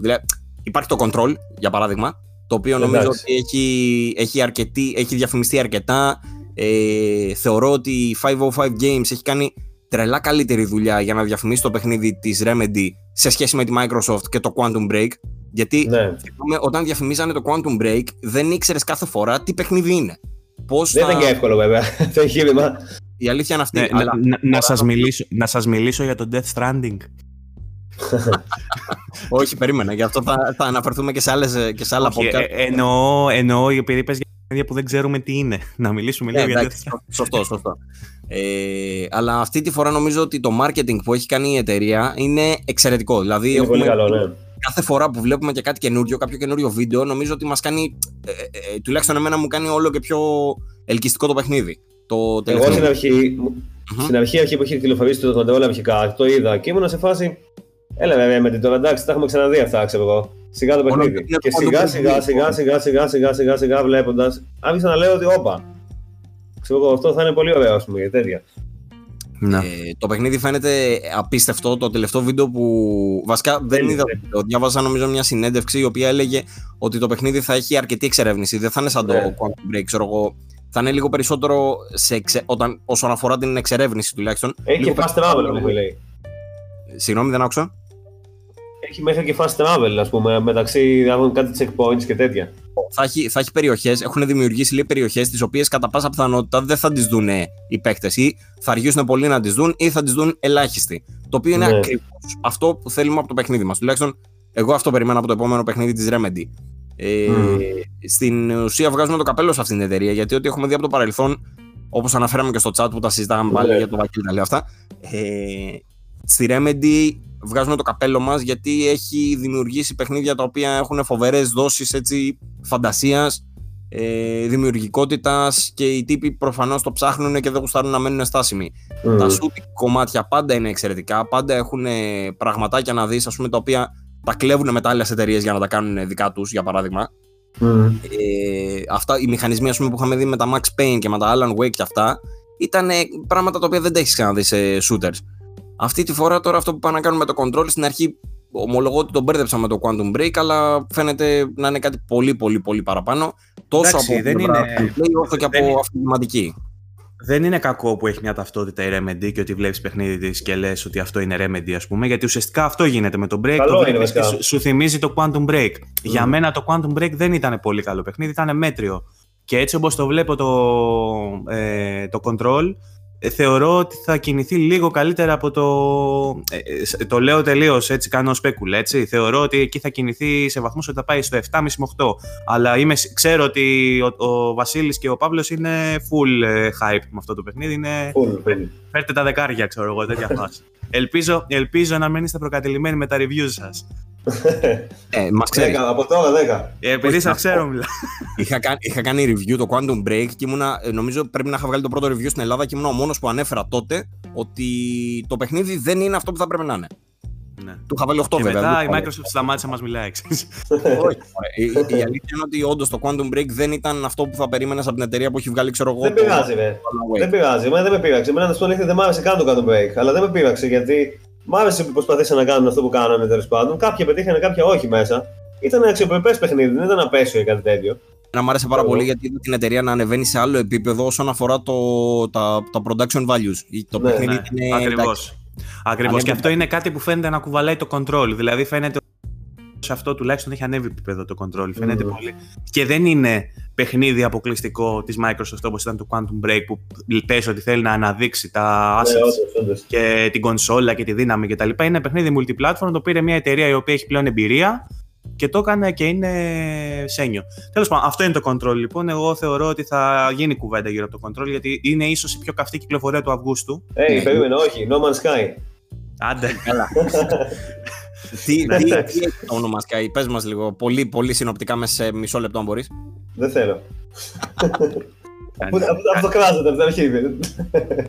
Δηλαδή, Υπάρχει το Control, για παράδειγμα, το οποίο νομίζω ότι έχει, έχει, αρκετή, έχει διαφημιστεί αρκετά. Ε, θεωρώ ότι η 505 Games έχει κάνει τρελά καλύτερη δουλειά για να διαφημίσει το παιχνίδι της Remedy σε σχέση με τη Microsoft και το Quantum Break. Γιατί ναι. όταν διαφημίζανε το Quantum Break δεν ήξερες κάθε φορά τι παιχνίδι είναι. πώς Δεν θα... ήταν και εύκολο βέβαια το εγχείρημα. Η αλήθεια είναι αυτή. Ναι, αλλά... να, να, σας μιλήσω, να σας μιλήσω για το Death Stranding. Όχι, περίμενα. Γι' αυτό θα, θα αναφερθούμε και σε, άλλες, και σε άλλα Όχι, podcast. ε, εννοώ, εννοώ επειδή πες για παιδιά που δεν ξέρουμε τι είναι. Να μιλήσουμε λίγο Ε, για εντάξει, Death Stranding. σωστό, σωστό. Ε, αλλά αυτή τη φορά νομίζω ότι το marketing που έχει κάνει η εταιρεία είναι εξαιρετικό. Δηλαδή, Είναι πολύ έχουμε- καλό, ναι. κάθε φορά που βλέπουμε και κάτι καινούριο, κάποιο καινούριο βίντεο, νομίζω ότι μας κάνει. Ε, ε, ε, τουλάχιστον εμένα μου κάνει όλο και πιο ελκυστικό το παιχνίδι. Το Εγώ τελευταίο. στην αρχή, Μμμ. στην αρχή, αρχή που είχε κυκλοφορήσει το controller αρχικά, το είδα και ήμουν σε φάση. Έλα βέβαια με την τώρα εντάξει, τα έχουμε ξαναδεί αυτά, ξέρω εγώ. Σιγά το Μόνο παιχνίδι. είναι Και το σιγά Quantum σιγά Break, σιγά λοιπόν. σιγά σιγά σιγά σιγά σιγά βλέποντας, άρχισα να λέω ότι όπα. Ξέρω εγώ, αυτό θα είναι πολύ ωραίο, ας πούμε, για τέτοια. Ναι. Ε, το παιχνίδι φαίνεται απίστευτο. Το τελευταίο βίντεο που. Βασικά δεν Δεν είδα. είναι. Το διάβαζα νομίζω μια συνέντευξη η οποία έλεγε ότι το παιχνίδι θα έχει αρκετή εξερεύνηση. Δεν θα είναι σαν το Ναι. Quantum Break, ξέρω εγώ. Θα είναι λίγο περισσότερο σε εξε... όταν... όσον αφορά την εξερεύνηση τουλάχιστον. Έχει και Λίγο fast περισσότερο- travel, μου λέει. Συγγνώμη, δεν άκουσα. Έχει μέχρι και fast travel, ας πούμε, μεταξύ έχουν κάτι checkpoints και τέτοια. θα έχει, θα έχει περιοχές, έχουν δημιουργήσει λίγο περιοχές τις οποίες κατά πάσα πιθανότητα δεν θα τις δουν οι παίκτες ή θα αργήσουν πολύ να τις δουν ή θα τις δουν ελάχιστοι. Το οποίο είναι Ναι. ακριβώς αυτό που θέλουμε από το παιχνίδι μας. Τουλάχιστον εγώ αυτό περιμένω από το επόμενο παιχνίδι της Remedy. Ε, Μμμ. Στην ουσία βγάζουμε το καπέλο σε αυτήν την εταιρεία γιατί ό,τι έχουμε δει από το παρελθόν, όπως αναφέραμε και στο chat που τα συζητάγαμε πάλι Ναι. για το Βακίλ τα λέει αυτά, ε, στη Remedy βγάζουμε το καπέλο μας γιατί έχει δημιουργήσει παιχνίδια τα οποία έχουν φοβερές δόσεις έτσι φαντασίας, ε, δημιουργικότητας και οι τύποι προφανώς το ψάχνουν και δεν γουστάρουν να μένουν στάσιμοι. Μμ. Τα shooting κομμάτια πάντα είναι εξαιρετικά, πάντα έχουν ε, πραγματάκια να δεις ας πούμε τα οποία τα κλέβουν μετά άλλες εταιρείες για να τα κάνουν δικά τους για παράδειγμα. Μμ. Ε, αυτά, οι μηχανισμοί ας πούμε, που είχαμε δει με τα Max Payne και με τα Alan Wake και αυτά ήταν ε, πράγματα τα οποία δεν τα έχεις ξαναδεί σε shooters. Αυτή τη φορά τώρα αυτό που πάνε να κάνουμε με το control στην αρχή ομολογώ ότι τον μπέρδεψα με το Quantum Break αλλά φαίνεται να είναι κάτι πολύ πολύ πολύ παραπάνω τόσο Εντάξει, από δεν πλευρά είναι- gameplay, όσο και δεν από είναι- αυτοματική. Δεν είναι κακό που έχει μια ταυτότητα η Remedy και ότι βλέπεις παιχνίδι της και λες ότι αυτό είναι Remedy, ας πούμε, γιατί ουσιαστικά αυτό γίνεται με το Break. Καλό το είναι, βλέπεις και βασικά. σου, σου θυμίζει το Quantum Break. Για μένα το Quantum Break δεν ήταν πολύ καλό παιχνίδι, ήταν μέτριο. Και έτσι όπως το βλέπω το, ε, το Control, ε, θεωρώ ότι θα κινηθεί λίγο καλύτερα από το. ε, ε, το λέω τελείως έτσι, κάνω σπέκουλα. Έτσι. Θεωρώ ότι εκεί θα κινηθεί σε βαθμούς ότι θα πάει στο 7,5 με 8. Αλλά είμαι, σ- ξέρω ότι ο, ο Βασίλης και ο Παύλος είναι full ε, hype με αυτό το παιχνίδι. Είναι, Full, full. φέρτε τα δεκάρια, ξέρω εγώ, τέτοια φάση. ελπίζω, ελπίζω να μην είστε προκατελημένοι με τα reviews σας. Ε, μας ξέρεις. Δέκα, από τώρα 10. Ε, επειδή Όχι, σας να ξέρω, πω. μιλάω. είχα, κάνει, είχα κάνει review το Quantum Break και ήμουνα, ε, νομίζω πρέπει να είχα βγάλει το πρώτο review στην Ελλάδα και ήμουν ο μόνος που ανέφερα τότε ότι το παιχνίδι δεν είναι αυτό που θα πρέπει να είναι. Ναι. Του είχα βάλει 8 Και βέβαια. μετά δεν η το είχα Microsoft σταμάτησε να μας μιλάει, ξέρεις. Όχι, η, η αλήθεια είναι ότι όντως το Quantum Break δεν ήταν αυτό που θα περίμενες από την εταιρεία που έχει βγάλει, ξέρω εγώ. Δεν το πειράζει, ρε. Alan Wake. Δεν πειράζει. Εμένα δεν με πείραξε. Εμένα να σου πω αλήθεια, δεν μ' άρεσε καν το Quantum Break. Αλλά δεν με πείραξε γιατί μ' άρεσε που προσπαθήσαν να κάνουν αυτό που κάνανε τέλος πάντων. Κάποια πετύχανε, κάποια όχι μέσα. Ήταν αξιοπρεπές παιχνίδι, δεν ήταν απέσιο ή κάτι τέτοιο. Να μου άρεσε πάρα Εγώ. πολύ γιατί είδα την εταιρεία να ανεβαίνει σε άλλο επίπεδο όσον αφορά το, τα, τα production values. Το Ναι, παιχνίδι Ναι, είναι. Ακριβώ. εντάξει, Ακριβώς. Ανέβει- Και αυτό είναι κάτι που φαίνεται να κουβαλάει το control. Δηλαδή φαίνεται ότι σε αυτό τουλάχιστον έχει ανέβει επίπεδο το control. Φαίνεται Μμμ. πολύ. Και δεν είναι παιχνίδι αποκλειστικό της Microsoft όπως ήταν το Quantum Break που πες ότι θέλει να αναδείξει τα assets Ναι, όντως, όντως. και την κονσόλα και τη δύναμη κτλ. Είναι παιχνίδι multiplatform, το πήρε μια εταιρεία η οποία έχει πλέον εμπειρία και το έκανε και είναι σένιο. Τέλος πάντων, αυτό είναι το control λοιπόν. Εγώ θεωρώ ότι θα γίνει κουβέντα γύρω από το control γιατί είναι ίσως η πιο καυτή κυκλοφορία του Αυγούστου. Hey, Ναι. περίμενε, όχι. No Man's Sky. Άντε. Καλά. τι, τι, τι έχει το όνομα Sky, πες μας λίγο, πολύ, πολύ συνοπτικά μέσα σε μισό λεπτό αν μπορείς. Δεν θέλω. Αυτό αυτό κράζεται από την αρχή.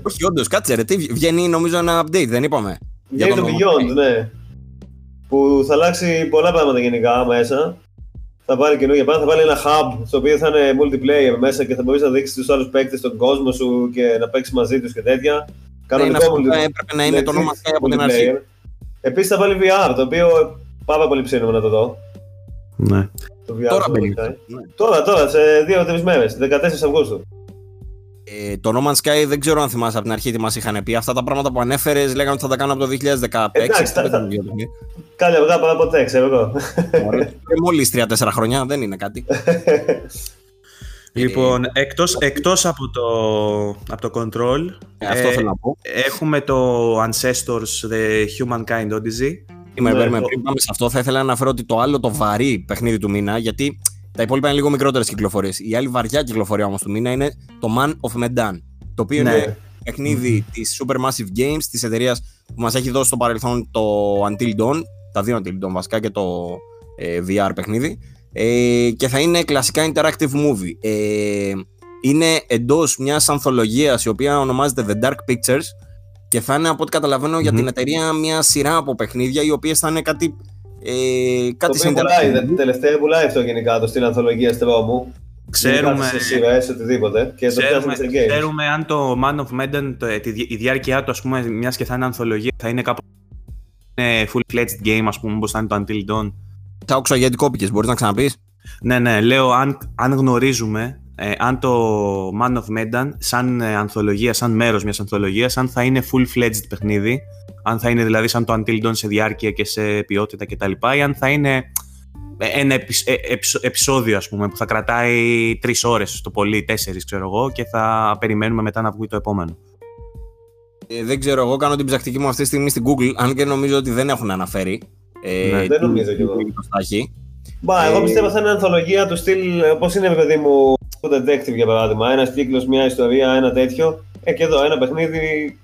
Όχι, όντως, κάτσε ρε, τι βγ- βγαίνει νομίζω ένα update, δεν είπαμε. Για Βγαίνει το τον Beyond, ναι. Που θα αλλάξει πολλά πράγματα γενικά μέσα. Θα πάρει καινούργια πράγματα, θα βάλει ένα hub στο οποίο θα είναι multiplayer μέσα και θα μπορείς να δείξεις τους άλλους παίκτες τον κόσμο σου και να παίξεις μαζί τους και τέτοια. Ναι, είναι Κανονικό αυτό που multi- έπρεπε να είναι το Netflix όνομα Sky από την αρχή. Multiplayer. Επίσης θα βάλει VR, το οποίο πάρα πολύ ψήνουμε να το δω. Ναι. Το VR Τώρα στο μπαίνει. Man's Sky. Ναι. Τώρα, τώρα, σε δύο-τρει μέρε, 14 Αυγούστου. Ε, το No Man's Sky δεν ξέρω αν θυμάσαι από την αρχή τι μας είχαν πει. Αυτά τα πράγματα που ανέφερες λέγανε ότι θα τα κάνω από το 2016. Εντάξει, τα- δεν τα- ήταν δύο παιχνίδια. Κάλια αυγά παρά ποτέ, ξέρω εγώ. Ωραία. Ε, Μόλις 3-4 χρόνια δεν είναι κάτι. Λοιπόν, εκτός, εκτός από, το, από το Control, ε, αυτό θέλω να πω. έχουμε το Ancestors The Humankind Odyssey. Είμαι ναι, πριν πάμε σε αυτό, θα ήθελα να αναφέρω ότι το άλλο το βαρύ παιχνίδι του μήνα, γιατί τα υπόλοιπα είναι λίγο μικρότερες κυκλοφορίες. Η άλλη βαριά κυκλοφορία όμως του μήνα είναι το Man of Medan. Το οποίο ναι. είναι παιχνίδι mm. της Supermassive Games, της εταιρείας που μας έχει δώσει στο παρελθόν το Until Dawn, τα δύο Until Dawn βασικά και το ε, VR παιχνίδι. Ε, και θα είναι κλασικά interactive movie. Ε, είναι εντός μιας ανθολογίας η οποία ονομάζεται The Dark Pictures και θα είναι από ό,τι καταλαβαίνω για την εταιρεία μια σειρά από παιχνίδια οι οποίες θα είναι κάτι ε, κάτι το πουλάει, τελευταία πουλάει αυτό γενικά το στην ανθολογίας στην μου. Ξέρουμε, σε οτιδήποτε, και ξέρουμε, το ξέρουμε αν το Man of Medan, το, η διάρκεια του, ας πούμε, μιας και θα είναι ανθολογία, θα είναι κάπου είναι full-fledged game, ας πούμε, όπως θα είναι το Until Dawn. Τα όξα γιατί κόπηκες, μπορείς να ξαναπείς; Ναι, ναι, λέω αν, αν γνωρίζουμε ε, αν το Man of Medan σαν ε, ανθολογία, σαν μέρος μιας ανθολογίας, αν θα είναι full-fledged παιχνίδι, αν θα είναι δηλαδή σαν το Until Dawn σε διάρκεια και σε ποιότητα κτλ. ή αν θα είναι ένα ε, επεισόδιο ας πούμε που θα κρατάει τρεις ώρες το πολύ, τέσσερις ξέρω εγώ και θα περιμένουμε μετά να βγει το επόμενο. Ε, δεν ξέρω, εγώ κάνω την ψαχτική μου αυτή τη στιγμή στην Google, αν και νομίζω ότι δεν έχουν αναφέρει. Ε, ναι, δεν νομίζω και εγώ. Μπα, εγώ πιστεύω θα είναι ανθολογία του στυλ, πώς είναι παιδί μου, το Detective για παράδειγμα. Ένας κύκλος, μια ιστορία, ένα τέτοιο. Ε, και εδώ ένα παιχνίδι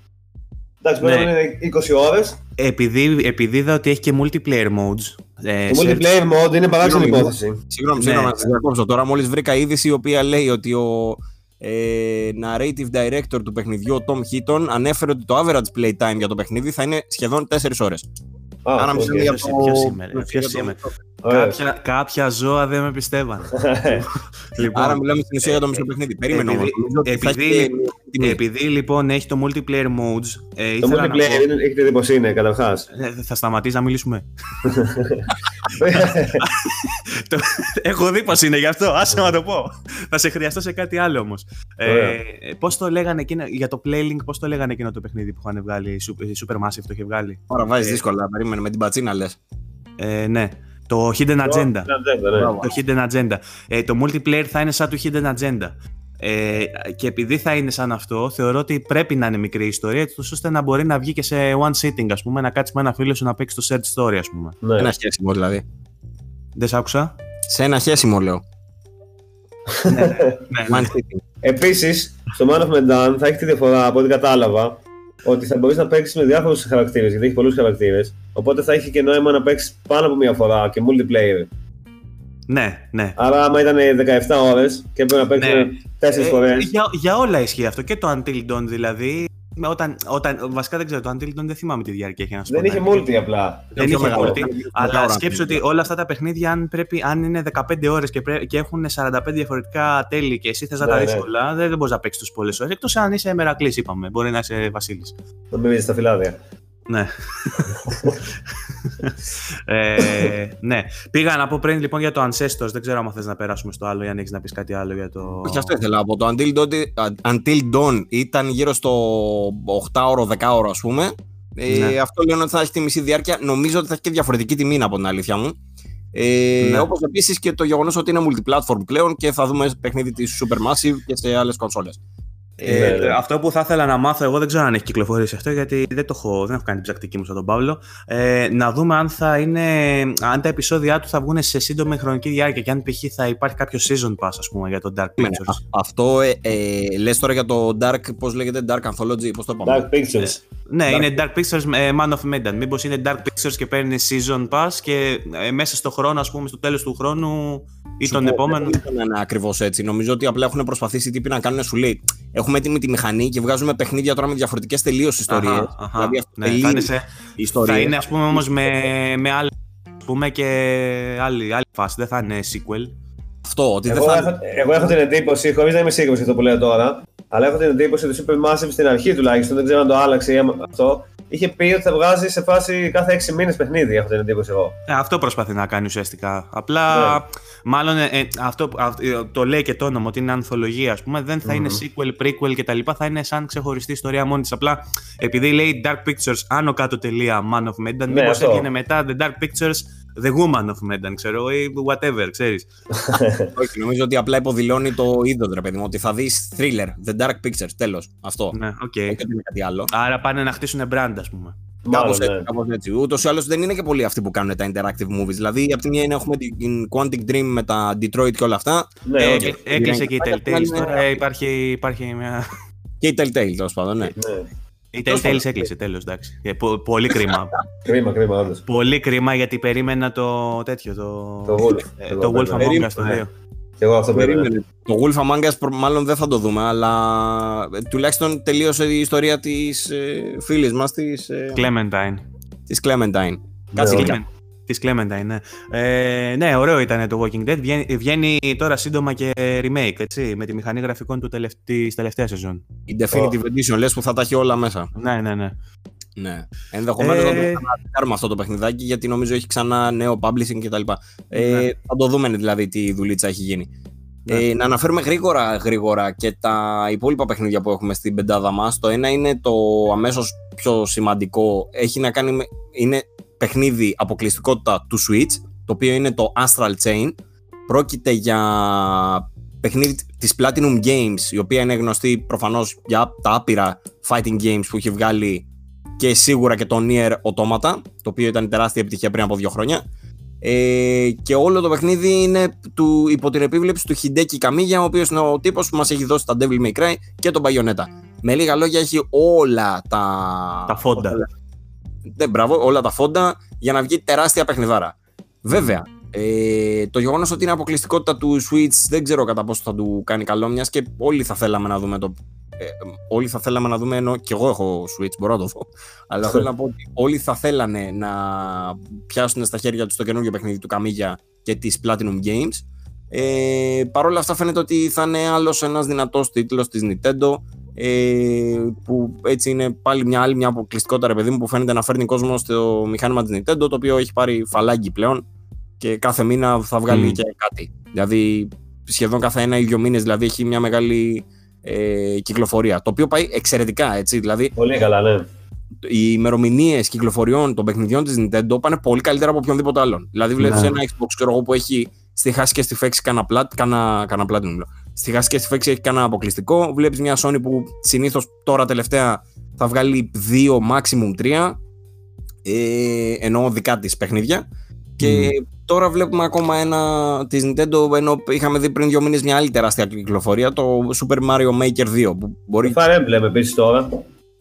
Εντάξει, ναι. είναι 20 ώρες. Επειδή, επειδή είδα ότι έχει και multiplayer modes. Ε, το multiplayer mode είναι παράξενη υπόθεση. Συγγνώμη, συγγνώμη, ναι. διακόψω. Τώρα μόλις βρήκα είδηση η οποία λέει ότι ο ε, narrative director του παιχνιδιού, ο Tom Heaton, ανέφερε ότι το average play time για το παιχνίδι θα είναι σχεδόν 4 ώρες. Άρα okay. για το... σήμερα. σήμερα. Κάποια, κάποια ζώα δεν με πιστεύαν. λοιπόν, Άρα μιλάμε στην ουσία για το μισό παιχνίδι. Περίμενε όμως. Επειδή, επειδή, λοιπόν έχει το multiplayer modes. Ε, το multiplayer πω... έχετε δει πως είναι καταρχάς. Ε, θα σταματήσει να μιλήσουμε. Έχω δει πως είναι γι' αυτό. Άσε να το πω. Θα σε χρειαστώ σε κάτι άλλο όμως. Ε, πώς το λέγανε εκείνο, για το Playlink, πώς το λέγανε εκείνο το παιχνίδι που είχαν βγάλει, η Supermassive το είχε βγάλει; Τώρα βάζεις δύσκολα, περίμενε με την πατσίνα λες. ναι. Το Hidden Agenda. Ναι. Το Hidden Agenda. Ε, το multiplayer θα είναι σαν το Hidden Agenda. Ε, και επειδή θα είναι σαν αυτό, θεωρώ ότι πρέπει να είναι μικρή ιστορία, ώστε να μπορεί να βγει και σε one sitting, ας πούμε, να κάτσει με ένα φίλο σου να παίξει το search story, ας πούμε. Ναι. Ένα χέσιμο δηλαδή. Δεν σ' άκουσα. Σε ένα χέσιμο, λέω. ναι, ναι, ναι. Επίσης, στο Man of Medan θα έχει τη διαφορά από ό,τι κατάλαβα ότι θα μπορείς να παίξεις με διάφορους χαρακτήρες, γιατί έχει πολλούς χαρακτήρες. Οπότε θα έχει και νόημα να παίξεις πάνω από μία φορά και multiplayer. Ναι, ναι. Άρα, άμα ήταν 17 ώρες και έπρεπε να παίξει ναι. 4 ε, φορές. Για, για όλα ισχύει αυτό. Και το Until Dawn δηλαδή όταν, όταν, βασικά δεν ξέρω, το Until δεν θυμάμαι τη διάρκεια έχει να Δεν είχε multi απλά. Δεν είχε multi. Αλλά σκέψω ότι όλα αυτά τα παιχνίδια, αν, πρέπει, αν είναι 15 ώρες και, και έχουν 45 διαφορετικά τέλη και εσύ θες να τα ναι, δει ναι. όλα, δεν, δεν μπορείς να παίξεις τους πολλές ώρες. Εκτός αν είσαι μερακλής, είπαμε. Μπορεί να είσαι Βασίλης. Να μην στα φυλάδια. Ναι. ε, ναι. Πήγα να πω πριν λοιπόν για το Ancestors. Δεν ξέρω αν θες να περάσουμε στο άλλο ή αν έχεις να πεις κάτι άλλο για το. Όχι, αυτό ήθελα. Από το Until Dawn, Until Dawn ήταν γύρω στο 8ωρο, 10ωρο ας πούμε. Ε, ναι. Αυτό λέω ότι θα έχει τη μισή διάρκεια. Νομίζω ότι θα έχει και διαφορετική τιμή από την αλήθεια μου. Ε, ναι. Όπως επίσης και το γεγονός ότι είναι multiplatform πλέον και θα δούμε παιχνίδι της Supermassive και σε άλλες κονσόλες. Ε, ναι, ναι. Αυτό που θα ήθελα να μάθω, εγώ δεν ξέρω αν έχει κυκλοφορήσει αυτό, γιατί δεν, το έχω, δεν έχω κάνει την ψακτική μου στον Παύλο. Ε, να δούμε αν, θα είναι, αν τα επεισόδια του θα βγουν σε σύντομη χρονική διάρκεια και αν π.χ. θα υπάρχει κάποιο season pass, ας πούμε, για το Dark ναι, Pictures. αυτό ε, ε, λες τώρα για το Dark, πώς λέγεται, Dark Anthology, πώς το είπαμε. Dark Pictures. ναι, ναι, είναι Dark Pictures ε, Man of Medan. Μήπως είναι Dark Pictures και παίρνει season pass και ε, μέσα στο χρόνο, ας πούμε, στο τέλος του χρόνου ή τον επόμενο. Δεν είναι ακριβώς έτσι. Νομίζω ότι απλά έχουν προσπαθήσει τύποι να κάνουν σου λέει. Έχουμε έτοιμη τη μηχανή και βγάζουμε παιχνίδια τώρα με διαφορετικές τελείως ιστορίες. Δηλαδή ναι, θα είναι, σε, θα είναι ας πούμε όμως με, με άλλη, πούμε, και άλλη, άλλη φάση. Δεν θα είναι sequel. Αυτό, ότι εγώ, δεν θα... έχω, εγώ έχω την εντύπωση, χωρίς να είμαι σίγουρος για αυτό που λέω τώρα, αλλά έχω την εντύπωση ότι το Supermassive στην αρχή τουλάχιστον, δεν ξέρω αν το άλλαξε ή αυτό, είχε πει ότι θα βγάζει σε φάση κάθε 6 μήνες παιχνίδι, έχω την εντύπωση εγώ. Ε, αυτό προσπαθεί να κάνει ουσιαστικά. Απλά, ναι. μάλλον ε, ε αυτό, ε, το λέει και το όνομα ότι είναι ανθολογία, ας πούμε. Δεν θα είναι sequel, prequel κτλ. Θα είναι σαν ξεχωριστή ιστορία μόνη της. Απλά επειδή λέει Dark Pictures άνω κάτω τελεία Man of Medan, ναι, μήπως έβγαινε μετά The Dark Pictures The Woman of Medan, ξέρω, ή whatever, ξέρεις. Όχι, νομίζω ότι απλά υποδηλώνει το είδος, ρε παιδί μου, ότι θα δεις thriller, The Dark Pictures, τέλος, αυτό. Ναι, OK. Okay. Δεν είναι κάτι άλλο. Άρα πάνε να χτίσουν brand, ας πούμε. Κάπως έτσι. Ναι. Κάπως έτσι. Ούτως ή άλλως δεν είναι και πολλοί αυτοί που κάνουν τα interactive movies. Δηλαδή, από τη μια είναι έχουμε την Quantic Dream με τα Detroit και όλα αυτά. Ναι, ε, okay. Έκλεισε και η Telltale. Τώρα υπάρχει, υπάρχει μια. Και η Telltale, τέλος πάντων, ναι. ναι. Η Telltale έκλεισε, τέλος, εντάξει. Ε, πολύ κρίμα. κρίμα, κρίμα, όντω. Πολύ κρίμα γιατί περίμενα το τέτοιο. Το, το Wolf. το Wolf Among Us το 2. Και εγώ αυτό περίμενα. Το Wolf Among Us μάλλον δεν θα το δούμε, αλλά ε, τουλάχιστον τελείωσε η ιστορία της ε, φίλης μας της. Ε, Clementine. Της Clementine. Κάτσε ναι, Της Clementine, ναι. Ε, ναι, ωραίο ήταν το Walking Dead. Βγαίνει, βγαίνει, τώρα σύντομα και remake, έτσι, με τη μηχανή γραφικών του τελευτ... της τελευταίας σεζόν. Η Definitive oh. Edition, λες που θα τα έχει όλα μέσα. Ναι, ναι, ναι. Ναι. Ενδεχομένως ε... να το κάνουμε αυτό το παιχνιδάκι γιατί νομίζω έχει ξανά νέο publishing κτλ. Ε, ναι. θα το δούμε δηλαδή τι δουλίτσα έχει γίνει. Ναι. Ε, να αναφέρουμε γρήγορα, γρήγορα και τα υπόλοιπα παιχνίδια που έχουμε στην πεντάδα μας. Το ένα είναι το αμέσως πιο σημαντικό. Έχει να κάνει με, είναι παιχνίδι αποκλειστικότητα του Switch, το οποίο είναι το Astral Chain. Πρόκειται για παιχνίδι της Platinum Games, η οποία είναι γνωστή προφανώς για τα άπειρα fighting games που έχει βγάλει και σίγουρα και το Nier Automata, το οποίο ήταν τεράστια επιτυχία πριν από δύο χρόνια. Ε, και όλο το παιχνίδι είναι του, υπό την επίβλεψη του Hideki Kamiya, ο οποίος είναι ο τύπος που μας έχει δώσει τα Devil May Cry και τον Bayonetta. Με λίγα λόγια, έχει όλα τα. Τα φόντα. Ναι, μπράβο, όλα τα φόντα για να βγει τεράστια παιχνιδάρα. Βέβαια, ε, το γεγονός ότι είναι αποκλειστικότητα του Switch δεν ξέρω κατά πόσο θα του κάνει καλό, μιας και όλοι θα θέλαμε να δούμε το. Ε, όλοι θα θέλαμε να δούμε, ενώ και εγώ έχω Switch, μπορώ να το δω. Αλλά θέλω να πω ότι όλοι θα θέλανε να πιάσουν στα χέρια τους το καινούργιο παιχνίδι του Καμίγια και της Platinum Games. Ε, Παρ' όλα αυτά φαίνεται ότι θα είναι άλλος ένας δυνατός τίτλος της Nintendo ε, που έτσι είναι πάλι μια άλλη μια αποκλειστικότητα ρε παιδί μου που φαίνεται να φέρνει κόσμο στο μηχάνημα της Nintendo το οποίο έχει πάρει φαλάκι πλέον και κάθε μήνα θα βγάλει και κάτι. Δηλαδή σχεδόν κάθε ένα ή δύο μήνες δηλαδή έχει μια μεγάλη ε, κυκλοφορία το οποίο πάει εξαιρετικά έτσι δηλαδή Πολύ καλά ναι οι ημερομηνίες κυκλοφοριών των παιχνιδιών της Nintendo πάνε πολύ καλύτερα από οποιονδήποτε άλλον. Δηλαδή, βλέπεις ναι. ένα Xbox ξέρω εγώ, που έχει στη χάση και στη φέξη κανένα πλάτ, κανένα, Στη χάση και στη φέξη έχει κανένα αποκλειστικό. Βλέπεις μια Sony που συνήθως τώρα τελευταία θα βγάλει δύο, maximum τρία. Ε, εννοώ δικά της παιχνίδια. Και τώρα βλέπουμε ακόμα ένα της Nintendo, ενώ είχαμε δει πριν δύο μήνες μια άλλη τεράστια κυκλοφορία, το Super Mario Maker 2. Που μπορεί... Fire Emblem επίσης τώρα.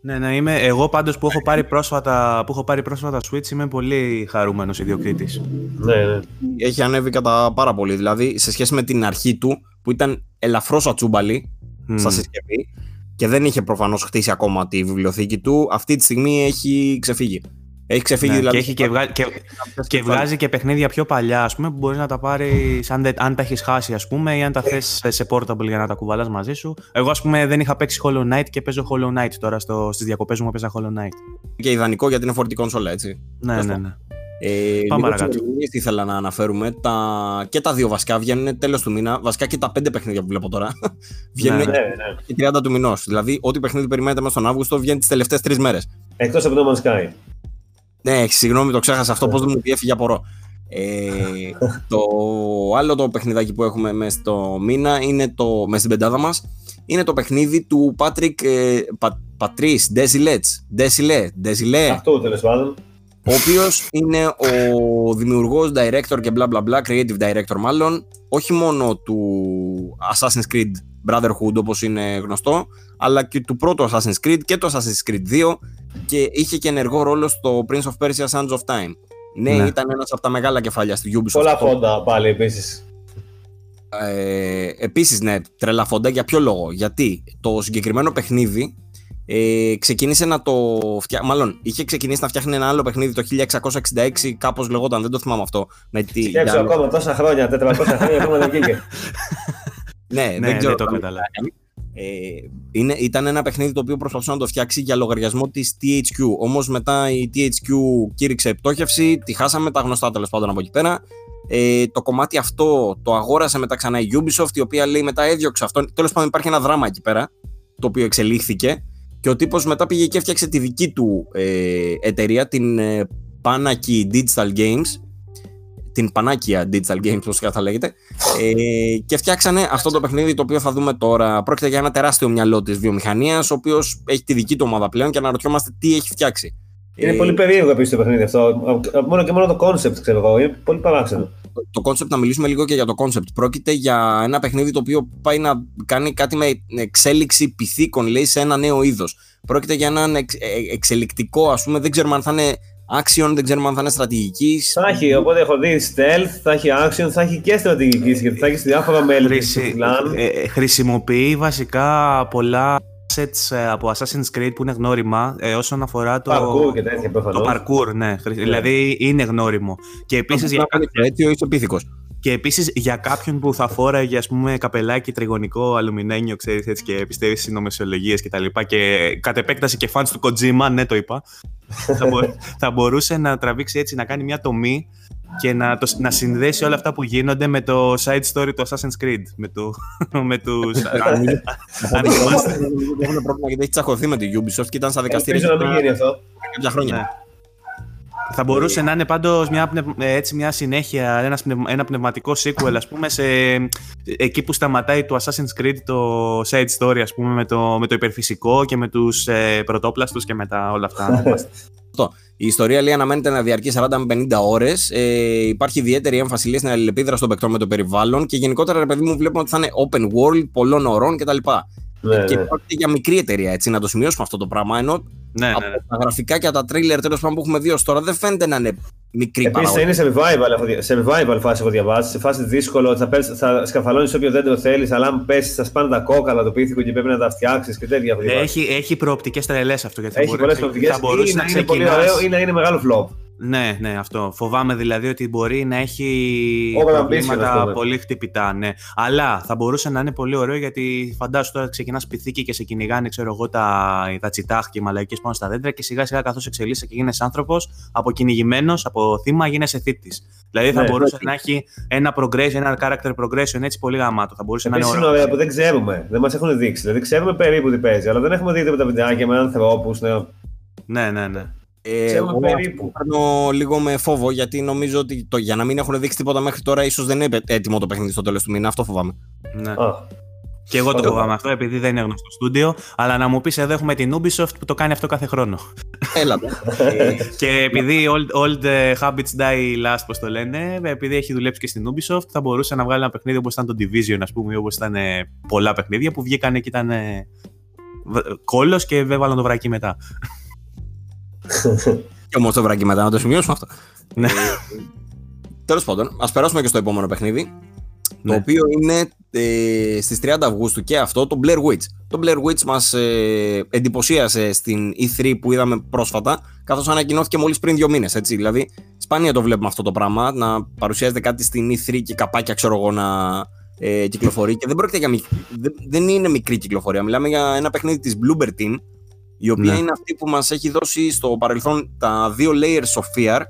Ναι, ναι, είμαι, εγώ πάντως που έχω πάρει πρόσφατα, που έχω πάρει πρόσφατα Switch είμαι πολύ χαρούμενος ιδιοκτήτης. Ναι, ναι. Έχει ανέβει κατά πάρα πολύ. Δηλαδή, σε σχέση με την αρχή του, που ήταν ελαφρώς ατσούμπαλη mm. στα συσκευή και δεν είχε προφανώς χτίσει ακόμα τη βιβλιοθήκη του, αυτή τη στιγμή έχει ξεφύγει. Έχει ξεφύγει ναι, δηλαδή. Και, έχει και, βγα... και, και βγάζει και παιχνίδια πιο παλιά, ας πούμε, που μπορείς να τα πάρεις αν, αν τα έχεις χάσει, ας πούμε, ή αν τα θες σε portable για να τα κουβαλάς μαζί σου. Εγώ, ας πούμε, δεν είχα παίξει Hollow Knight και παίζω Hollow Knight τώρα στις διακοπές μου παίζα Hollow Knight. Και ιδανικό γιατί είναι φορτή κονσόλα, έτσι. Ναι, ναι, ναι. Ε, Πάμε παρακάτω. Τι ήθελα να αναφέρουμε. Τα... Και τα δύο βασικά βγαίνουν τέλος του μήνα. Βασικά και τα πέντε παιχνίδια που βλέπω τώρα. βγαίνουν ναι, ναι, ναι. 30 του μηνός. Δηλαδή, ό,τι παιχνίδι περιμένετε μέσα στον Αύγουστο βγαίνει τις τελευταίες τρεις μέρες. Εκτός από το No Sky. Ναι, συγγνώμη, το ξέχασα αυτό. Πώς δεν μου διέφυγε απορώ. Ε, το άλλο το παιχνιδάκι που έχουμε μέσα στο μήνα είναι το, μέσα στην πεντάδα μας είναι το παιχνίδι του Patrick ε, Πα, Πατρίς Ντέσιλε Ντέσιλε αυτό τέλος πάντων ο οποίος είναι ο δημιουργός, director και bla bla bla, creative director μάλλον, όχι μόνο του Assassin's Creed Brotherhood όπως είναι γνωστό, αλλά και του πρώτου Assassin's Creed και το Assassin's Creed 2 και είχε και ενεργό ρόλο στο Prince of Persia Sands of Time. Ναι, ναι. ήταν ένας από τα μεγάλα κεφάλια στη Ubisoft. Πολλά φόντα πάλι επίσης. Ε, επίσης ναι, τρελά φόντα για ποιο λόγο; Γιατί το συγκεκριμένο παιχνίδι ε, ξεκίνησε να το φτιάχνει. Μάλλον είχε ξεκινήσει να φτιάχνει ένα άλλο παιχνίδι το 1666, κάπως λεγόταν, δεν το θυμάμαι αυτό. Σκέψω ακόμα τόσα χρόνια, 400 χρόνια ακόμα δεν βγήκε. ναι, ναι, δεν ξέρω. Δεν το ε, είναι, ήταν ένα παιχνίδι το οποίο προσπαθούσε να το φτιάξει για λογαριασμό της THQ. Όμως μετά η THQ κήρυξε πτώχευση, τη χάσαμε τα γνωστά τέλος πάντων από εκεί πέρα. Ε, το κομμάτι αυτό το αγόρασε μετά ξανά η Ubisoft, η οποία λέει μετά έδιωξε αυτό. Τέλος πάντων, υπάρχει ένα δράμα εκεί πέρα, το οποίο εξελίχθηκε. Και ο τύπος μετά πήγε και έφτιαξε τη δική του ε, εταιρεία, την ε, Digital Games, την πανάκια Digital Games, όπως θα λέγεται, ε, και φτιάξανε αυτό το παιχνίδι το οποίο θα δούμε τώρα. Πρόκειται για ένα τεράστιο μυαλό της βιομηχανίας, ο οποίος έχει τη δική του ομάδα πλέον και αναρωτιόμαστε τι έχει φτιάξει. Είναι ε, πολύ περίεργο επίσης το παιχνίδι αυτό. Μόνο και μόνο το concept ξέρω εγώ. Είναι πολύ παράξενο. Το concept, να μιλήσουμε λίγο και για το concept. Πρόκειται για ένα παιχνίδι το οποίο πάει να κάνει κάτι με εξέλιξη πυθίκων, λέει, σε ένα νέο είδος. Πρόκειται για έναν εξ, ε, εξελικτικό, ας πούμε, δεν ξέρουμε αν θα είναι action, δεν ξέρουμε αν θα είναι στρατηγική. Θα έχει, οπότε έχω δει stealth, θα έχει action, θα έχει και στρατηγική, γιατί θα έχει διάφορα μέλη Χρησι... ε, χρησιμοποιεί βασικά πολλά assets ε, από Assassin's Creed που είναι γνώριμα ε, όσον αφορά το. Parkour και τέτοια Το parkour, ναι. ναι. Δηλαδή είναι γνώριμο. Και επίσης. Για... Έτσι, ο είσαι Και επίσης για κάποιον που θα φόραγε ας πούμε, καπελάκι τριγωνικό αλουμινένιο, ξέρεις έτσι, και πιστεύεις στι νομεσιολογίες κτλ. Και, τα λοιπά, και κατ' επέκταση και φάνη του Kojima, ναι, το είπα. θα, μπο... θα μπορούσε να τραβήξει έτσι, να κάνει μια τομή και να, το, να συνδέσει όλα αυτά που γίνονται με το side story του Assassin's Creed. Με, το, με τους... Αν Έχουν πρόβλημα γιατί έχει τσακωθεί με τη Ubisoft και ήταν στα δικαστήρια. Ελπίζω να μην γίνει αυτό. Κάποια χρόνια. Ναι. Θα μπορούσε να είναι πάντως μια, έτσι μια συνέχεια, ένας, ένα πνευματικό sequel, ας πούμε, σε, εκεί που σταματάει το Assassin's Creed το side story, ας πούμε, με το, με το υπερφυσικό και με τους ε, πρωτόπλαστους και με τα όλα αυτά. Η ιστορία λέει αναμένεται να διαρκεί 40 με 50 ώρες. Ε, υπάρχει ιδιαίτερη έμφαση λέει, στην αλληλεπίδραση των παικτών με το περιβάλλον και γενικότερα, ρε παιδί μου, βλέπουμε ότι θα είναι open world, πολλών ωρών κτλ. Ναι, και ναι. πρόκειται για μικρή εταιρεία, έτσι, να το σημειώσουμε αυτό το πράγμα. Ενώ ναι, από ναι. τα γραφικά και τα τρίλερ τέλος πάντων που έχουμε δει ως τώρα δεν φαίνεται να είναι μικρή Επίσης είναι σε revival, σε revival φάση έχω διαβάσει. Σε φάση δύσκολο θα, θα σκαφαλώνεις όποιο δεν το θέλεις, αλλά αν πέσεις θα σπάνε τα κόκαλα το πίθηκο και πρέπει να τα φτιάξεις και τέτοια. Έχει, έχει προοπτικές τρελές αυτό. Γιατί έχει πολλές προοπτικές. Θα μπορούσε να, να είναι πολύ ωραίο ή να είναι μεγάλο flop. Ναι, ναι, αυτό. Φοβάμαι δηλαδή ότι μπορεί να έχει προβλήματα πολύ χτυπητά, ναι. Αλλά θα μπορούσε να είναι πολύ ωραίο γιατί φαντάσου τώρα ξεκινάς πυθίκη και σε κυνηγάνε, ξέρω εγώ, τα, τα τσιτάχ και οι μαλαϊκέ πάνω στα δέντρα και σιγά σιγά καθώς εξελίσσεται και γίνεσαι άνθρωπος, από κυνηγημένο, από θύμα γίνεσαι θήτης. Δηλαδή θα ναι, μπορούσε να έχει ένα progression, ένα character progression έτσι πολύ γαμάτο. Θα μπορούσε να είναι ωραίος. Είναι που δεν ξέρουμε. Δεν μας έχουν δείξει. Δηλαδή ξέρουμε περίπου τι παίζει, αλλά δεν έχουμε δει με τα βιντεάκια με ανθρώπου. Ναι, ναι, ναι. ναι. Ε, εγώ περίπου. Παίρνω λίγο με φόβο γιατί νομίζω ότι το, για να μην έχουν δείξει τίποτα μέχρι τώρα, ίσως δεν είναι έτοιμο το παιχνίδι στο τέλος του μήνα. Αυτό φοβάμαι. Ναι. Και εγώ το φοβάμαι αυτό επειδή δεν είναι γνωστό στούντιο. Αλλά να μου πεις εδώ έχουμε την Ubisoft που το κάνει αυτό κάθε χρόνο. Έλα. και επειδή old, old habits die last, πώς το λένε, επειδή έχει δουλέψει και στην Ubisoft, θα μπορούσε να βγάλει ένα παιχνίδι όπως ήταν το Division, ας πούμε, όπως ήταν πολλά παιχνίδια που βγήκαν και ήταν κόλλος και έβαλαν το βρακί μετά. Και όμως το βράκι μετά να το σημειώσουμε αυτό. Ναι. Τέλος πάντων, ας περάσουμε και στο επόμενο παιχνίδι. Το ναι. οποίο είναι ε, στις 30 Αυγούστου και αυτό, το Blair Witch. Το Blair Witch μας ε, εντυπωσίασε στην E3 που είδαμε πρόσφατα, καθώς ανακοινώθηκε μόλις πριν δύο μήνες, έτσι. Δηλαδή, σπάνια το βλέπουμε αυτό το πράγμα, να παρουσιάζεται κάτι στην E3 και καπάκια, ξέρω εγώ, να ε, κυκλοφορεί. Και δεν πρόκειται για μικρή, δεν, δεν είναι μικρή κυκλοφορία. Μιλάμε για ένα παιχνίδι της Bloober Team, η οποία ναι. είναι αυτή που μας έχει δώσει στο παρελθόν τα δύο layers of fear.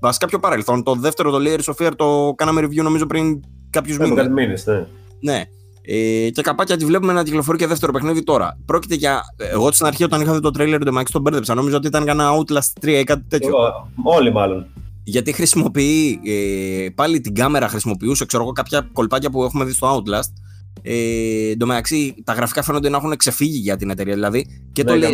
Βασικά πιο παρελθόν. Το δεύτερο το layers of fear το κάναμε review νομίζω πριν κάποιους μήνες. μήνες, ναι. ναι. Ε, και καπάκια τη βλέπουμε να κυκλοφορεί και δεύτερο παιχνίδι τώρα. Πρόκειται για. Εγώ στην αρχή όταν είχα δει το trailer του Max τον μπέρδεψα. Νόμιζα ότι ήταν κανένα Outlast 3 ή κάτι τέτοιο. Εγώ, όλοι μάλλον. Γιατί χρησιμοποιεί ε, πάλι την κάμερα, χρησιμοποιούσε ξέρω εγώ, κάποια κολπάκια που έχουμε δει στο Outlast ε, εν τω μεταξύ, τα γραφικά φαίνονται να έχουν ξεφύγει για την εταιρεία. Δηλαδή και το, ναι,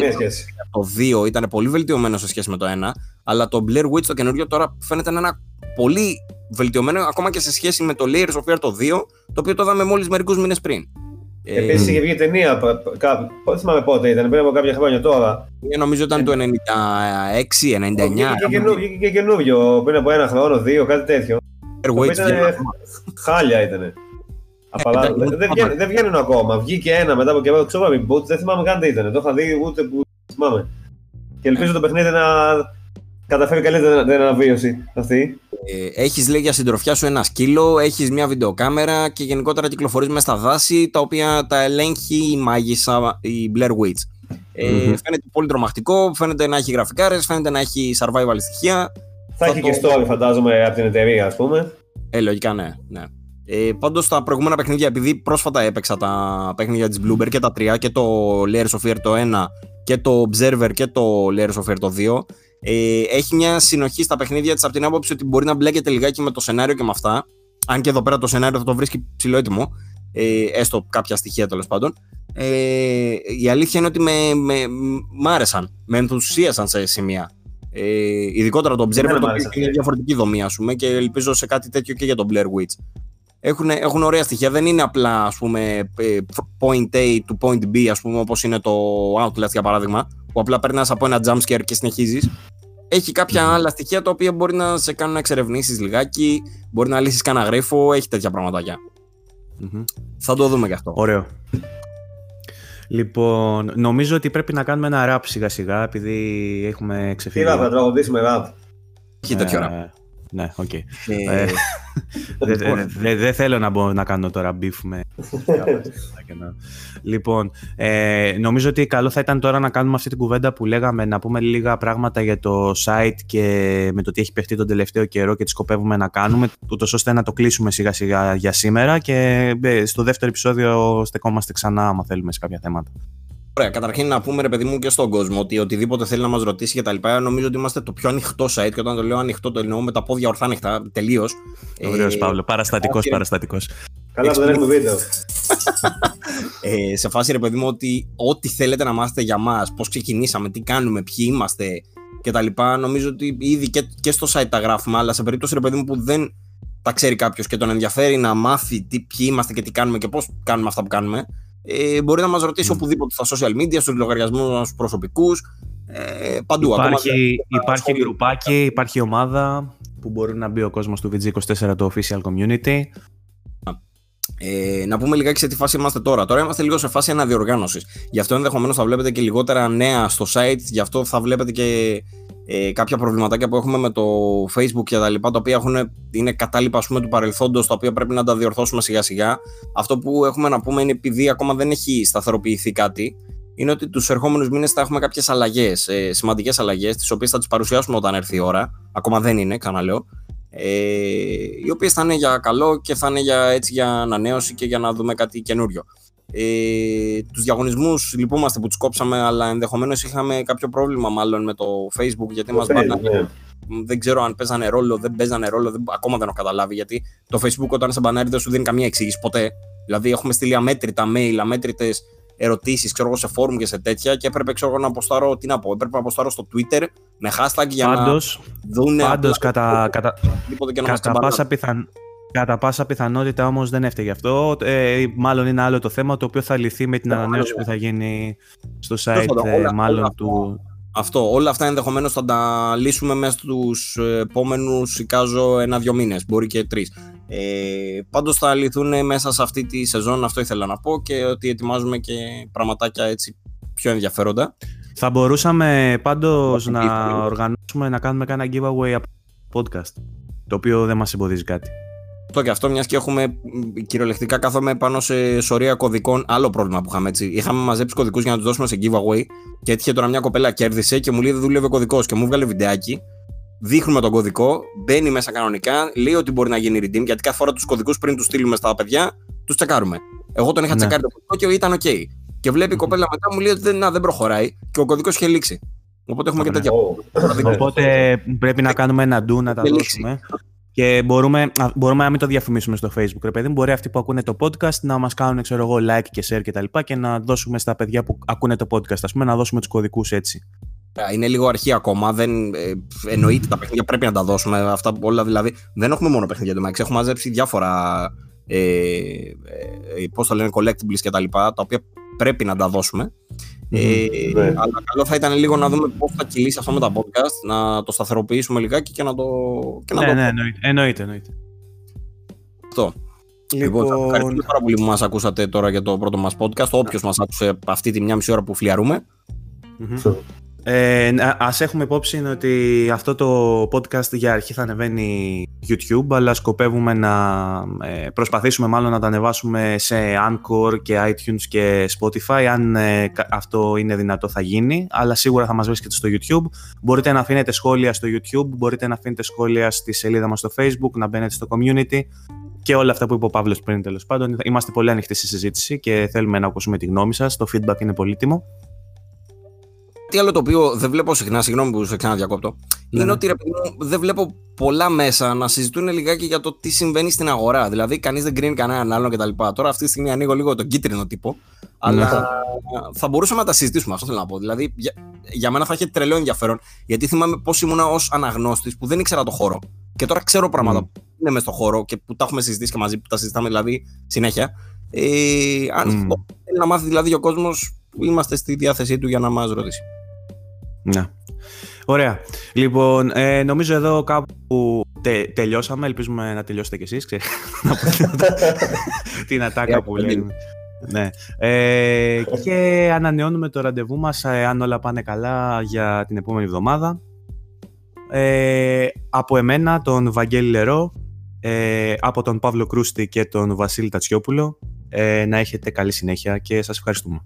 το 2 ήταν πολύ βελτιωμένο σε σχέση με το 1, αλλά το Blair Witch το καινούριο τώρα φαίνεται να είναι πολύ βελτιωμένο ακόμα και σε σχέση με το Layers of Fear το 2, το οποίο το είδαμε μόλις μερικούς μήνες πριν. Επίσης είχε βγει ταινία, δεν θυμάμαι πότε ήταν, πριν από κάποια χρόνια τώρα. Ε, νομίζω ήταν το 96-99. Βγήκε και καινούριο πριν από ένα χρόνο, δύο, κάτι τέτοιο. Χάλια ήταν. Απαλά, ε, δεν, βγαίνουν, δεν βγαίνουν ακόμα. Βγήκε ένα μετά από καιρό. Ξέρω reboot, δεν θυμάμαι καν τι ήταν. Το είχα δει ούτε που θυμάμαι. Και ελπίζω το παιχνίδι να καταφέρει καλύτερα την αναβίωση αυτή. Ε, έχεις λέει για συντροφιά σου ένα σκύλο, έχεις μια βιντεοκάμερα και γενικότερα κυκλοφορείς μέσα στα δάση τα οποία τα ελέγχει η μάγισσα, η Blair Witch. Ε, mm-hmm. Φαίνεται πολύ τρομακτικό, φαίνεται να έχει γραφικάρες, φαίνεται να έχει survival στοιχεία. Θα, θα έχει το... και story, φαντάζομαι, από την εταιρεία, ας πούμε. Ε, λογικά ναι. ναι. Ε, Πάντως τα προηγούμενα παιχνίδια, επειδή πρόσφατα έπαιξα τα παιχνίδια της Bloomberg και τα τρία και το Layers of Fear το 1 και το Observer και το Layers of Fear το 2, Ε, έχει μια συνοχή στα παιχνίδια της από την άποψη ότι μπορεί να μπλέκεται λιγάκι με το σενάριο και με αυτά. Αν και εδώ πέρα το σενάριο θα το βρίσκει ψηλό έτοιμο. Ε, έστω κάποια στοιχεία τέλος πάντων. Ε, η αλήθεια είναι ότι με, με, μ' άρεσαν, με ενθουσίασαν σε σημεία. Ε, ειδικότερα το Observer, το οποίο είναι διαφορετική δομή, ας πούμε, και ελπίζω σε κάτι τέτοιο και για τον Blair Witch. Έχουν, έχουν ωραία στοιχεία, δεν είναι απλά ας πούμε, ε, point A to point B, ας πούμε, όπως είναι το Outlast για παράδειγμα, που απλά περνάς από ένα jumpscare και συνεχίζεις. Έχει κάποια άλλα στοιχεία τα οποία μπορεί να σε κάνουν να εξερευνήσεις λιγάκι, μπορεί να λύσεις κανένα γρίφο, έχει τέτοια πραγματάκια. Mm-hmm. Θα το δούμε και αυτό. Ωραίο. Λοιπόν, νομίζω ότι πρέπει να κάνουμε ένα wrap σιγά σιγά, επειδή έχουμε ξεφύγει. Τι rap, θα τραγουδήσουμε rap. Έχει τέτοιο ε, rap. Ναι, OK. Okay. Ε, Δεν δε, δε θέλω να, μπω, να κάνω τώρα beef με... λοιπόν, ε, νομίζω ότι καλό θα ήταν τώρα να κάνουμε αυτή την κουβέντα που λέγαμε, να πούμε λίγα πράγματα για το site και με το τι έχει παιχτεί τον τελευταίο καιρό και τι σκοπεύουμε να κάνουμε, ούτως ώστε να το κλείσουμε σιγά σιγά για σήμερα και ε, στο δεύτερο επεισόδιο στεκόμαστε ξανά άμα θέλουμε σε κάποια θέματα. Ωραία, καταρχήν να πούμε ρε παιδί μου και στον κόσμο ότι οτιδήποτε θέλει να μας ρωτήσει και τα λοιπά, νομίζω ότι είμαστε το πιο ανοιχτό site. Και όταν το λέω ανοιχτό, το εννοώ με τα πόδια ορθά ανοιχτά, τελείως. Ωραίο, ε, Παύλο. Παραστατικός, παραστατικός. Καλά, δεν έχουμε βίντεο. ε, σε φάση ρε παιδί μου ότι ό,τι θέλετε να μάθετε για μας, πώς ξεκινήσαμε, τι κάνουμε, ποιοι είμαστε κτλ. Νομίζω ότι ήδη και, και στο site τα γράφουμε, αλλά σε περίπτωση ρε παιδί μου που δεν τα ξέρει κάποιος και τον ενδιαφέρει να μάθει τι, ποιοι είμαστε και τι κάνουμε και πώς κάνουμε αυτά που κάνουμε ε, μπορεί να μας ρωτήσει mm. οπουδήποτε στα social media, στους λογαριασμούς μας προσωπικούς, ε, παντού. Υπάρχει, ακόμα, υπάρχει γκρουπάκι, υπάρχει ομάδα που μπορεί να μπει ο κόσμος του VG24 το official community. Ε, να πούμε λιγάκι σε τι φάση είμαστε τώρα. Τώρα είμαστε λίγο σε φάση αναδιοργάνωσης. Γι' αυτό ενδεχομένως θα βλέπετε και λιγότερα νέα στο site, γι' αυτό θα βλέπετε και ε, κάποια προβληματάκια που έχουμε με το Facebook και τα λοιπά, τα οποία έχουν, είναι κατάλοιπα ας πούμε, του παρελθόντος, τα οποία πρέπει να τα διορθώσουμε σιγά σιγά. Αυτό που έχουμε να πούμε είναι επειδή ακόμα δεν έχει σταθεροποιηθεί κάτι, είναι ότι τους ερχόμενους μήνες θα έχουμε κάποιες αλλαγές, ε, σημαντικές αλλαγές, τις οποίες θα τις παρουσιάσουμε όταν έρθει η ώρα. Ακόμα δεν είναι, ξαναλέω. Ε, οι οποίες θα είναι για καλό και θα είναι για, έτσι, για ανανέωση και για να δούμε κάτι καινούριο. Ε, τους διαγωνισμούς λυπούμαστε που τους κόψαμε αλλά ενδεχομένως είχαμε κάποιο πρόβλημα μάλλον με το facebook γιατί μας μπάνανε ναι. δεν ξέρω αν παίζανε ρόλο, δεν παίζανε ρόλο, δεν, ακόμα δεν έχω καταλάβει γιατί το facebook όταν σε μπανάρει δεν σου δίνει καμία εξήγηση ποτέ δηλαδή έχουμε στείλει αμέτρητα mail, αμέτρητες ερωτήσεις, ξέρω εγώ, σε φόρουμ και σε τέτοια και έπρεπε ξέρω, να αποστάρω, τι να πω, έπρεπε να αποστάρω στο Twitter με hashtag για πάντως, να δουν. Πάντως, κατά, κατά, κατά, πάσα πιθαν, Κατά πάσα πιθανότητα όμως δεν έφταιγε αυτό. Ε, μάλλον είναι άλλο το θέμα το οποίο θα λυθεί με την ναι, ανανέωση που θα γίνει στο site ε, μάλλον του... Αυτό, όλα αυτά ενδεχομένως θα τα λύσουμε μέσα στους επόμενους, εικάζω, ένα-δύο μήνες, μπορεί και τρεις. Ε, Πάντως θα λυθούν μέσα σε αυτή τη σεζόν, αυτό ήθελα να πω και ότι ετοιμάζουμε και πραγματάκια έτσι πιο ενδιαφέροντα. Θα μπορούσαμε πάντως να οργανώσουμε να κάνουμε κάνα giveaway από podcast, το οποίο δεν μας εμποδίζει κάτι. Το και αυτό, μιας και έχουμε κυριολεκτικά κάθομαι πάνω σε σωρία κωδικών. Άλλο πρόβλημα που είχαμε έτσι. Είχαμε μαζέψει κωδικούς για να τους δώσουμε σε giveaway και έτυχε τώρα μια κοπέλα κέρδισε και μου λέει δεν δουλεύει ο κωδικός και μου βγάλε βιντεάκι. Δείχνουμε τον κωδικό, μπαίνει μέσα κανονικά, λέει ότι μπορεί να γίνει redeem γιατί κάθε φορά τους κωδικούς πριν τους στείλουμε στα παιδιά, τους τσεκάρουμε. Εγώ τον είχα ναι. τσεκάρει το κωδικό και ήταν OK. Και βλέπει η κοπέλα μετά μου λέει ότι δεν, να, δεν προχωράει και ο κωδικός είχε λήξει. Οπότε έχουμε και τέτοια. Οπότε πρέπει να κάνουμε ένα ντου να τα δώσουμε. Και μπορούμε, μπορούμε να μην το διαφημίσουμε στο Facebook. Ρε παιδί, μπορεί αυτοί που ακούνε το podcast να μας κάνουν ξέρω εγώ, like και share κτλ. Και, και να δώσουμε στα παιδιά που ακούνε το podcast, ας πούμε, να δώσουμε τους κωδικούς έτσι. Είναι λίγο αρχή ακόμα. Δεν, ε, εννοείται τα παιχνίδια πρέπει να τα δώσουμε. Αυτά όλα δηλαδή. Δεν έχουμε μόνο παιχνίδια του Έχουμε μαζέψει διάφορα. Ε, ε, πώς το λένε, collectibles και τα λοιπά, τα οποία πρέπει να τα δώσουμε. Ε, ναι. Αλλά καλό θα ήταν λίγο να δούμε πώς θα κυλήσει αυτό με τα podcast, να το σταθεροποιήσουμε λιγάκι και να το. Και να ναι, το... ναι, εννοείται, εννοείται. Αυτό. Λοιπόν, λοιπόν ευχαριστούμε πάρα πολύ που μας ακούσατε τώρα για το πρώτο μας podcast. Όποιος μας άκουσε αυτή τη μια μισή ώρα που φλιαρούμε. Ε, ας έχουμε υπόψη ότι αυτό το podcast για αρχή θα ανεβαίνει YouTube αλλά σκοπεύουμε να ε, προσπαθήσουμε μάλλον να τα ανεβάσουμε σε Anchor και iTunes και Spotify. Αν ε, αυτό είναι δυνατό θα γίνει αλλά σίγουρα θα μας βρίσκεται στο YouTube. Μπορείτε να αφήνετε σχόλια στο YouTube μπορείτε να αφήνετε σχόλια στη σελίδα μας στο Facebook να μπαίνετε στο community και όλα αυτά που είπε ο Παύλος πριν τέλος πάντων. Είμαστε πολύ ανοιχτοί στη συζήτηση και θέλουμε να ακούσουμε τη γνώμη σας. Το feedback είναι πολύτιμο κάτι άλλο το οποίο δεν βλέπω συχνά, συγγνώμη που σε ξαναδιακόπτω, ναι. είναι ναι. ότι ρε, δεν βλέπω πολλά μέσα να συζητούν λιγάκι για το τι συμβαίνει στην αγορά. Δηλαδή, κανείς δεν κρίνει κανέναν άλλον κτλ. Τώρα, αυτή τη στιγμή ανοίγω λίγο τον κίτρινο τύπο, αλλά ναι. θα μπορούσαμε να τα συζητήσουμε. Αυτό θέλω να πω. Δηλαδή, για, για μένα θα έχει τρελό ενδιαφέρον, γιατί θυμάμαι πώς ήμουνα ως αναγνώστης που δεν ήξερα το χώρο. Και τώρα ξέρω πράγματα mm. που είναι μέσα στο χώρο και που τα έχουμε συζητήσει και μαζί, που τα συζητάμε δηλαδή συνέχεια. Ε, αν mm. θέλει να μάθει δηλαδή ο κόσμος, είμαστε στη διάθεσή του για να μας ρωτήσει. Ναι. Ωραία. Λοιπόν, ε, νομίζω εδώ κάπου τε, τελειώσαμε. Ελπίζουμε να τελειώσετε κι εσείς. την ατάκα που λέμε. Ναι. Ε, και ανανεώνουμε το ραντεβού μας, ε, αν όλα πάνε καλά, για την επόμενη εβδομάδα. Ε, από εμένα, τον Βαγγέλη Λερό, ε, από τον Παύλο Κρούστη και τον Βασίλη Τατσιόπουλο, ε, να έχετε καλή συνέχεια και σας ευχαριστούμε.